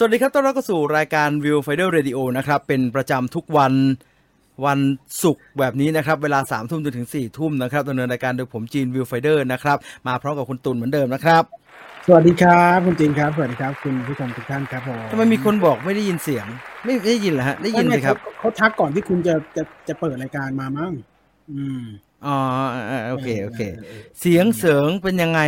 สวัสดีครับ ต้อนรับเข้าสู่รายการ View Finder Radio นะครับ เป็นประจำทุกวันวันศุกร์แบบนี้นะครับ เวลา3ามทุ่มจนถึง4ี่ทุ่มนะครับดำเนินรายการโดยผมจีน View Finder นะครับ มาพร้อมกับคุณตุลเหมือนเดิมนะครับ สวัสดีครับ คุณจีนครับ สวัสดีครับ คุณผู้ชมทุกท่านครับผมทำไมมีคนบอกไม่ได้ยินเสียง ไม่ไม่ได้ยินเหรอฮะ ได้ยินสิครับเขาเขาทักก่อนที่คุณจะจะจะเปิดรายการมามั้งอืม อ๋ออ่าโอเคโอเค เสียงเสริงเป็นยังไง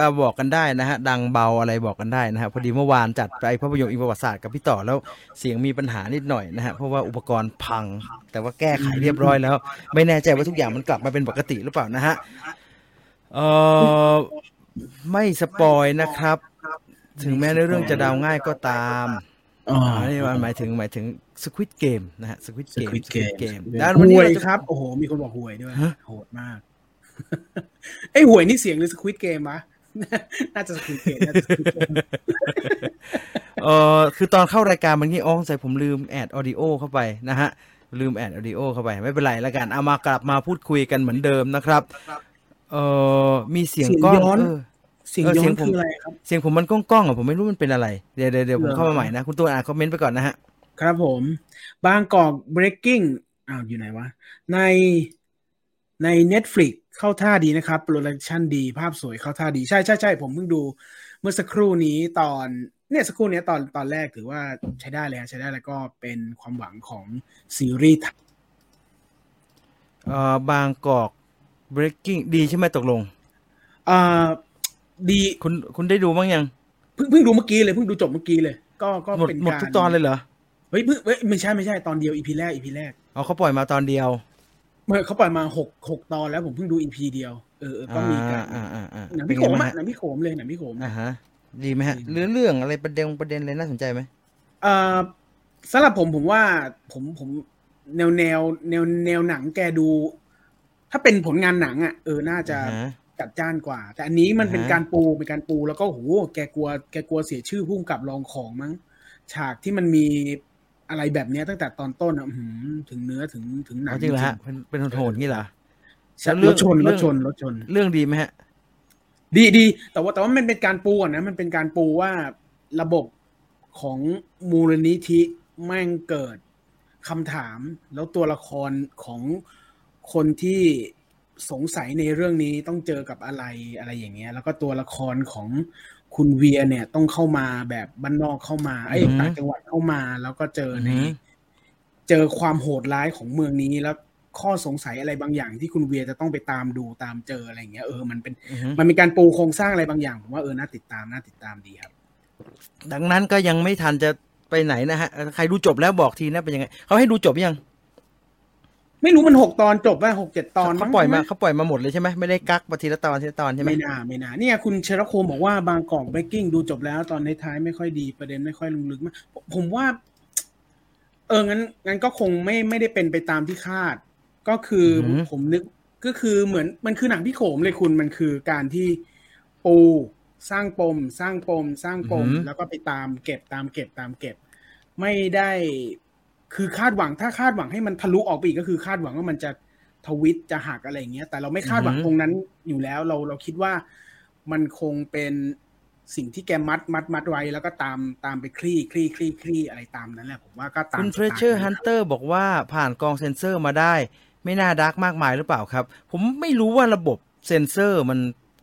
อ่าบอกกันได้นะฮะ ดังเบาอะไรบอกกันได้นะฮะพอดีเมื่อวานจัดไปภาพยนตร์อิงประวัติศาสตร์กับพี่ต่อแล้วเสียงมีปัญหานิดหน่อยนะฮะเพราะว่าอุปกรณ์พัง แต่ว่าแก้ไขเรียบร้อยแล้ว ไม่แน่ใจว่าทุกอย่างมันกลับมาเป็นปกติหรือเปล่านะฮะเออไม่สปอยนะครับ ถึงแม้ในเรื่องจะเดาง่ายก็ตามอ๋ออันนี้หมายถึงหมายถึง Squid Game นะฮะ Squid Game Squid Squid Game Game ห่ด้านวันนี้วยเราจะครับ โอ้โห มีคนบอกห่วยด้วยฮะโหดมากไอ้ยห่วยนี่เสียงหรือสควิตเกมวะน่าจะสควิตเกมน่าจะ Squid Game เออคือตอนเข้ารายการเมันงี้อ้องใส่ผมลืมแอดออดิโอเข้าไปนะฮะ ลืมแอดออดิโอเข้าไป ไม่เป็นไรแล้วกัน เอามากลับมาพูดคุยกันเหมือนเดิมนะครับ เออมีเสียงกล้องเสียงย้อนเออเสียงเออย้เสีอยงนผมคืออะไรครับ เสียงผมมันก้องๆอะผมไม่รู้มันเป็นอะไร เดี๋ยวเดี๋ยวเดี๋ยวผมเหรอเข้ามาใหม่นะ คุณตัวอ่านคอมเมนต์ไปก่อนนะฮะ ครับผม บางกอก breaking อ้าวอยู่ไหนวะ ในใน Netflix เข้าท่าดีนะครับ โปรดักชันดี ภาพสวยเข้าท่าดี ใช่ใช่ใช่ผมเพิ่งดู เมื่อสักครู่นี้ตอนเนี่ยสักครู่เนี้ยตอนตอนแรกถือว่าใช้ได้เลยฮะใช้ได้แล้วก็เป็นความหวังของซีรีส์ไทยเอ่อบางกอก breaking ดีใช่ไหมตกลงอ่าดีคุณคุณได้ดูบ้างยังเพิ่งเพิ่งดูเมื่อกี้เลยเพิ่งดูจบเมื่อกี้เลย ก็ก็หมดเป็นหมดการทุกตอนเลยเหรอเฮ้ยเพิ่งเฮ้ยไม่ใช่ไม่ใช่ตอนเดียว EP แรก EP แรกเอาเขาปล่อยมาตอนเดียวเมื่อเขาปล่อยมาหกหกตอนแล้วผมเพิ่งดู EP เดียวเออเออก็มีการอ่าอ่าอ่าหนังเป็นพี่ไงโขมบ้างอะฮะหนังพี่โขมเลยหนังพี่โขมอ่าฮะดีไหมฮะเรื่องเรื่องอะไรประเด็นประเด็นอะไรน่าสนใจไหมเอ่อสำหรับผมผมว่าผมผมแนวแนวแนวแนวหนังแกดู ถ้าเป็นผลงานหนังอะเออน่าจะอ่าฮะจัดจ้านกว่า แต่อันนี้มันเป็นอ่าฮะการปูเป็นการปูแล้วก็โหแกกลัวแกกลัวเสียชื่อพุ่งกับรองของมั้ง ฉากที่มันมี อะไรแบบเนี้ยตั้งแต่ตอนต้นอะอื้อหือถึงเนื้อถึงถึงหนังเอาจริงเหรอฮะเป็นเป็นโหดๆงี้เหรอใช่แล้วเรื่รองถชนเรื่รองถชนรถชน เรื่องดีไหมฮะ ดีดีแต่ว่าแต่ว่ามันเป็นการปูก่อนนะมันเป็นการปูว่าระบบของมูลนิธิแม่งเกิดคำถาม แล้วตัวละครของคนที่สงสัยในเรื่องนี้ต้องเจอกับอะไรอะไรอย่างเงี้ย แล้วก็ตัวละครของ คุณเวียเนี่ยต้องเข้ามาแบบบ้านนอกเข้ามาไอ้ยอือฮึต่างจังหวัดเข้ามาแล้วก็เจอในอือฮึเจอความโหดร้ายของเมืองนี้แล้วข้อสงสัยอะไรบางอย่างที่คุณเวียจะต้องไปตามดูตามเจออะไรอย่างเงี้ยเออมันเป็นอือฮึมันมีการปูโครงสร้างอะไรบางอย่างผมว่าเออน่าติดตามน่าติดตามดีครับ ดังนั้นก็ยังไม่ทันจะไปไหนนะฮะ ใครดูจบแล้วบอกทีนะเป็นยังไงเขาให้ดูจบยัง ไม่รู้มันหกตอนจบว่าหกเจ็ดตอนเขามั้งปล่อยมาใช่ไหเขาปล่อยมาหมดเลยใช่ไหมไม่ได้กักมาทีละตอนทีละตอนใช่ไหมไม่น่าไม่น่าเนี่ยคุณเชรโคมบอกว่าบางกอกเบกกิ้งดูจบแล้วตอนในท้ายไม่ค่อยดีประเด็นไม่ค่อยลงลึกมากผมผมว่า เอองั้นงั้นก็คงไม่ไม่ได้เป็นไปตามที่คาด ก็คืออผมนึกก็คือเหมือนมันคือหนังพี่โขมเลยคุณมันคือการที่ปูสร้างปม สร้างปม สร้างปม แล้วก็ไปตามเก็บตามเก็บตามเก็บ ไม่ได้ คือคาดหวังถ้าคาดหวังให้มันทะลุออกไปอีกก็คือคาดหวังว่ามันจะทวิตจะหักอะไรอย่างเงี้ย แต่เราไม่คาดหวังตรงนั้นอยู่แล้ว เราเราคิดว่ามันคงเป็นสิ่งที่แกมัดมัดมัดไว้แล้วก็ตามตามไปคลี่คลี่คลี่คลี่อะไรตามนั้นแหละผมว่าก็ตามคุณสเทรไตล์เชอร์ฮันเตอร์บอกว่าผ่านกองเซ็นเซอร์มาได้ ไม่น่าดักมากมายหรือเปล่าครับ ผมไม่รู้ว่าระบบเซ็นเซอร์มัน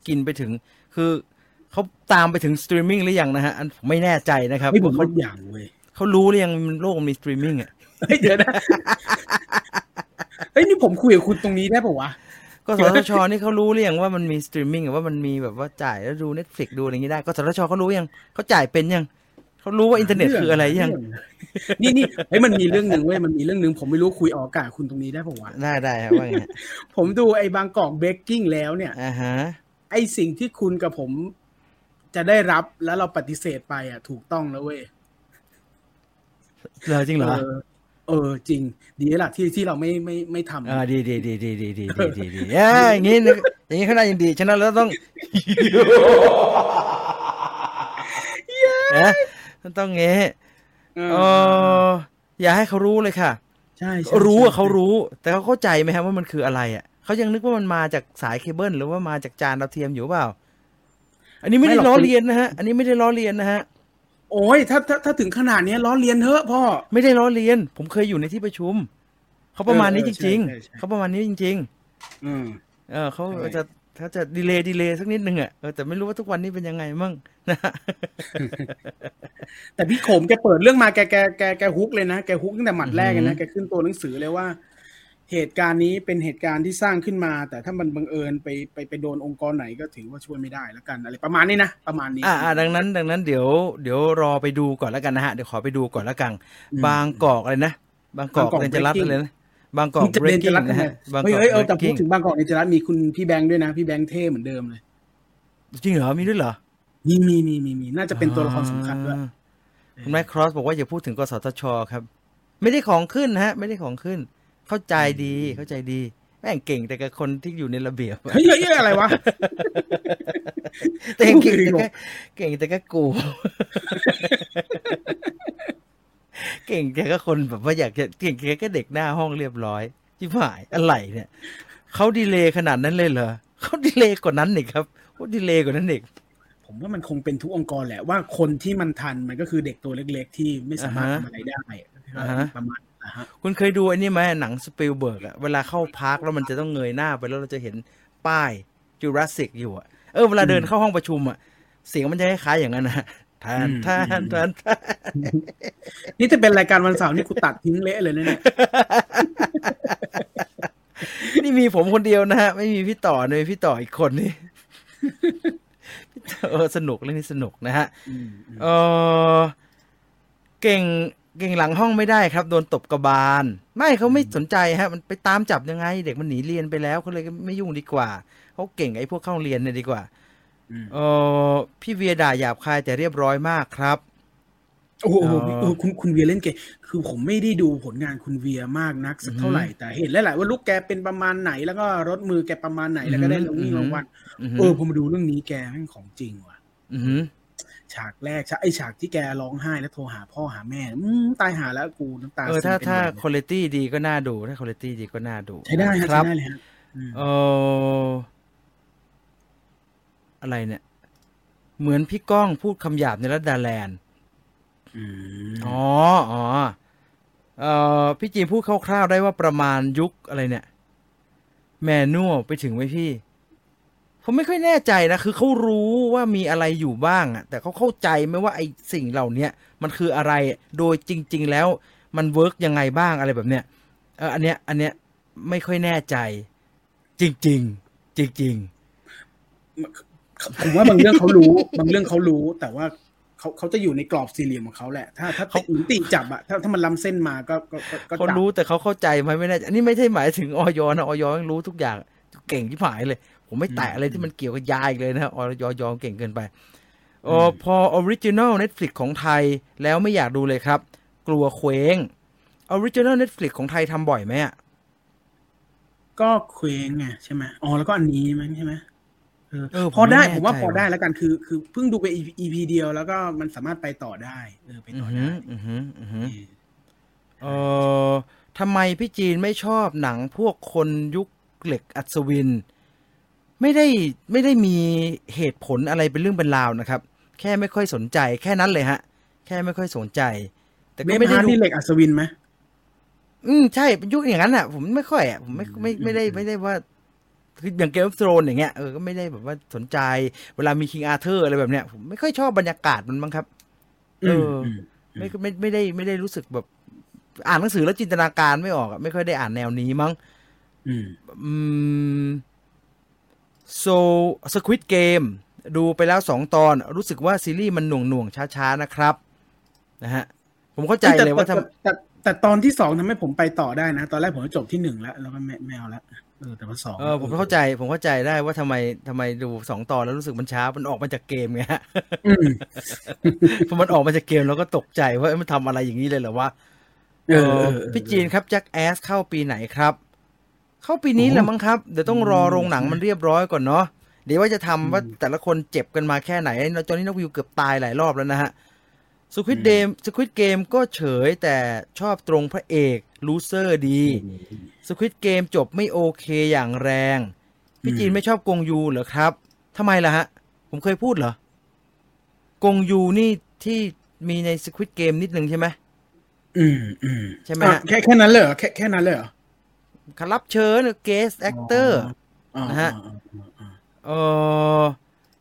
กินไปถึง คือเขาตามไปถึงสตรีมมิ่งหรือยังนะฮะอันผมไม่แน่ใจนะครับไม่ผมว่าว่าเขาอย่างเว้ยเขารู้หรือยังมันโลกมันมีสตรีมมิ่งอะ เฮ้ยเดี๋ยวนะเฮ้ยนี่ผมคุยกับคุณตรงนี้ได้ป่าวะกสทชนี่เขารู้หรือยังว่ามันมีสตรีมมิ่งว่ามันมีแบบว่าจ่ายแล้วดู Netflix ดูอะไรอย่างงี้ได้ กสทชเขารู้ยังเขาจ่ายเป็นยังเขารู้ว่าอินเทอร์เน็ตคืออะไรยัง นี่นี่เฮ้ยมันมีเรื่องหนึ่งเว้ยมันมีเรื่องหนึ่งผมไม่รู้คุยออกอากาศคุณตรงนี้ได้ป่าวะได้ได้ครับว่าไงฮะผมดูไอ้บางกอกเบกกิ้งแล้วเนี่ยอ่าฮะไอ้สิ่งที่คุณกับผมจะได้รับแล้วเราปฏิเสธไปอะ ถูกต้องแล้วเว้ยเหรอจริงเหรอ เออเออจริง ดีแล้วล่ะที่ที่เราไม่ไม่ไม่ทำอ่าดีดีดีดีดีดีดีดีดีเอ้ยอย่างงี้นึกอย่างงี้เขาน่ายินดีฉะนั้นเราต้องเอ๊ะมันต้องเงี้เอเออออย่าให้เขารู้เลยค่ะใช่ใช่รู้ว่าใช่เขารู้ แต่เขาเข้าใจไหมครับว่ามันคืออะไรอะเขเขายังนึกว่ามันมาจากสายเคเบิลหรือว่ามาจากจานดาวเทียมอยู่เปล่า อันนี้ไม่ได้ล้อเลียนนะฮะ อันนี้ไม่ได้ล้อเลียนนะฮะ โอ้ยถ้าถ้าถ้าถึงขนาดเนี้ยล้อเลียนเถอะพ่อ ไม่ได้ล้อเลียน ผมเคยอยู่ในที่ประชุม เขาประมาณนี้เอจอเออริงใช่ใช่ใช่ๆเขาประมาณนี้จริงอืมๆเออเขาใช่จะเขาจะ delay delay สักนิดนึงอะเออแต่ไม่รู้ว่าทุกวันนี้เป็นยังไงมั่งนะฮะแต่พี่โขมแกเปิดเรื่องมาแกแกแกแกฮุกเลยนะ แกฮุกตั้งแต่หมัดแรกเลยนะ แกขึ้นตัวหนังสือเลยว่า เหตุการณ์นี้เป็นเหตุการณ์ที่สร้างขึ้นมา แต่ถ้ามันบังเอิญไปไปไปโดนองค์กรไหนก็ถือว่าช่วยไม่ได้แล้วกันอะไรประมาณนี้นะประมาณนี้อ่าอ่าดังนั้น ดังนั้นเดี๋ยวเดี๋ยวรอไปดูก่อนแล้วกันนะฮะเดี๋ยวขอไปดูก่อนแล้วกันอืมบางกอกอะไรนะบางกอกบางกอกเรนจรัต Breaking เลยนะบางกอกจะเบรเบกนกิ้จะงรักนะฮะบางกเฮ้ยอกเฮ้ยเออแต่เบรกพูกิ้ดงถึงบางกอกในจรัตมีคุณพี่แบงค์ด้วยนะพี่แบงค์เท่เหมือนเดิมเลยจริงเหรอมีด้วยเหรอมีมีมีมีมีน่าจะเป็นตัวละครสำคัญด้วยอ่าคุณแม่ครอสบอกว่าอย่าพูดถึงกสทชครับ ไม่ได้ของขึ้นนะฮะ ไม่ได้ของขึ้น เข้าใจดีเข้าใจดี แม่งเก่งแต่กับคนที่อยู่ในระเบียบเฮ้ยเฮ้ยเฮ้ยอะไรวะแต่เก่งแต่แค่เก่งแต่แค่กู เก่งแต่ก็คนแบบว่าอยากจะเก่งแค่ก็เด็กหน้าห้องเรียบร้อยที่ผายอะไรเนี่ยเขา delay ขนาดนั้นเลยเหรอเขาดีเลย์กว่านั้นอีกครับเขา delay กว่านั้นอีกผมว่ามันคงเป็นทุกองค์กรแหละว่าคนที่มันทันมันก็คือเด็กตัวเล็ก ๆ ที่ไม่สามารถอ่าฮะทำอะไรได้อ่าฮะประมาณนะฮะ คุณเคยดูอันนี้ไหมหนังสปิลเบิร์กอะเวลาเข้า park แล้วมันจะต้องเงยหน้าไปแล้วเราจะเห็นป้ายจูราสสิกอยู่อะเออเวลาเดินเข้าห้องประชุมอะเสียงมันจะคล้ายๆอย่างนั้นนะทานทานทานทานนี่จะเป็นรายการวันเสาร์นี่กูตัดทิ้งเละเลยนะเนี่ยนี่มีผมคนเดียวนะฮะ ไม่มีพี่ต่อเลยพี่ต่ออีกคนนี่พี่ต่อเออสนุกเรื่องนี้สนุกนะฮะเออเก่ง เก่งหลังห้องไม่ได้ครับ โดนตบกระบาล ไม่เขาไม่สนใจฮะ มันไปตามจับยังไง เด็กมันหนีเรียนไปแล้วเขาเลยไม่ยุ่งดีกว่าเขาเก่งไอ้พวกเข้าโรงเรียนเนี่ยดีกว่าอืมเออพี่เวียด่าหยาบคายแต่เรียบร้อยมากครับโอ้โหอ๋อเออคุณคุณเวียเล่นเก่งคือผมไม่ได้ดูผลงานคุณเวียมากนักสักเท่าไหร่แต่เห็นแล้วแหละว่าลูกแกเป็นประมาณไหน แล้วก็รถมือแกประมาณไหนแล้วก็ได้รางวัลรางวัลอือหืเอออผมมาดูเรื่องนี้แกแม่งของจริงว่ะ อือหือ ฉากแรกฉากไอฉากที่แกร้องไห้แล้วโทรหาพ่อหาแม่อืมตายหาแล้วกูน้ำตาเออถ้าซึมเป็นถ้าหยคุณภาพดีก็น่าดูถ้าคุณภาพดีก็น่าดู ใช้ได้ฮะคใช้รับได้เลยฮะอืมเอออะไรเนี่ย เหมือนพี่ก้องพูดคำหยาบในรัดดาแลนด์อ๋ออ๋อเอ่อพี่จีนพูดคร่าวๆได้ว่าประมาณยุคอะไรเนี่ย manual ไปถึงไหมพี่ ผมไม่ค่อยแน่ใจนะ คือเขารู้ว่ามีอะไรอยู่บ้างอะแต่เขาเข้าใจไหมว่าไอ้สิ่งเหล่าเนี้ยมันคืออะไรโดยจริง ๆ แล้วมัน work ยังไงบ้างอะไรแบบเนี้ยเอออันเนี้ยอันเนี้ยไม่ค่อยแน่ใจ จริงๆจริงผมว่าบางเรื่องเขารู้ บางเรื่องเขารู้ แต่ว่าเขาเขาจะอยู่ในกรอบสี่เหลี่ยมของเขาแหละ ถ้าถ้าเขาเหมือนตีจับอะถ้าถ้ามันล้ำเส้นมาก็ก็ก็ก็ๆเขาจับรู้แต่เขาเข้าใจไหมไม่แน่ใจอันนี้ไม่ใช่หมายถึงออยนะออยยังรู้ทุกอย่างเก่งชิบหายเลย ผมไม่แตะอะไรที่มันเกี่ยวกับยาอีกเลยนะออยยอมเก่งเกินไปเออพอออริจิน l ล Netflix ของไทยแล้วไม่อยากดูเลยครับ กลัวเคว้งออริจิน l Netflix ของไทยทำบ่อยไหมอะก็เคว้งไงใช่ไหมอ๋อแล้วก็อันนี้มั้งใช่ไหมเออเออพอได้ผมไม่แน่ผมว่าใจพอได้ว่ะแล้วกันคือ คือเพิ่งดูไป EP เดียวแล้วก็มันสามารถไปต่อได้ เออไปอืต่ออหืได้ออือหืออือหือเออเออทำไมพี่จีนไม่ชอบหนังพวกคนยุคเหล็กอัศวิน ไม่ได้ไม่ได้มีเหตุผลอะไรเป็นเรื่องเป็นราวนะครับ แค่ไม่ค่อยสนใจ แค่นั้นเลยฮะ แค่ไม่ค่อยสนใจ แต่เบก็ฟไม่ได้ฮาร์ดดูนี่เหล็กอัศวินไหมอืมใช่เป็นยุคอย่างนั้นอะ ผมไม่ค่อยอะผมไม่ไม่ไม่ได้ไม่ได้ว่าคืออย่างเกม of โ r รนอย่างเงี้ยเออก็ไม่ได้แบบว่าสนใจ เวลามีคิงอาเธอร์อะไรแบบเนี้ยผมไม่ค่อยชอบบรรยากาศมันบ้างครับเอออมไม่ไม่ไม่ได้ไม่ได้รู้สึกแบบ อ่านหนังสือแล้วจินตนาการไม่ออกอะไม่ค่อยได้อ่านแนวนี้มั้ง อืม อืม so Squid Game ดูไปแล้วสองตอนรู้สึกว่าซีรีส์มันหน่วงหน่วงๆช้าๆ นะครับนะฮะผมเข้าใจเลยว่าทแต่แต่แต่แต่ตอนที่สองทำให้ผมไปต่อได้นะ ตอนแรกผมจบที่หนึ่งแล้ว แล้วก็ไม่ไม่เอาละเออแต่ว่าสองำเออผมเข้าใจ ผมเข้าใจได้ว่าทำไมทำไมดูสองตอนแล้วรู้สึกมันช้า มันออกมาจากเกมไงฮะอืมพอมันออกมาจากเกมเราก็ตกใจว่าเอ้ยมันทำอะไรอย่างนี้เลยเหรอวะเออเอเอออเออพี่จีนครับแจ็คแอสเข้าปีไหนครับ เข้าปีนี้แหละมั้งครับ เดี๋ยวต้องรอโรงหนังมันเรียบร้อยก่อนเนาะเดี๋ยวว่าจะทำว่าแต่ละคนเจ็บกันมาแค่ไหนตอนนี้นักรีวิวเกือบตายหลายรอบแล้วนะฮะ Squid Game Squid Game ก็เฉยแต่ชอบตรงพระเอก loser ดี Squid Game จบไม่โอเคอย่างแรง พี่จีนไม่ชอบกงยูเหรอครับทำไมล่ะฮะ ผมเคยพูดเหรอ กงยูนี่ที่มีใน Squid Game นิดนึงใช่ไหมอืมอืมใช่ไหมอะฮะแค่แค่นั้นเลยเหรอแค่แค่นั้นเลยเหรอดารา รับเชิญ guest actorนะฮะอ๋ออ๋ออ๋อเออ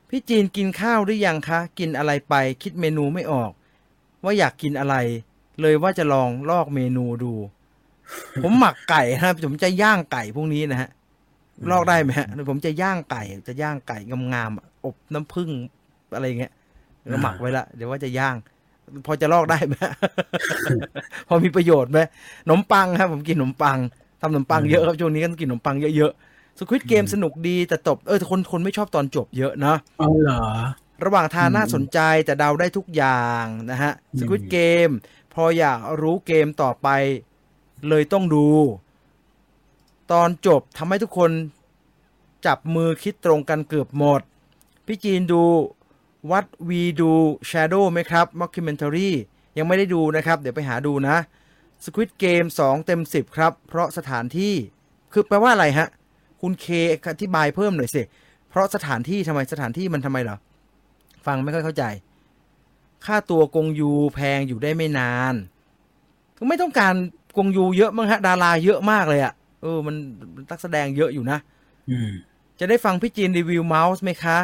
พี่จีนกินข้าวหรือยังคะ กินอะไรไปคิดเมนูไม่ออก ว่าอยากกินอะไร เลยว่าจะลองลอกเมนูดู ผมหมักไก่นะครับผมจะย่างไก่พวกนี้นะฮะลอกได้ไหมฮะผมจะย่างไก่จะย่างไก่งามๆอะอบน้ำผึ้งอะไรเงี้ยแล้วหมักไว้ละเดี๋ยวว่าจะย่าง พอจะลอกได้ไหมพอมีประโยชน์ไหมขนมปังครับ ผมกินขนมปัง ทำขนมปังเยอะครับช่วงนี้ก็ต้องกินขนมปังเยอะๆสควิตเกมสนุกดีแต่ตบเออคนคนไม่ชอบตอนจบเยอะนะเอาเหรอระหว่างทางน่าสนใจแต่เดาได้ทุกอย่างนะฮะอืมสควิตเกมพออยากรู้เกมต่อไปเลยต้องดู ตอนจบทำให้ทุกคนจับมือคิดตรงกันเกือบหมด พี่จีนดูวัดวีดู Shadow ไหมครับ Mockumentary ยังไม่ได้ดูนะครับ เดี๋ยวไปหาดูนะ Squid Game 2 เต็ม 10 ครับ เพราะสถานที่คือแปลว่าอะไรฮะ คุณเคอธิบายเพิ่มหน่อยสิ เพราะสถานที่ทำไมสถานที่มันทำไมเหรอ ฟังไม่ค่อยเข้าใจ ค่าตัวกงยูแพงอยู่ได้ไม่นานก็ไม่ต้องการกงยูเยอะมั้งฮะ ดาราเยอะมากเลยอะ่ะเออ มันนักแสดงเยอะอยู่นะอืมจะได้ฟังพี่จีนรีวิวเมาส์ไหมคะ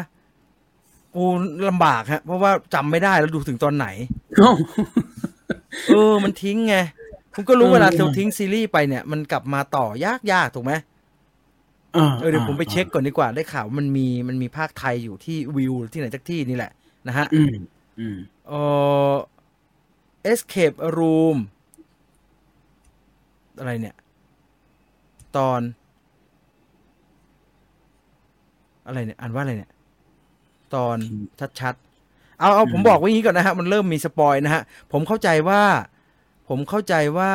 โอ้ลำบากฮะ เพราะว่าจำไม่ได้แล้วดูถึงตอนไหนเอ้าเออมันทิ้งไง คุณก็รู้เออเวลาเราทิ้งซีรีส์ไปเนี่ยมันกลับมาต่อยากยากๆถูกไหมอ่าเออเดี๋ยวผมไปเช็คก่อนดีกว่าได้ข่าวว่ามันมีมันมีภาคไทยอยู่ที่วิวที่ไหนสักที่นี่แหละ นะฮะอืมอืมเอ่อ escape room อะไรเนี่ย ตอน อะไรเนี่ยอ่านว่าอะไรเนี่ย ตอนชัดๆเอาเอาผมบอกไว้อย่างนี้ก่อนนะฮะ มันเริ่มมีสปอยนะฮะ ผมเข้าใจว่า ผมเข้าใจว่า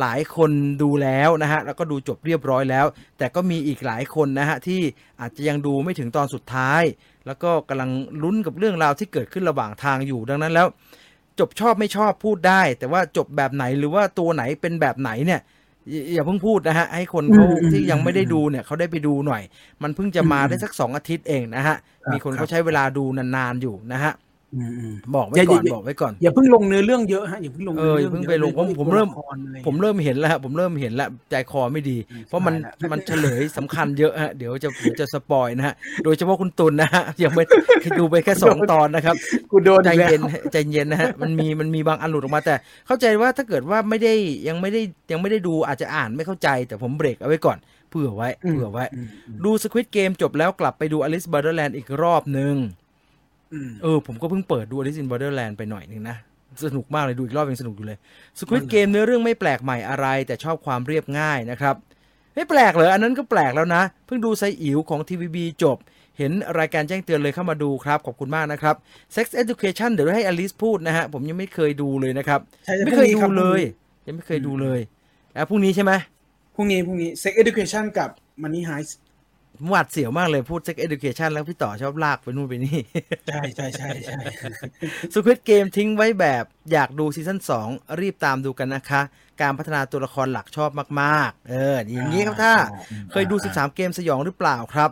หลายคนดูแล้วนะฮะแล้วก็ดูจบเรียบร้อยแล้ว แต่ก็มีอีกหลายคนนะฮะที่อาจจะยังดูไม่ถึงตอนสุดท้าย แล้วก็กำลังลุ้นกับเรื่องราวที่เกิดขึ้นระหว่างทางอยู่ดังนั้นแล้ว จบชอบไม่ชอบพูดได้ แต่ว่าจบแบบไหนหรือว่าตัวไหนเป็นแบบไหนเนี่ยอย่าอย่าเพิ่งพูดนะฮะ ให้คนเขาที่ยังไม่ได้ดูเนี่ยเขาได้ไปดูหน่อย มันเพิ่งจะมาได้สักสองอาทิตย์เองนะฮะ มีคนเขาใช้เวลาดูนานๆอยู่นะฮะอืมอืม บอกไว้อย่าก่อนอย่าบอกไว้ก่อน อย่าเพิ่งลงเนื้อเรื่องเยอะฮะอย่าเพิ่งลงเอออย่าเพิ่งไปลงผมผมเริ่มตัวละคอะไรผมเริ่มเห็นแล้วฮะผมเริ่มเห็นแล้วใจคอไม่ดีอืมเพราะมันใช่แล้วมันเฉลยสำคัญเยอะฮะเดี๋ยวจะเดี๋ยวจะสปอยนะฮะโดยเฉพาะคุณตุลนะฮะยังไม่ดูไปแค่สองตอนนะครับกูโดนใจอีกแล้วเย็นใจเย็นนะฮะมันมีมันมีบางอันหลุดออกมาแต่ เข้าใจว่าถ้าเกิดว่าไม่ได้ยังไม่ได้ยังไม่ได้ดูอาจจะอ่านไม่เข้าใจ แต่ผมเบรกเอาไว้ก่อนเผื่อไว้เผื่อไว้อืมอืมดูสควิตเกมจบแล้วกลับไปดู Alice Borderland อีกรอบหนึ่งอืม เออผมก็เพิ่งเปิดดู Alice in Borderland ไปหน่อยหนึงนะ สนุกมากเลยดูอีกรอบยังสนุกอยู่เลย Squid Game เนื้อเรื่องไม่แปลกใหม่อะไร แต่ชอบความเรียบง่ายนะครับ ไม่แปลกเลยอันนั้นก็แปลกแล้วนะ เพิ่งดูไซอิ๋วของ TVB จบ เห็นรายการแจ้งเตือนเลยเข้ามาดูครับ ขอบคุณมากนะครับ Sex Education เดี๋ยวให้อลิสพูดนะฮะ ผมยังไม่เคยดูเลยนะครับใช่ไม่เคยพรุ่งนี้ดูรับเลย ยังไม่เคยดูเลยแล้วพรุ่งนี้ใช่ไหมพรุ่งนี้พรุ่งนี้ sex education กับ money heist ผม หวาดเสียวมากเลยพูด Sex Education แล้วพี่ต่อชอบลากไปนู่นไปนี่ ใช่ใช่ใช่ใช่สควิตเกมทิ้งไว้แบบอยากดูซีซั่น2 รีบตามดูกันนะคะ การพัฒนาตัวละครหลักชอบมากๆ เออ อย่างนี้ครับถ้าเคยดู 13 เกมสยองหรือเปล่าครับ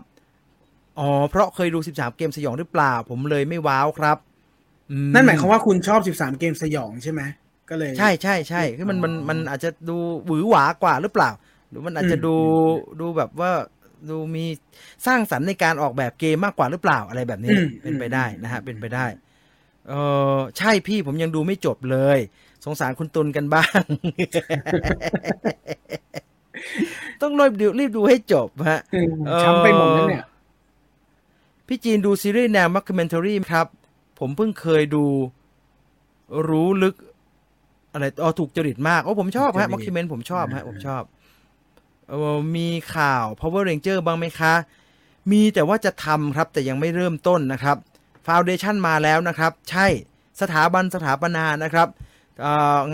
อ๋อ เพราะเคยดู 13 เกมสยองหรือเปล่า ผมเลยไม่ว้าวครับอืนั่นหมายความว่าคุณชอบ 13 เกมสยองใช่ไหมก็เลย ใช่ใช่ใช่คือมันมันมันอาจจะดูหวือหวากว่าหรือเปล่า หรือมันอาจจะดูดูแบบว่า ดูมีสร้างสรรค์ในการออกแบบเกมมากกว่าหรือเปล่าอะไรแบบนี้อืมเป็นไปได้นะฮะเป็นไปได้เออใช่พี่ผมยังดูไม่จบเลย สงสารคุณตุลกันบ้าง ต้องรีบดูรีบดูให้จบฮะอืมเออช้ำไปหมดแล้วเนี่ย พี่จีนดูซีรีส์แนวมัคคิเมนทารีครับ ผมเพิ่งเคยดูรู้ลึกอะไรอ๋อถูกจริตมาก โอ้ผมชอบฮะถูมักคจริตคิเมนผมชอบฮะอ่าผมชอบเออมีข่าว Power Ranger บ้างไหมคะ มีแต่ว่าจะทำครับแต่ยังไม่เริ่มต้นนะครับฟาวเดชันมาแล้วนะครับ ใช่สถาบันสถาปนานะครับ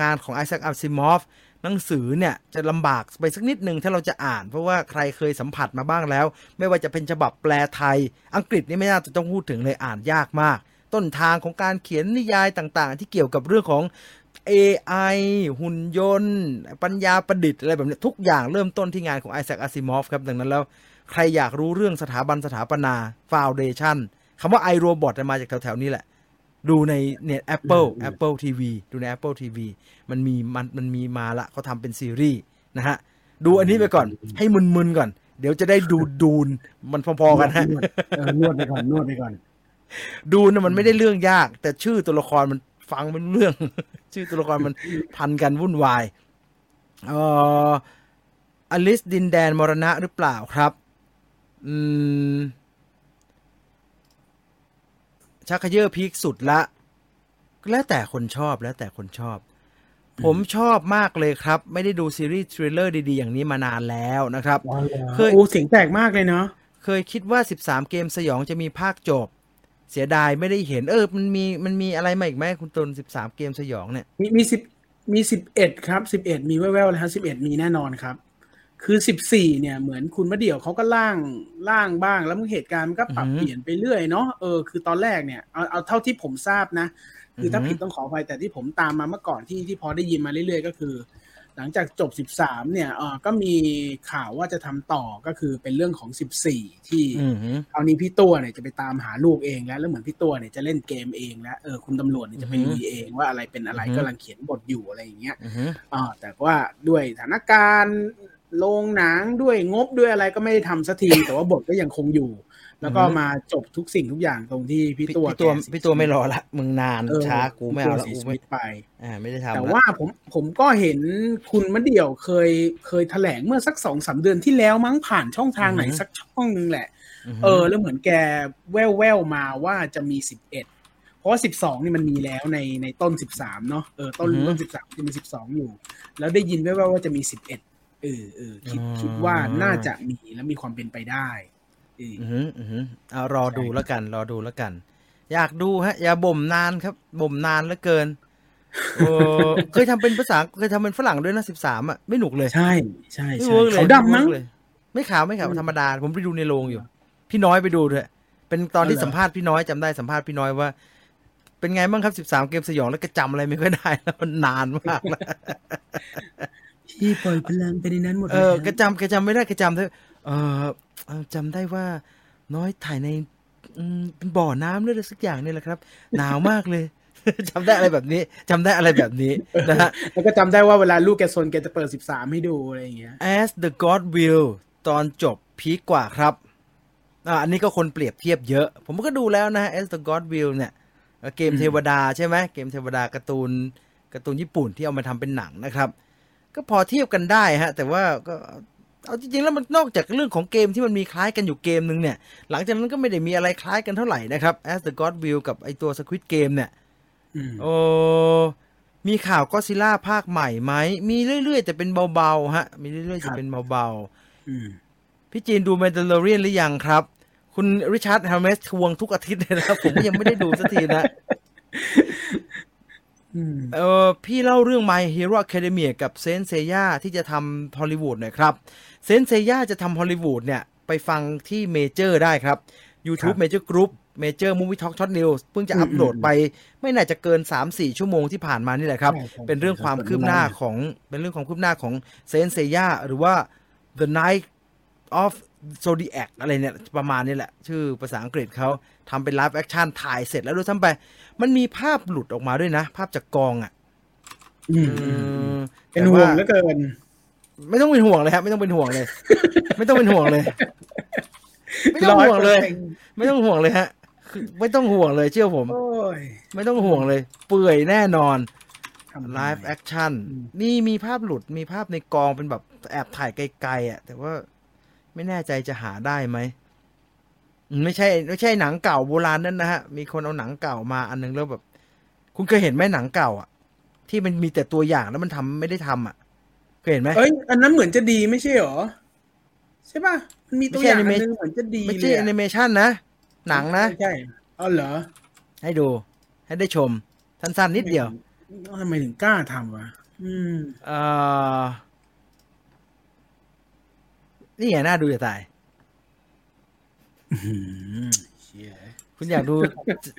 งานของไอแซคอัลซิมอฟหนังสือเนี่ยจะลำบากไปสักนิดหนึ่งถ้าเราจะอ่าน เพราะว่าใครเคยสัมผัสมาบ้างแล้ว ไม่ว่าจะเป็นฉบับแปลไทย อังกฤษนี่ไม่น่าจะต้องพูดถึงเลยอ่านยากมาก ต้นทางของการเขียนนิยายต่างๆ ที่เกี่ยวกับเรื่องของ AI หุ่นยนต์ ปัญญาประดิษฐ์อะไรแบบนี้ทุกอย่างเริ่มต้นที่งานของไอแซคอาซิมอฟครับ ดังนั้นแล้ว ใครอยากรู้เรื่องสถาบันสถาปนา Foundation คำว่า iRobot จะมาจากแถวๆนี้แหละ ดูในเนี่ย Apple อืม Apple TV ดูใน Apple TV มันมีมันมันมีมาละเขาทำเป็นซีรีส์นะฮะ ดูอันนี้ไปก่อนให้มึนๆก่อน เดี๋ยวจะได้ดูดูนมันพอๆกันฮะนวดเออนวดไปก่อนนวดไปก่อน ดูนะมันไม่ได้เรื่องยาก แต่ชื่อตัวละครมันฟังเป็นเรื่อง ชื่อตัวละครมันพันกันวุ่นวายเอ่ออลิสดินแดนมรณะหรือเปล่าครับ อืม ชักเขยอพีคสุดละ แล้วแต่คนชอบแล้วแต่คนชอบ ผมชอบมากเลยครับ ไม่ได้ดูซีรีส์ทริลเลอร์ดีๆ อย่างนี้มานานแล้วนะครับ เคยโอ้เสียงแตกมากเลยเนาะเคยคิดว่า 13 เกมสยองจะมีภาคจบ เสียดายไม่ได้เห็น เออ มันมีมันมีอะไรมาอีกไหมคุณตุล13เกมสยองเนี่ย มีมีสิบมีสิบเอ็ดครับสิบเอ็ดมีแว่วๆเลยครับสิบเอ็ดมีแน่นอนครับ คือสิบสี่เนี่ยเหมือนคุณมะเดี่ยวเขาก็ล่างล่างบ้าง แล้วมันเหตุการณ์มันก็ปรับอือฮึเปลี่ยนไปเรื่อยเนาะเออคือตอนแรกเนี่ยเอาเอาเท่าที่ผมทราบนะ คือถ้าอือฮึผิดต้องขออภัยแต่ที่ผมตามมาเมื่อก่อนที่ที่พอได้ยินมาเรื่อยๆ ก็คือ หลังจากจบสิบสามเนี่ยเออก็มีข่าวว่าจะทำต่อก็คือเป็นเรื่องของสิบสี่ที่อือหือคราวนี้พี่ตัวเนี่ยจะไปตามหาลูกเองแล้วแล้วเหมือนพี่ตัวเนี่ยจะเล่นเกมเองแล้วเออคุณตำรวจเนี่ยจะไปอือฮึลุยเองว่าอะไรเป็นอะไรอือฮึกำลังเขียนบทอยู่อะไรอย่างเงี้ยอือหืออ่าแต่ว่าด้วยสถานการณ์โรงหนังด้วยงบด้วยอะไรก็ไม่ได้ทำสักทีแต่ว่าบทก็ยังคงอยู่ แล้วก็อือฮึมาจบทุกสิ่งทุกอย่างตรงที่พี่พี่ตัวพี่ตัวแกเสียพี่ตัวไม่รอละมึงนานเออช้ากูไม่เอาละพี่กูตัวเสียชีไม่วิตไปอ่าไม่ได้ทำแต่ละว่าผมผมก็เห็นคุณมะเดี่ยวเคยเคยแถลงเมื่อสักสองสามเดือนที่แล้วมั้งผ่านช่องทางไหนสักช่องนึงแหละหืเออ แล้วเหมือนแกแว่วแววๆมาว่าจะมีสิบเอ็ดเพราะว่าสิบสองนี่มันมีแล้วในในต้นสิบสามเนาะเออต้นต้นสิบสามจะมีสิบสองอยู่ แล้วได้ยินแว่วๆว่าจะมีสิบเอ็ดเออเออคิดคิดว่าน่าจะมีและมีความเป็นไปได้เอออือหืออือหือเอารอดูแล้วกัน รอดูแล้วกัน อยากดูฮะ อย่าบ่มนานครับ บ่มนานเหลือเกินเออเคยทำเป็นภาษาเคยทำเป็นฝรั่งด้วยนะสิบสามอะไม่หนุกเลย ใช่ใช่ใช่ไม่ work เลยเขาดำมั้งไเวิร์กเลยไม่ขาวไม่ขาวธรรมดา ผมไปดูในโรงอยู่ พี่น้อยไปดูด้วยเป็นตอนที่อ๋อเหรอสัมภาษณ์พี่น้อยจำได้สัมภาษณ์พี่น้อยว่า เป็นไงบ้างครับสิบสามเกมสยองแล้วก็จำอะไรไม่ค่อยได้แล้วมันนานมากแล้วพี่ปล่อยพลังไปในนั้นหมดเออแล้วแกจำแกจำไม่ได้แกจำได้เออเอ่อ จำได้ว่าน้อยถ่ายในอืมเป็นบ่อน้ำหรืออะไรสักอย่างนี่แหละครับ หนาวมากเลยจำได้อะไรแบบนี้จำได้อะไรแบบนี้นะฮะแล้วก็จำได้ว่าเวลาลูกแกซนแกจะเปิดสิบสามให้ดูอะไรอย่างเงี้ย As the God Will ตอนจบพีคกว่าครับอ่าอันนี้ก็คนเปรียบเทียบเยอะ ผมก็ดูแล้วนะ As the God Will เนี่ยเอ่อเกมอืมเทวดาใช่ไหมเกมเทวดาการ์ตูนการ์ตูนญี่ปุ่นที่เอามาทำเป็นหนังนะครับ ก็พอเทียบกันได้ฮะ แต่ว่าก็ เอาจริงๆแล้วมันนอกจากเรื่องของเกมที่มันมีคล้ายกันอยู่เกมนึงเนี่ย หลังจากนั้นก็ไม่ได้มีอะไรคล้ายกันเท่าไหร่นะครับ As the God Will กับไอตัว Squid Game เนี่ยอืมโอ้มีข่าวก็ซิล่าภาคใหม่ไหม มีเรื่อยๆแต่เป็นเบาๆฮะ มีเรื่อยๆครัจะบเป็นเบาอืมๆพี่จีนดู m ม n ด a ลเรียนหรือยังครับ คุณริชาร์ดฮาร์เมสทวงทุกอาทิตย์เลยนะครับ ผมก็ยังไม่ได้ดูสักทีนะอืม เออพี่เล่าเรื่อง My Hero Academia กับเซนเซย่าที่จะทำฮอลลีวูดหน่อยครับเซนเซย่าจะทำฮอลลีวูดเนี่ย ไปฟังที่เมเจอร์ได้ครับ YouTube ครับ Major Group Major Movie Talk Shot News เพิ่งจะอืมอัปโหลดอืมไป ไม่น่าจะเกิน 3-4 ชั่วโมงที่ผ่านมานี่แหละครับใช่ใช่เป็นเรื่องใช่ความครับคืบหน้าเปิดไม่ได้ของเป็นเรื่องความคืบหน้าของเซนเซย่าหรือว่า The Knights of Zodiac อะไรเนี่ยประมาณนี้แหละ ชื่อภาษาอังกฤษเขา ทำเป็น live action ถ่ายเสร็จแล้วด้วยซ้ำไป มันมีภาพหลุดออกมาด้วยนะ ภาพจากกองอะอืมอืออืมเป็นแต่ห่วงว่าเหลือเกิน ไม่ต้องเป็นห่วงเลยครับ ไม่ต้องเป็นห่วงเลย ไม่ต้องเป็นห่วงเลย ไม่ต้องห่วงเลย ไม่ต้องห่วงเลยฮะคือไม่ต้องห่วงเลยเชื่อผมโอ้ยไม่ต้องห่วงเลย เปื่อยแน่นอนทำไมไลฟ์แอคชั่นอืมมีมีภาพหลุดมีภาพในกองเป็นแบบแอบถ่ายไกลๆอะ แต่ว่าไม่แน่ใจจะหาได้ไหมอืม ไม่ใช่ไม่ใช่หนังเก่าโบราณนั่นนะฮะ มีคนเอาหนังเก่ามาอันนึงแล้วแบบ คุณเคยเห็นไหมหนังเก่า อะ ที่มันมีแต่ตัวอย่างแล้วมันทำไม่ได้ทำอะเคยเห็นไหมเอ้ยอันนั้นเหมือนจะดีไม่ใช่เหรอใช่ป่ะมันมีตัวไม่ใช่อย่างอัน anime นึงเหมือนจะดีเลยไม่เลใช่แอนิเมชันนะหนังนะใช่อ๋อเหรอ ให้ดู ให้ได้ชม สั้นๆนิดเดียวทำไมถึงกล้าทำวะอืมเอ่อนี่ไงน่าดูจะตายเชี่ย คุณอยากดู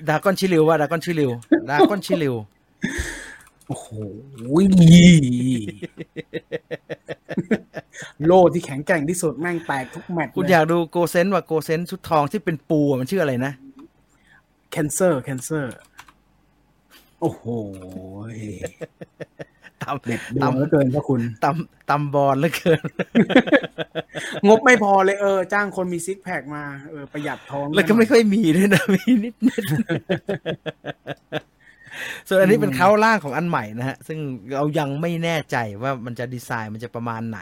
ดากอนชิลิวว่าดากอนชิลิวดากอนชิลิวโอ้โหโลที่แข็งแกร่งที่สุดแม่งแตกทุกแมตช์คุณอยากดูโกเซนว่าโกเซนชุดทองที่เป็นปูอะมันชื่ออะไรนะแคนเซอร์แคนเซอร์โอ้โห ตำเด็ดดวงเหลือเกินพระคุณตำตำบอลเหลือเกิน งบไม่พอเลยเออ จ้างคนมีซิกแพคมาเออประหยัดท้อง แล้วก็ไม่ค่อยมีด้วยนะมีนิดนิดส่วนอันนี้เป็นเขาล่างของอันใหม่นะฮะ ซึ่งเรายังไม่แน่ใจว่ามันจะดีไซน์มันจะประมาณไหน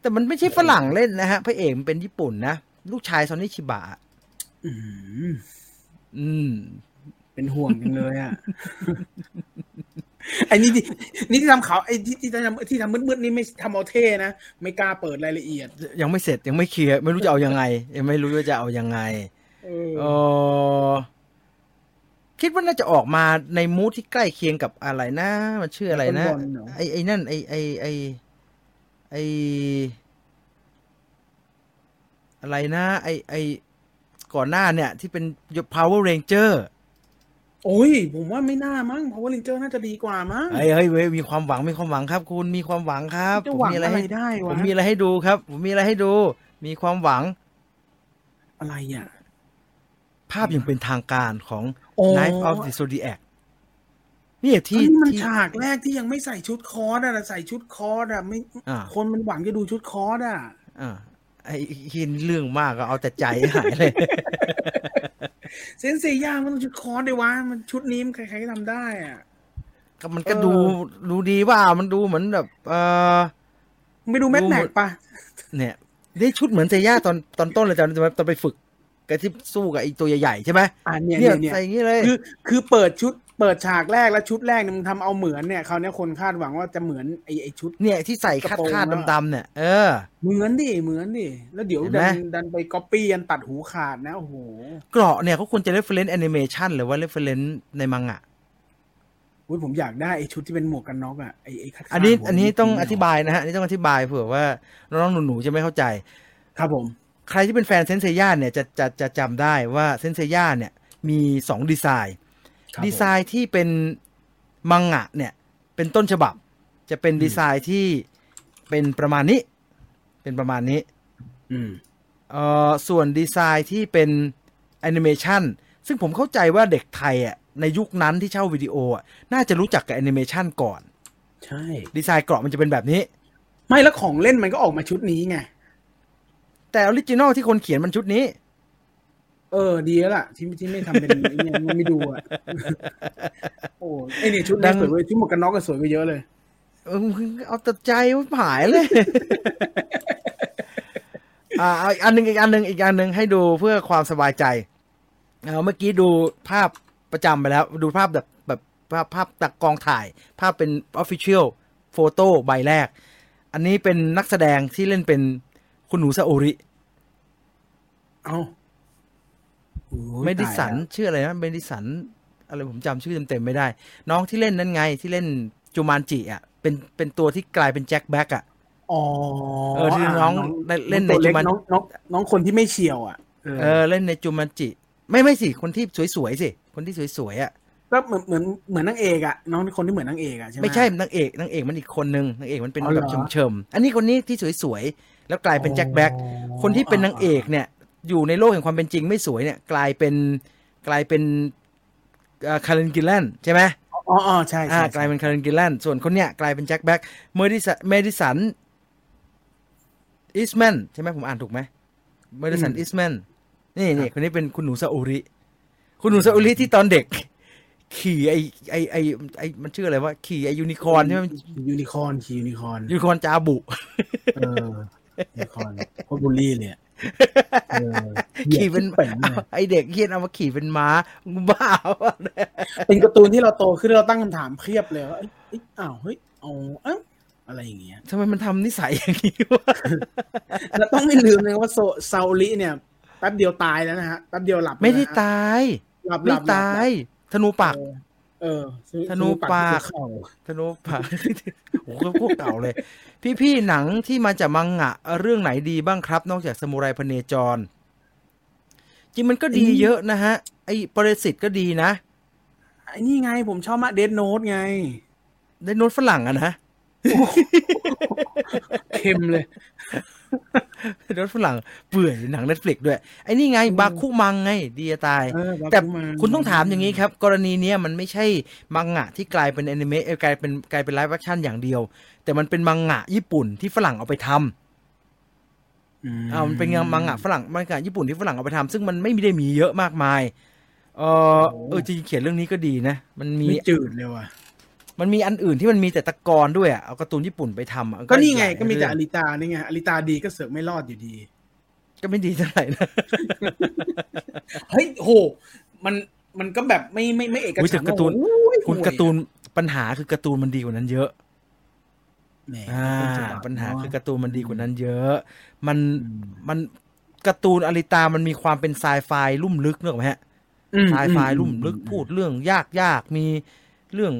แต่มันไม่ใช่ฝรั่งเล่นนะฮะพระเอกมันเป็นญี่ปุ่นนะ ลูกชายซอนนี่ชิบะอืมอืม เป็นห่วงจังเลยอะ ไอ้นี่ที่นี่ที่ทำขาวไอ้ที่ที่ทำที่ทำมืดๆนี่ไม่ทำเอาเท่นะไม่กล้าเปิดรายละเอียด ยังไม่เสร็จยังไม่เคลียร์ไม่รู้จะเอายังไง ยังไม่รู้ว่าจะเอายังไงเออเออคิดว่าน่าจะออกมาในมูทที่ใกล้เคียงกับอะไรนะมันชื่ออะไรนะบอลเหรอไอ้ไอ้นั่นไอ้ไอ้ไอ้ไอ้อะไรนะ ไอ้ไอ้ก่อนหน้าเนี่ย ที่เป็น Power Ranger โอ้ย ผมว่าไม่น่ามั้งเพราะว่าลิงเจอร์น่าจะดีกว่ามั้งเฮ้ยเฮ้ยเว้ยมีความหวังมีความหวังครับ คุณมีความหวังครับจะผมหวังมีอะไรอะไรให้ได้ผวะมมีอะไรให้ดูครับ ผมมีอะไรให้ดู มีความหวัง อะไรอะ ภาพอย่างเป็นทางการของโอ้ Knights of the Zodiac นี่ที่ที่มันที่ฉากแรกที่ยังไม่ใส่ชุด Cloth อะใส่ชุด Cloth อะไม่อ่าคนมันหวังจะดูชุด Cloth อะอ่าไอ้นี่เรื่องมากก็เอาแต่ใจหายเลย เซนเซียามันต้องชุด Cloth ดิวะมันชุดนี้มันใครๆก็ทำได้อะก็มันก็เออดูดูดีว่ามันดูเหมือนแบบ เออไม่ดูแมทดูแม็กปะเนี่ยนี่ชุดเหมือนเซย่าตอนตอนต้นเลยตอนตอนไปฝึกกับที่สู้กับไอ้ตัวใหญ่ๆใช่ไหมอ่าเนี่ยเนี่ยเนี่ยใส่อย่างนี้เลย คือคือเปิดชุด เปิดฉากแรกแล้วชุดแรกเนี่ยมึงทำเอาเหมือนเนี่ยคราวเนี้ยคนคาดหวังว่าจะเหมือนไอ้ไอ้ชุด เนี่ยที่ใส่คาดกระโปรงคาดอะดำๆเนี่ย เออ เหมือนดิเหมือนดิแล้วเดี๋ยวเห็นไหมดันดันไปก๊อปปี้ยันตัดหูขาดนะโอ้โหเกราะเนี่ยเขาควรจะ reference animation หรือว่า reference ในมังงะอุ๊ยผมอยากได้ไอ้ชุดที่เป็นหมวกกันน็อกอะไอ้ไอ้คาดๆอันนี้หัวอันนี้ต้องจริๆอธิบายนะฮะอันนี้ต้องอธิบายเผื่อว่าน้องๆหนูๆจะไม่เข้าใจ ครับผม ใครที่เป็นแฟนเซนเซย่าเนี่ยจะจะจะจำได้ว่าเซนเซย่าเนี่ยมีสองดีไซน์ครับ ดีไซน์ที่เป็นมังงะเนี่ย เป็นต้นฉบับ จะเป็นดีไซน์ที่เป็นประมาณนี้ เป็นประมาณนี้อืมเอ่อส่วนดีไซน์ที่เป็นแอนิเมชันซึ่งผมเข้าใจว่าเด็กไทยอะในยุคนั้นที่เช่าวิดีโออะน่าจะรู้จักกับแอนิเมชันก่อน ใช่ ดีไซน์เกราะมันจะเป็นแบบนี้ ไม่แล้วของเล่นมันก็ออกมาชุดนี้ไง แต่ original ที่คนเขียนมันชุดนี้ เออ ดีแล้วล่ะ ที่ที่ไม่ทำเป็นไอ้เนี่ยมันไม่ดูอะโอ้ไอเนี่ยชุดดันี้ยังสวยกว่าชุดหมวกกันน็อกก็สวยกว่าเยอะเลย เออเอาแต่ใจมันหายเลย อ่าเอาอีกอันหนึ่งอีกอันหนึ่งอีกอันหนึ่งให้ดูเพื่อความสบายใจเอาเมื่อกี้ดูภาพประจำไปแล้ว ดูภาพแบบแบบภาพภาพจากกองถ่าย ภาพเป็น Official โฟโต้ใบแรก อันนี้เป็นนักแสดงที่เล่นเป็นคุณหนูซาโอริ เอาโอ้ย เมดิสันตายแล้วชื่ออะไรนะเมดิสันอะไรผมจำชื่อเต็มๆไม่ได้ น้องที่เล่นนั่นไงที่เล่นจูมานจิอะเป็นเป็นตัวที่กลายเป็น Jack Black อะอ๋อเออที่น้องได้เล่นในตัวเล็กจุมันน้องน้องน้องคนที่ไม่เฉียวอะเออเออเล่นในจูมันจิ ไม่ไม่สิคนที่สวยๆสิคนที่สวยๆอะก็เหมือนเหมือนเหมือนนางเอกอะน้องคนที่เหมือนนางเอกอะใช่ไหมไม่ใช่นางเอกนางเอกมันอีกคนนึงนางเอกมันเป็นอ๋อเหรแบอบเฉิมๆอันนี้คนนี้ที่สวยๆแล้วกลายเป็นแจ็คแบ็กคนที่เป็นนางเอกเนี่ย อยู่ในโลกแห่งความเป็นจริงไม่สวยเนี่ย กลายเป็นกลายเป็นคาร์เรนกิลแลนใช่ไหมอ๋ออ๋อใช่อ่าใช่กลายเป็น Karen Gillan ส่วนคนเนี้ยกลายเป็น Jack Black เมดิสัน Madison Iseman ใช่ไหมผมอ่านถูกไหม Madison Iseman นี่นี่คนนี้เป็นคุณหนูซาโอริคุณหนูซาโอริที่ตอนเด็ก ขี่ไอไอไอไอมันชื่ออะไรวะขี่ไอยูนิคอร์นใช่ไหมยูนิคอร์นขี่ยูนิคอร์นยูนิคอร์นจาบุเออยูนิคอร์นโคตรบูลลี่เลยอะเออ ขี่เป็นเหยียดขี้เป็ดเลยไอเด็กเฮียนเอามาขี่เป็นม้าบ้าวะเนี่ยเป็นการ์ตูนที่เราโตขึ้นเราตั้งคำถามเพียบเลยว่าเอ้ยเอ้ยอ้าวเฮ้ยเอาเอ้าอะไรอย่างเงี้ยทำไมมันทำนิสัยอย่างนี้วะแล้วต้องไม่ลืมเลยว่าโซซาอุริเนี่ยแป๊บเดียวตายแล้วนะฮะแป๊บเดียวหลับไม่ได้แล้วนะฮะตายหลับหไม่ลับหลับตาย ธนูปาก เออเออซื้อธนูปากซื้อเข่าธนูปากโอ้โหพวกเก่าเลย พี่ๆหนังที่มาจากมังงะ เรื่องไหนดีบ้างครับ นอกจากสมุไรพเนจร จริงมันก็ดีเยอะนะฮะ ไอ้ปรสิตก็ดีนะไอ้นี่ไงผมชอบมากเดดโน e ไงได้โน้ตฝรั่งอะนะ เค็มเลยรสฝรั่งเปื่อยหนัง Netflix ด้วย ไอ้นี่ไง บาคุแมนไง ดีจะตายเออบาคุแมนแต่คุณต้องถามอย่างนี้ครับ กรณีเนี้ยมันไม่ใช่มังงะที่กลายเป็นแอนิเมะเอ่อกลายเป็นกลายเป็น live action อย่างเดียว แต่มันเป็นมังงะญี่ปุ่นที่ฝรั่งเอาไปทำอืมอ่ามันเป็นมังงะฝรั่งมังงะญี่ปุ่นที่ฝรั่งเอาไปทำซึ่งมันไม่ได้มีเยอะมากมาย เออเออจริงๆเขียนเรื่องนี้ก็ดีนะ มันมีไม่จืดเลยว่ะ มันมีอันอื่นที่มันมีแต่ตะกอนด้วยอะเอาการ์ตูนญี่ปุ่นไปทำอะก็นี่ไงอีหลายก็มีแต่เรื่อองลิตานี่ไงอลิตาดีก็เสือกไม่รอดอยู่ดี ก็ไม่ดีเท่าไหร่นะเฮ้ยโห มันมันก็แบบไม่ไม่ไม่เอกอุ๊ยฉัแต่นท์การ์ตูนโอ้ยคุณห่วยการ์ตูนปัญหาคือการ์ตูนมันดีกว่านั้นเยอะแหมอ่าต้นฉบับปัญหาเนะคือการ์ตูนมันดีกว่านั้นเยอะ มันอืมมันการ์ตูนอลิตามันมีความเป็นไซไฟลุ่มลึกเนกอะไหมฮะอืมไซไฟอืลุ่มลึกพูดเรื่องยากยากมีเรื่อง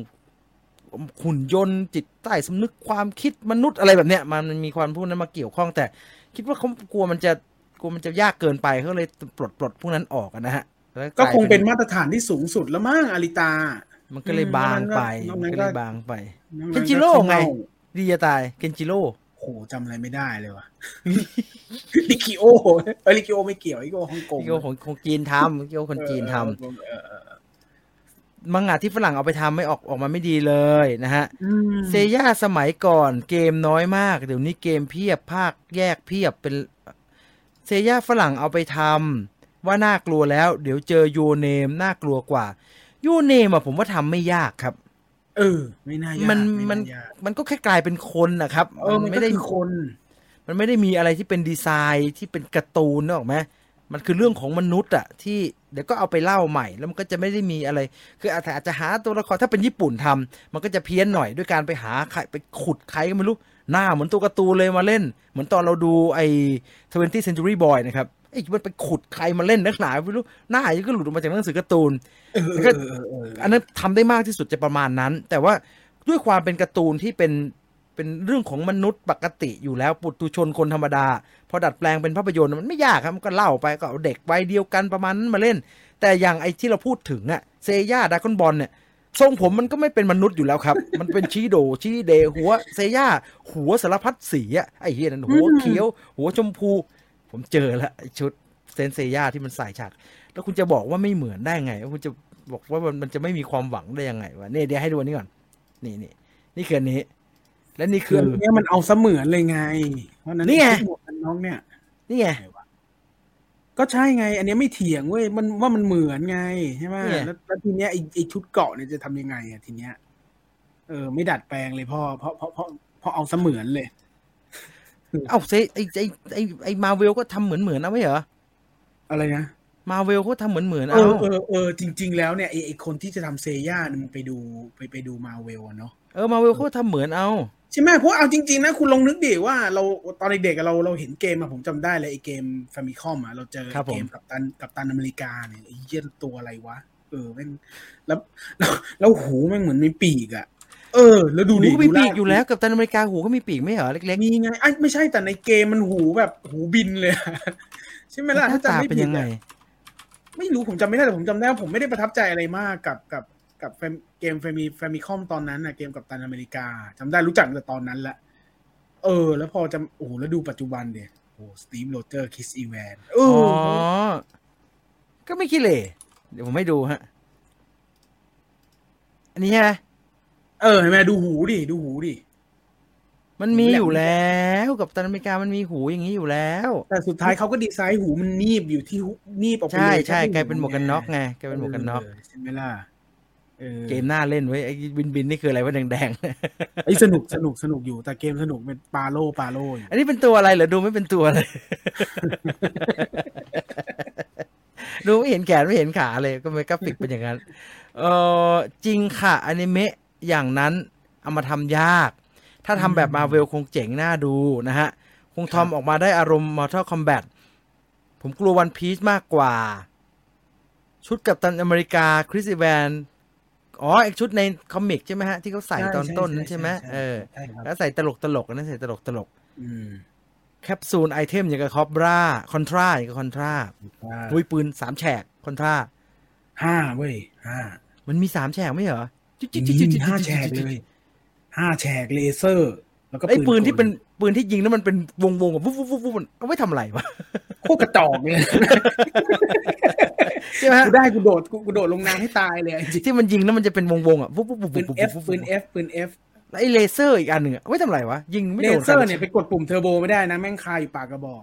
หุ่นยนต์จิตใต้สำนึกความคิดมนุษย์อะไรแบบเนี้ยมันมันมีความพวกนั้นมาเกี่ยวข้องแต่ คิดว่าเขากลัวมันจะกลัวมันจะยากเกินไปเขาเลยปลดปลดพวกนั้นออกอะนะฮะแล้วก็ลายคงเป็นมาตรฐานที่สูงสุดแล้วมั้งอลิตา มันก็เลยบางไปนอกมันนั้นก็ก็เลยบางไปนอกเคนนั้นจิโร่ก็ไงเข้าดีจะตายเคนจิโร่โหจำอะไรไม่ได้เลยว่ะลิคิโอเออลิคิโอไม่เกี่ยวลิคิโอฮ่องกงที่โอของของจีนทำที่โอคนจีนทำ มังงะที่ฝรั่งเอาไปทำไม่ออกออกมาไม่ดีเลยนะฮะอืมเซย่าสมัยก่อนเกมน้อยมาก เดี๋ยวนี้เกมเพียบภาคแยกเพียบเป็นเซย่าฝรั่งเอาไปทำว่าน่ากลัวแล้ว เดี๋ยวเจอ Your Name น่ากลัวกว่า Your Name อะผมว่าทำไม่ยากครับ เออ ไม่น่ายากมันไม่มันยากมันก็แค่กลายเป็นคนนะครับเออมันไม่ก็ได้คือคน มันไม่ได้มีอะไรที่เป็นดีไซน์ที่เป็นการ์ตูนนึกออกไหมมันคือเรื่องของมนุษย์อะที่ เดี๋ยวก็เอาไปเล่าใหม่ แล้วมันก็จะไม่ได้มีอะไร คืออาจจะอาจจะหาตัวละครถ้าเป็นญี่ปุ่นทำมันก็จะเพี้ยนหน่อยด้วยการไปหาใครไปขุดใครก็ไม่รู้หน้าเหมือนตัวการ์ตูนเลยมาเล่น เหมือนตอนเราดูไอ้20 Century Boy นะครับไอ้มันไปขุดใครมาเล่นนักหนาไม่รู้หน้ายังก็หลุดออกมาจากหนังสือการ์ตูนเออมันก็เออเออเอออันนั้นทำได้มากที่สุดจะประมาณนั้น แต่ว่าด้วยความเป็นการ์ตูนที่เป็น เป็นเรื่องของมนุษย์ปกติอยู่แล้วปุถุชนคนธรรมดา พอดัดแปลงเป็นภาพยนตร์มันไม่ยากครับมันก็เล่าไปก็เอาเด็กวัยเดียวกันประมาณนั้นมาเล่น แต่อย่างไอ้ที่เราพูดถึงอะเซย่าดากอนบอลเนี่ยทรงผมมันก็ไม่เป็นมนุษย์อยู่แล้วครับ มันเป็นชีโดชีเด หัวเซย่า หัวสารพัดสีอะไอ้เฮียนั่นหัวเขียว หัวชมพู ผมเจอแล้วไอ้ชุดเซนเซย่าที่มันใส่ฉาก แล้วคุณจะบอกว่าไม่เหมือนได้ไงแล้วคุณจะบอกว่ามันมันจะไม่มีความหวังได้ยังไงวะเนี่ยเดี๋ยวให้ดูอันนี้ก่อน นี่นี่นี่คืออันนี้ และนี่คืคือออันเนี้ยมันเอาเสมือนเลยไง เพราะฉะนั้นนี่ไงหมวกกันน็อกเนี่ยนี่ไงก็ใช่ไง อันเนี้ยไม่เถียงเว้ยมันว่ามันเหมือนไงใช่ไหมเนี่ยแล้วแล้วทีเนี้ยไอ้ไอ้ชุดเกราะเนี่ยจะทำยังไงอะทีเนี้ย เออ ไม่ดัดแปลงเลยพ่อเพราะเพราะเพราะเพราะเอาเสมือนเลย เอ้าเซไอไอไอไอมาเวลก็ทำเหมือนเหมือนเอาไม่เหรออะไรนะมาเวลก็ทำเหมือนเหมือนเอเอาอเออเออจริง ๆ แล้วเนี่ยไอ้ไอ้คนที่จะทำเซย่าเนี่ยมันไปดูไปไปดูมาเวลอะเนาะ เออมาเวลก็ทำเหมือนเอาใช่ไหมเพราะเอาจริงๆนะคุณลองนึกดิว่าเราตอนเด็กๆอะเราเราเห็นเกมอะผมจำได้เลยไอ้เกมฟามิคอมอะเราเจอเกมกับตันกับตันอเมริกาเนี่ยไอ้เหี้ยตัวอะไรวะเออแม่งแล้วแล้วแล้วหูแม่งเหมือนมีปีกอะเออ แล้วดูหูดิก็มีดูปีลากอยู่แล้วกับตันอเมริกาหูก็มีปีกไม่เหรอเล็กมีไงไอ้ยไม่ใช่แต่ในเกมมันหูแบบหูบินเลยอะใช่ไหมๆหล่ะน้าถ้าตาจำไม่เป็นผิดยังไงอะไม่รู้ผมจำไม่ได้แต่ผมจำได้ว่าผมไม่ได้ประทับใจอะไรมากกับกับ กับแฟมเกมแฟมิแฟมิคอมตอนนั้นอะเกมกับตันอเมริกาจำได้รู้จักตั้งแต่ตอนนั้นแหละเออ แล้วพอจะโอ้โหแล้วดูปัจจุบันเดียโอ้สตีมโรเจอร์คิสอีแวนเออ๋ออก็ไม่ขี้เหร่เดี๋ยวผมให้ดูฮะ อันนี้ฮะเออเห็นไหมดูหูดิ ดูหูดิ มันมีอยู่แล้วกับตันอเมริกามันมีหูอย่างนี้อยู่แล้ว แต่สุดท้ายเขาก็ดีไซน์หูมันนีบอยู่ที่หูนีบออกไปใช่เลยใช่ถ้กลายเป็นหมวกกันน็อกไงกลายเป็นหมวกกันน็อกเใช่ไหมล่ะ เออเกมหน้าเล่นไว้ยไอ้บินบินนี่คืออะไรวะแดงไอ้ยสนุกสนุกสนุกอยู่แต่เกมสนุกเป็นปาโลปาโลอยู่ๆอันนี้เป็นตัวอะไรเหรอดูไม่เป็นตัวเลยดูไม่เห็นแขนไม่เห็นขาเลยก็ไม่กราฟิกเป็นอย่างนั้นเออจริงค่ะอนิเมะอย่างนั้นเอามาทำยาก ถ้าทำแบบมาเวลคงเจ๋งน่าดูนะฮะ คงทำออกมาได้อารมณ์ Mortal Kombat ผมกลัววันพี e มากกว่า ชุดกับตันอเมริกาคริส e แวน อ๋อไอชุดใน comic ใช่ไหมฮะที่เขาใส่ตอนต้นนั้นใช่ไหมเออใช่ครับแล้วใส่ตลกตลกๆอันนั้นใส่ตลกตลกอืมๆแคปซูลไอเทมอย่างกับคอบราคอนทราอย่างกับคอนทราวุยปืนสามแฉกคอนทราห้าเว้ยห้ามันมีสามแฉกไม่เหรอจิ๊ดจิ๊ดมีจิ๊ดจิ๊ดจิ๊ดห้าจิ๊ดแฉกเลยห้าแฉกเลเซอร์ แล้วก็ไอ้ปืนที่กลเป็นปืนที่ยิงแล้วมันเป็นวงวงๆกับวุบวุบวุบวุบมันเอาไว้ทำอะไรวะโคตรกระจอกเลย ใช่ไหมฮะกูได้กูโดดกูกูโดดลงน้ำให้ตายเลยจริงที่มันยิงแล้วมันจะเป็นวงวงๆอะวุบวุบวุบปืวุนบวุบ F วุบปืน F ปืน F แล้วไอ้เลเซอร์อีกอันหนึ่งอะเอาไว้ทำอะไรวะ ยิงไม่เลโดนเซอร์เนี่ยไปกดปุ่มเทอร์โบไม่ได้นะ แม่งคาอยู่ปากกระบอก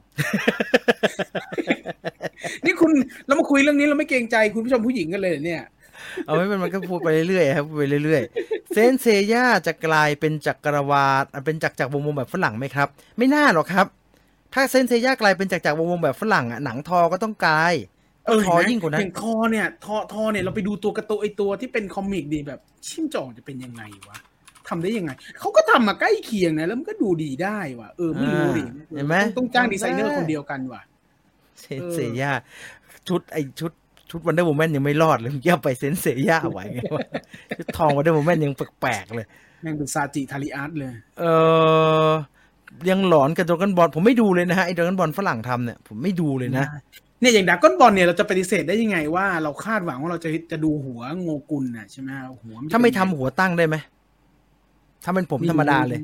นี่คุณเรามาคุยเรื่องนี้เราไม่เกรงใจคุณผู้ชมผู้หญิงกันเลยเหรอเนี่ย เอาไม่เป็นมันก็พูดไปเรื่อยๆครับพูดไปเรื่อยๆ เซนเซย่าจะกลายเป็นจักรวาลเป็นจักรจักรวงวงแบบฝรั่งไหมครับ ไม่น่าหรอกครับ ถ้าเซนเซย่ากลายเป็นจักรจักรวงวงแบบฝรั่งอะหนังทอก็ต้องกลาย เออทอเห็นไหมยิ่งกว่านั้นอย่างทอเนี่ยทอทอเนี่ยเราไปดูตัวการ์ตูนไอตัวที่เป็นคอมิกดีแบบ ชิมจองจะเป็นยังไงวะทำได้ยังไง เขาก็ทำมาใกล้เคียงนะ แล้วมันก็ดูดีได้ว่ะเออไม่รู้ดิอ่าเห็นไหมต้องต้องจ้างดีไซเนอร์คนเดียวกันว่ะเซนเซย่าชุดไอชุดชุดวันเดอร์ m ูแมนยังไม่รอดเลยย่าไปเซนเซย่าไหวไงวะชุดทองวันเดอร์ m ูแมนยังแปลกๆเลยแม่งเป็นซาจิทาริอาร์ตเลย เออยังหลอนกับดราก้อนบอลผมไม่ดูเลยนะฮะไอ้ดราก้อนบอลฝรั่งทำเนี่ยผมไม่ดูเลยนะ เนี่ยอย่างดากอนบอลเนี่ยเราจะปฏิเสธได้ยังไงว่าเราคาดหวังว่าเราจะจะดูหัวโงกุลน่ะใช่ไหมหัวถ้าไม่ทำหัวตั้งได้ไหมถ้าเป็นผมธรรมดาเลย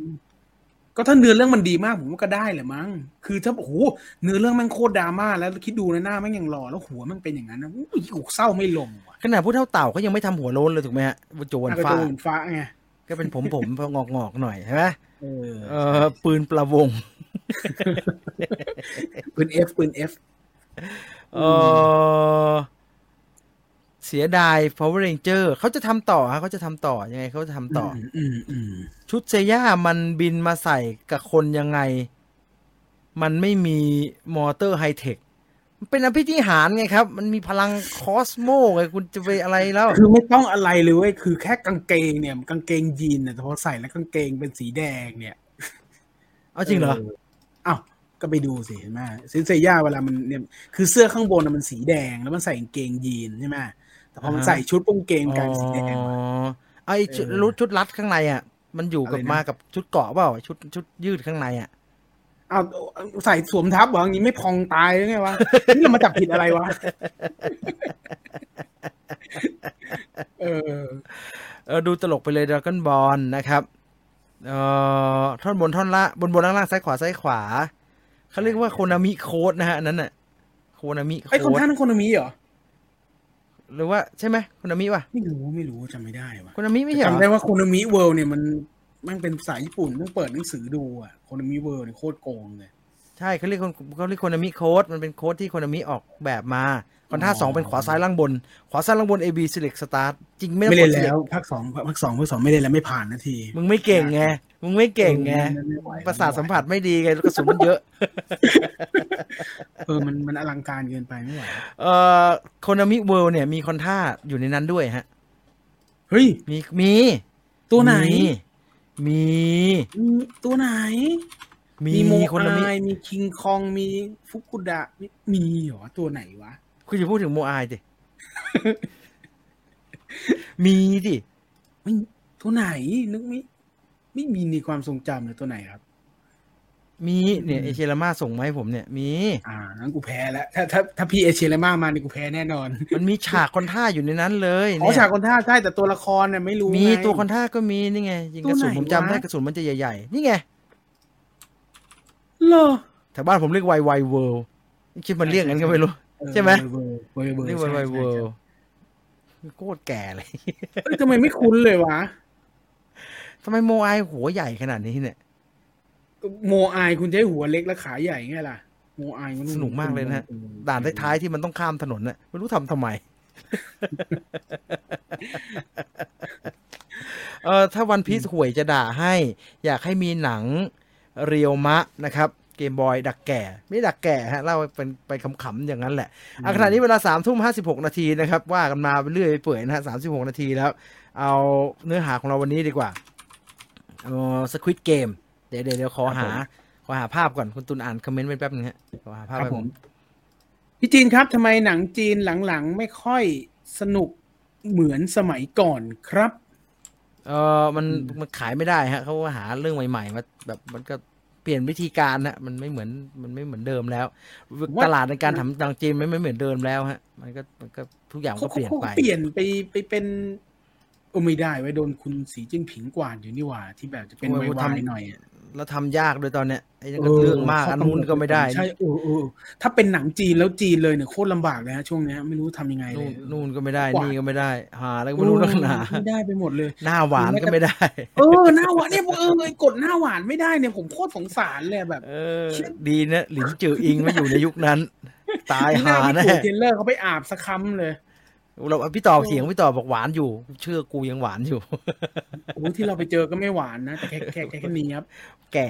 ก็ถ้าเนื้อเรื่องมันดีมากผมว่าก็ได้แหละมั้งคือถ้าโอ้โหเนื้อเรื่องแมันโคตรดราม่าแล้วคิดดูนะหน้าแมันยังหล่อแล้วหัวมันเป็นอย่างนั้นนะอุ้ยกูเศร้าไม่ลงว่ะขนาดผู้เท่าเต่าก็ยังไม่ทำหัวโล้นเลยถูกไหมฮะโจวันกระฟ้าโดนฟ้าไงก็เป็นผมผมพองอกงอกๆหน่อยใช่ไหมเออเออปืนประวงปืน F ปืน F เออเสียดาย Power Ranger เขาจะทำต่อฮะเขาจะทำต่อยังไงเขาจะทำต่อออืมอืมชุดเซย่ามันบินมาใส่กับคนยังไง มันไม่มีมอเตอร์ไฮเทคมันเป็นอภินิหารไงครับ มันมีพลัง cosmo ไงคุณจะไปอะไรแล้ว คือไม่ต้องอะไรเลยเว้ยคือแค่กางเกงเนี่ยกางเกงยีนเนี่ยพอใส่แล้วกางเกงเป็นสีแดงเนี่ย เอาจริงเหรออ้าว ก็ไปดูสิเห็นไหมซินเซย่าเวลามันเนี่ยคือเสื้อข้างบนน่ะมันสีแดง แล้วมันใส่กางเกงยีนใช่ไหมแต่พอมันอ่าฮะใส่ชุดปุ้งเกงกลายเป็นสีแดงอ๋อว่ะไอชุดเออรู้ชุดรัดข้างในอะ มันอยู่กับอะไรนะมากับชุดเกราะเปล่าชุดชุดยืดข้างในอะอ้าวใส่สวมทับเหรออย่างนี้ไม่พองตายหรือไงวะนี่เรามาจับผิดอะไรวะเออเออดูตลกไปเลยดราก้อนบอลนะครับ เอ่อท่อนบนท่อนละบนบนล่างล่างซ้ายขวาซ้ายขวา เขาเรียกว่า Konami Code นะฮะอันนั้นน่ะ Konami ไอ้คนโค้ดท่านั้นโคนมีเหรอหรือว่าใช่ไหมโคนามิป่ะไม่รู้ไม่รู้จำไม่ได้วะ Konami ไม่ใช่เหรจำได้อว่า Konami World เนี่ยมันมันเป็นภาษาญี่ปุ่นต้องเปิดหนังสือดูอะ Konami World เนี่ยโคตรโกงเลยใช่เขาเรียกคนเขาเรียก Konami Code มันเป็นโค้ดที่ Konami ออกแบบมาคอนท่าสองเป็นขวาซ้ายล่างบน ขวาซ้ายล่างบน A B select start จริงไม่ต้องไม่เล่นกดแล้ว select ภาคสองภาคสองภาคสองไม่เล่นแล้วไม่ผ่านนาที มึงไม่เก่งไง มึงไม่เก่งไงไม่ไหวประสาทสัมผัสไม่ดีไงกระสุนมันเยอะ เออมันมันอลังการเกินไปไม่ไหวเอ่อโคนามิเวิลด์เนี่ยมีคอนท่าอยู่ในนั้นด้วยฮะ เฮ้ย มีมีตัวไหน มีมีมีตัวไหน มีมีโมโคนามิอายมีคิงคองมีฟุกุดะมีมีเหรอตัวไหนวะ คุณจะพูดถึงโมอายดิมีดิไม่ตัวไหนนึกไม่ ไม่มีในความทรงจำเลยตัวไหนครับ มีเนี่ยเอเชลามาส่งมาให้ผมเนี่ยมี อ่างั้นกูแพ้แล้วถ้าถ้าถ้าพี่เอเชียเลมามานี่กูแพ้แน่นอน มันมีฉากคอนท่าอยู่ในนั้นเลยอ๋อเนี่ยฉากคนท่าใช่แต่ตัวละครเนี่ยไม่รู้มีไง ตัวคอนท่าก็มีนี่ไงยิงกระสุนตัวไหนผมจำได้วะ กระสุนมันจะใหญ่ๆ นี่ไงเหรอแถวบ้านผมเรียกไวไวเวิลด์คิดมันเรียกกันก็ไม่รู้ ใช่ไหมเวอร์เวอร์เวอร์เรียกไวใช่ไวใช่เวิลใช่ด์โคตรแก่เลย เอ้ยทำไมไม่คุ้นเลยวะ ทำไมโมอายหัวใหญ่ขนาดนี้เนี่ย โมอายคุณจะให้หัวเล็กและขาใหญ่ไงล่ะ โมอายมันสนุกมากเลยนะฮะด่านท้ายๆที่มันต้องข้ามถนนน่ะไม่รู้ทำทำไมเออถ้าวันพีซห่วยจะด่าให้ อยากให้มีหนังเรียวมะนะครับเกมบอยดักแก่ ไม่ดักแก่ฮะเล่าเป็นไปขำๆอย่างนั้นแหละอะขณะนี้เวลาสามทุ่มห้าสิบหกนาทีนะครับ ว่ากันมาไปเรื่อยไปเปื่อยนะฮะสามสิบหกนาทีแล้ว เอาเนื้อหาของเราวันนี้ดีกว่าเออสควิตเกมเดี๋ยวเดี๋ยวเดี๋ยวขอหาขอหาภาพก่อนคุณตุนอ่านคอมเมนต์ไปแป๊บนึงฮะขอหาภาพครับไปผมพี่จีนครับทำไมหนังจีนหลังๆไม่ค่อยสนุกเหมือนสมัยก่อนครับ เออมันมันขายไม่ได้ฮะเขาก็หาเรื่องใหม่ๆมาแบบมันก็เปลี่ยนวิธีการนะมันไม่เหมือนมันไม่เหมือนเดิมแล้วว่าตลาดในการทำหนังจีนไม่ไม่เหมือนเดิมแล้วฮะ มันก็มันก็ทุกอย่างเขาก็เปลี่ยนเขาไปเปลี่ยนไปไปเป็น เออไม่ได้ไว้โดนคุณสีจิ้นผิงกวาดอยู่นี่หว่า ที่แบบจะเป็นโอ้ไวยผมวายทำหน่อยอะแล้วทำยากด้วยตอนเนี้ยไอ้นั่นก็เรื่องมากอันนู้นก็ไม่ได้ ใช่เออเออถ้าเป็นหนังจีนแล้วจีนเลยเนี่ยโคตรลำบากเลยฮะช่วงเนี้ยไม่รู้ทำยังไงเลนู่ยนนู่นก็ไม่ได้กว่านี่ก็ไม่ได้ หาแล้วก็ไม่รู้นักหนาไม่ได้ไปหมดเลย หน้าหวานก็ไม่ได้ เออหน้าหวานเนี่ยเออเลยกดหน้าหวานไม่ได้เนี่ยผมโคตรสงสารเลยแบบเออดีนะหลินจืออิงไม่อยู่ในยุคนั้น ตายที่หหาน้าแน่พี่ปู่เทรลเลอร์เขาไปอาบสักคำเลย เราพี่ต่อเถียงพี่ต่อบอกหวานอยู่ เชื่อกูยังหวานอยู่โอ้ที่เราไปเจอก็ไม่หวานนะแต่แค่แค่แค่แค่เนี้ยบแก่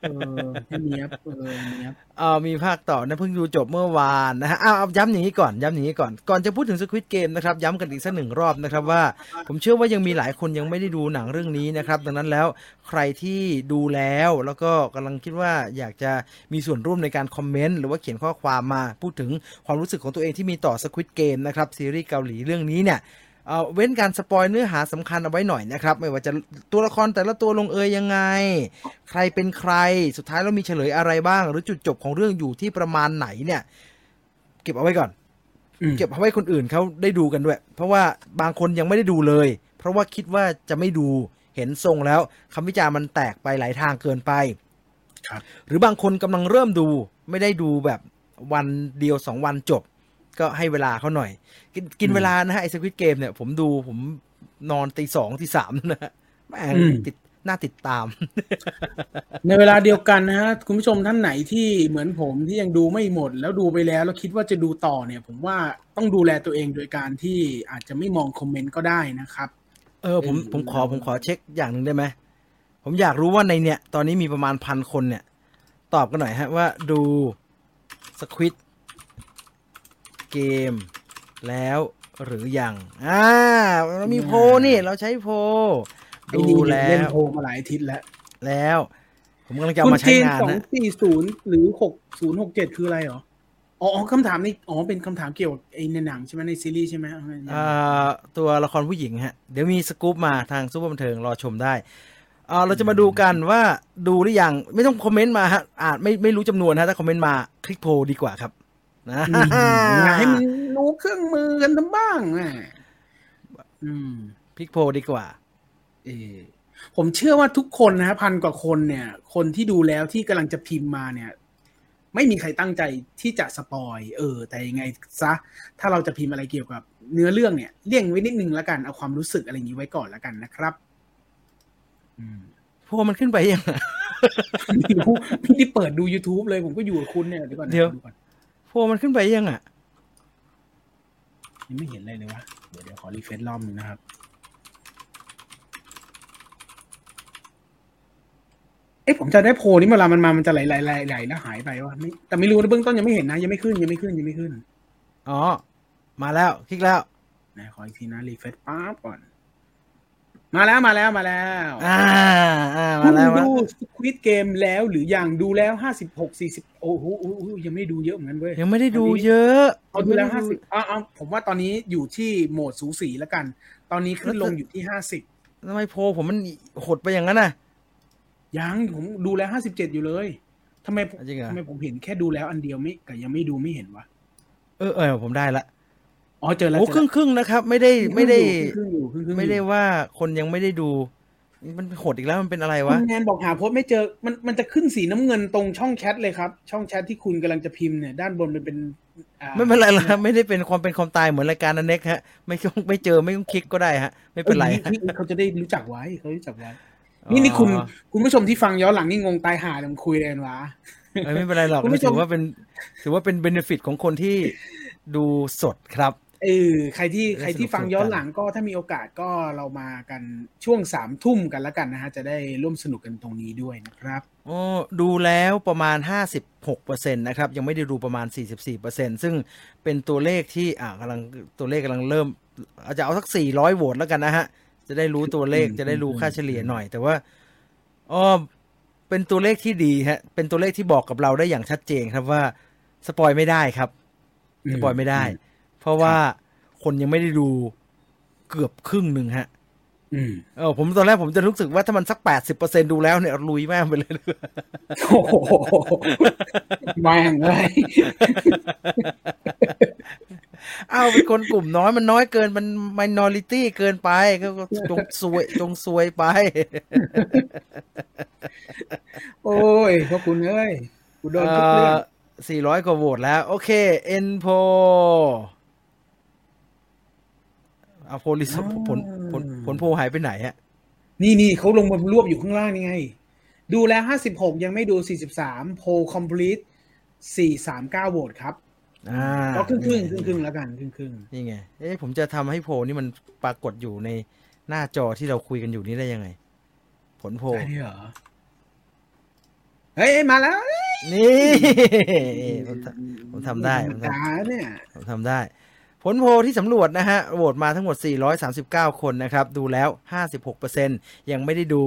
เออแค่เนี้ยบเออเนี้ยบเออมีภาคต่อนะเพิ่งดูจบเมื่อวานนะฮะอ้าวเอาย้ำอย่างนี้ก่อนย้ำอย่างนี้ก่อนก่อนจะพูดถึงสควิตเกมนะครับย้ำกันอีกสักหนึ่งรอบนะครับว่า ผมเชื่อว่ายังมีหลายคนยังไม่ได้ดูหนังเรื่องนี้นะครับ ดังนั้นแล้วใครที่ดูแล้วแล้วก็กำลังคิดว่าอยากจะมีส่วนร่วมในการคอมเมนต์หรือว่าเขียนข้อความมาพูดถึงความรู้สึกของตัวเองที่มีต่อสควิตเกมนะครับซีรีส์เกาหลีเรื่องนี้เนี่ย เอ่อเว้นการสปอยเนื้อหาสำคัญเอาไว้หน่อยนะครับ ไม่ว่าจะตัวละครแต่ละตัวลงเอยยังไง ใครเป็นใครสุดท้ายแล้วมีเฉลยอะไรบ้าง หรือจุดจบของเรื่องอยู่ที่ประมาณไหนเนี่ย เก็บเอาไว้ก่อนอืมเก็บเอาไว้คนอื่นเขาได้ดูกันด้วย เพราะว่าบางคนยังไม่ได้ดูเลย เพราะว่าคิดว่าจะไม่ดูเห็นทรงแล้วคำวิจารณ์มันแตกไปหลายทางเกินไปครับหรือบางคนกำลังเริ่มดูไม่ได้ดูแบบวันเดียวสองวันจบ ก็ให้เวลาเขาหน่อย กินกินเวลานะฮะไอสควิตเกมเนี่ยผมดูผมนอนตีสองตีสามนะฮะแม่งอืมติดน่าติดตาม ในเวลาเดียวกันนะฮะคุณผู้ชมท่านไหนที่เหมือนผมที่ยังดูไม่หมด แล้วดูไปแล้วแล้วคิดว่าจะดูต่อเนี่ย ผมว่าต้องดูแลตัวเองโดยการที่อาจจะไม่มองคอมเมนต์ก็ได้นะครับ เออผมเออผมขอผมขอเช็คอย่างหนึ่งได้ไหมผมอยากรู้ว่าในเนี่ย ตอนนี้มีประมาณพันคนเนี่ย ตอบกันหน่อยฮะว่าดูสควิต เกมแล้วหรือยัง อ่า เรามีโพลนี่ เราใช้โพลไอ้ดูนี่แล้เล่นวโทรมาหลายอาทิตย์แล้ว แล้ว ผมกำลังจะเอาคุณมาใช้จีนงานสองนะสี่ศูนย์หรือหกศูนย์หกเจ็ดคืออะไรเหรออ๋ออ๋อคำถามนี้อ๋อ เป็นคำถามเกี่ยวกับไอ้ในหนังใช่ไหมในซีรีส์ใช่ไหมเอาไงอ่า ตัวละครผู้หญิงฮะ เดี๋ยวมีสกู๊ปมาทางซูเปอร์บันเทิงรอชมได้อ่าเราจะมาดูกันว่าดูหรือยัง ไม่ต้องคอมเมนต์มาฮะอาจไม่ไม่รู้จำนวนฮะถ้าคอมเมนต์มาคลิกโพลดีกว่าครับ นะอืมให้มันรู้เครื่องมือกันทั้งบ้างอะอืมคลิกโพลดีกว่า เออผมเชื่อว่าทุกคนนะฮะพันกว่าคนเนี่ย คนที่ดูแล้วที่กำลังจะพิมพ์มาเนี่ย ไม่มีใครตั้งใจที่จะสปอยเออ แต่ยังไงซะ ถ้าเราจะพิมพ์อะไรเกี่ยวกับ เนื้อเรื่องเนี่ยเลี่ยงไว้นิดนึงแล้วกันเอาความรู้สึกอะไรอย่างนี้ไว้ก่อนแล้วกันนะครับอืมโพลมันขึ้นไปยังไม่รู้พี่ที่เปิดดู YouTube เลยผมก็อยู่กับคุณเนี่ยเดี๋ยวก่อนนะเดี๋ยวก่อน โพลมันขึ้นไปยังอะยังไม่เห็นอะไรเลยวะ เดี๋ยวเดี๋ยวขอรีเฟรชรอบหนึงนะครับ เอ๊ะผมจะได้โพลนี้เวลามันมามันจะไหลไหลไหลไหลแล้วหายไปวะไม่แต่ไม่รู้นะเบื้องต้นยังไม่เห็นนะ ยังไม่ขึ้นยังไม่ขึ้นยังไม่ขึ้น อ๋อ มาแล้ว คลิกแล้ว นะขออีกทีนะรีเฟรชปั๊บก่อน มาแล้วมาแล้วมาแล้วอ่าอ่ามาแล้วคุณมาดูสควิดเกมแล้วหรือยังดูแล้วห้าสิบหกสี่สิบโอ้โหโอ้โหยังไม่ได้ดูเยอะเหมือนกันเว้ยยังไม่ได้ดูเยอะเอาดูแล้วยังห้าไม่สิไบอ่าอ่าผมว่าตอนนี้อยู่ที่โหมดสูสีแล้วกัน ตอนนี้ขึ้นลงอยู่ที่ห้าสิบทำไมโพลผมมันหดไปอย่างนั้นน่ะ ยังผมดูแล้วห้าสิบเจ็ดอยู่เลยทำไมผมจริงเหรอทำไมผมเห็นแค่ดูแล้วอันเดียวไม่แต่ยังไม่ดูไม่เห็นวะเออเออผมได้ละ อ๋อเจอแล้วโอ้เจอครึ่แล้งวครึ่งๆนะครับ ไม่ได้ไม่ได้ครึ่งอยู่ครึ่งอยู่ครึ่งๆอยู่ไม่ได้ว่าคนยังไม่ได้ดู มันหดอีกแล้วมันเป็นอะไรวะคุณแนนบอกหาโพสต์ไม่เจอมันมันจะขึ้นสีน้ำเงินตรงช่องแชทเลยครับ ช่องแชทที่คุณกำลังจะพิมพ์เนี่ยด้านบนมันเป็นอ่าไม่เป็นไรละไม่ได้เป็นความเป็นความตายเหมือนรายการนันเน็กฮะ ไม่ต้องไม่เจอไม่ต้องคลิกก็ได้ฮะ ไม่เป็นไรออฮะนี่เขาจะได้รู้จักไว้เขารู้จักไว้นี่นี่คุณอ๋อคุณผู้ชมที่ฟังย้อนหลังนี่งงตายหาเลยมันคุยอะไรกันวะเอ้ยไม่เป็นไรหรอกคุณผู้ชมถือว่าเป็นถือว่าเป็นเบนฟิตของคนที่ดูสดครับ เออใครที่ได้ใครที่สนุกฟังสนุกย้อนกันหลังก็ถ้ามีโอกาสก็เรามากันช่วงสามทุ่มกันแล้วกันนะฮะจะได้ร่วมสนุกกันตรงนี้ด้วยนะครับอ๋อดูแล้วประมาณ 56%นะครับ ยังไม่ได้ดูประมาณ 44%ซึ่งเป็นตัวเลขที่อ่ากำลังตัวเลขกำลังเริ่มอาจจะเอาสัก 400โหวตแล้วกันนะฮะ จะได้รู้ตัวเลขอืมจะได้รู้อืมค่าเฉลี่ยหน่อย แต่ว่าอ๋อเป็นตัวเลขที่ดีฮะ เป็นตัวเลขที่บอกกับเราได้อย่างชัดเจนครับว่าสปอยไม่ได้ครับสปอยไม่ได้ เพราะว่าคนยังไม่ได้ดูเกือบครึ่งหนึ่งฮะอืมเออผมตอนแรกผมจะรู้สึกว่าถ้ามันสักแปดสิบเปอร์เซ็นดูแล้วเนี่ยลุยแม่งไปเลยโอ้โหแม่งเลยเอาเป็นคนกลุ่มน้อยมันน้อยเกินมัน minority เกินไปก็ก็จงซวยจงซวยไป โอ้ยพวกคุณเอ้ยกูโดนทุกเรื่องสี่ร้อยกว่าโหวตแล้ว โอเค เอ็นโพ เอาโพลิสผลผลผลโพลหายไปไหนฮะนี่นี่เขาลงมารวบอยู่ข้างล่างนี่ไง ดูแล้วห้าสิบหกยังไม่ดูสี่สิบสามโพคอมพลีทสี่สามเก้าโหวตครับอ่าก็ครึ่งครึ่งครึ่งครึ่งแล้วกันครึ่งครึ่งนี่ไง เอ๊ะผมจะทำให้โพลนี่มันปรากฏอยู่ในหน้าจอที่เราคุยกันอยู่นี่ได้ยังไง ผลโพลใช่เหรอ เฮ้ย มาแล้ว นี่ ผมทำผมทำได้ ผมทำตาเนี่ยผมทำได้ ผลโพลที่สำรวจนะฮะโหวตมาทั้งหมด 439 คนนะครับ ดูแล้ว 56%ยังไม่ได้ดู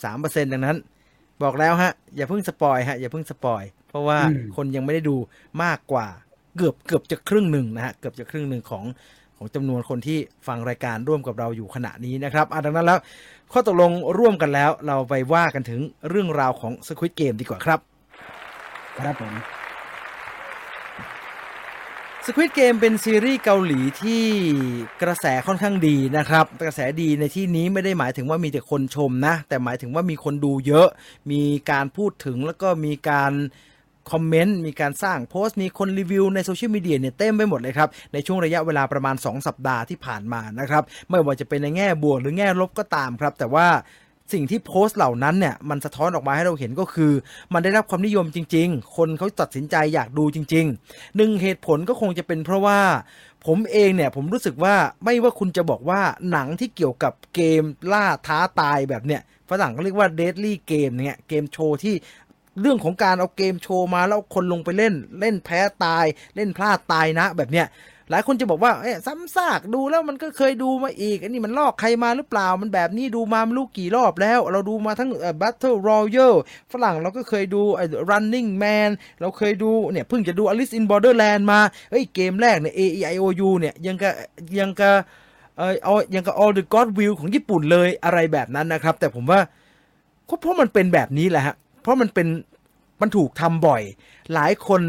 43%ดังนั้น บอกแล้วฮะ อย่าเพิ่ง spoil ฮะ อย่าเพิ่ง spoil เพราะว่าอืมคนยังไม่ได้ดูมากกว่าเกือบเกือบจะครึ่งหนึ่งนะฮะ เกือบจะครึ่งหนึ่งของของจำนวนคนที่ฟังรายการร่วมกับเราอยู่ขณะนี้นะครับอะดังนั้นแล้ว ข้อตกลงร่วมกันแล้ว เราไปว่ากันถึงเรื่องราวของ Squid Game ดีกว่าครับ ครับผม Squid Game เป็นซีรีส์เกาหลีที่กระแสค่อนข้างดีนะครับ กระแสดีในที่นี้ไม่ได้หมายถึงว่ามีแต่คนชมนะ แต่หมายถึงว่ามีคนดูเยอะ มีการพูดถึงแล้วก็มีการคอมเมนต์มีการสร้างโพสต์ มีคนรีวิวในโซเชียลมีเดียเนี่ยเต็มไปหมดเลยครับ ในช่วงระยะเวลาประมาณ 2 สัปดาห์ที่ผ่านมานะครับ ไม่ว่าจะเป็นในแง่บวกหรือแง่ลบก็ตามครับ แต่ว่า สิ่งที่โพสต์เหล่านั้นเนี่ยมันสะท้อนออกมาให้เราเห็นก็คือ มันได้รับความนิยมจริง ๆ คนเขาตัดสินใจอยากดูจริงๆหนึ่งเหตุผลก็คงจะเป็นเพราะว่า ผมเองเนี่ยผมรู้สึกว่าไม่ว่าคุณจะบอกว่าหนังที่เกี่ยวกับเกมล่าท้าตายแบบเนี้ยฝรั่งก็เรียกว่า deadly game เนี่ยเกมโชว์ที่เรื่องของการเอาเกมโชว์มาแล้วคนลงไปเล่นเล่นแพ้ตาย เล่นพลาดตายนะแบบเนี้ย หลายคนจะบอกว่าเอ๊ะซ้ำซากดูแล้วมันก็เคยดูมาอีกอันนี้มันลอกใครมาหรือเปล่ามันแบบนี้ดูมาไม่รู้กี่รอบแล้ว เราดูมาทั้งเอ่อ Battle Royale ฝรั่งเราก็เคยดูไอ้ Running Man เราเคยดูเนี่ยเพิ่งจะดู Alice in Borderland มาเฮ้ยเกมแรกเนี่ย A E I O U เนี่ยยังกับยังกับเออเอายังกับ All the God Will ของญี่ปุ่นเลยอะไรแบบนั้นนะครับ แต่ผมว่าก็เพราะมันเป็นแบบนี้แหละฮะเพราะมันเป็น มันถูกทำบ่อย หลายคน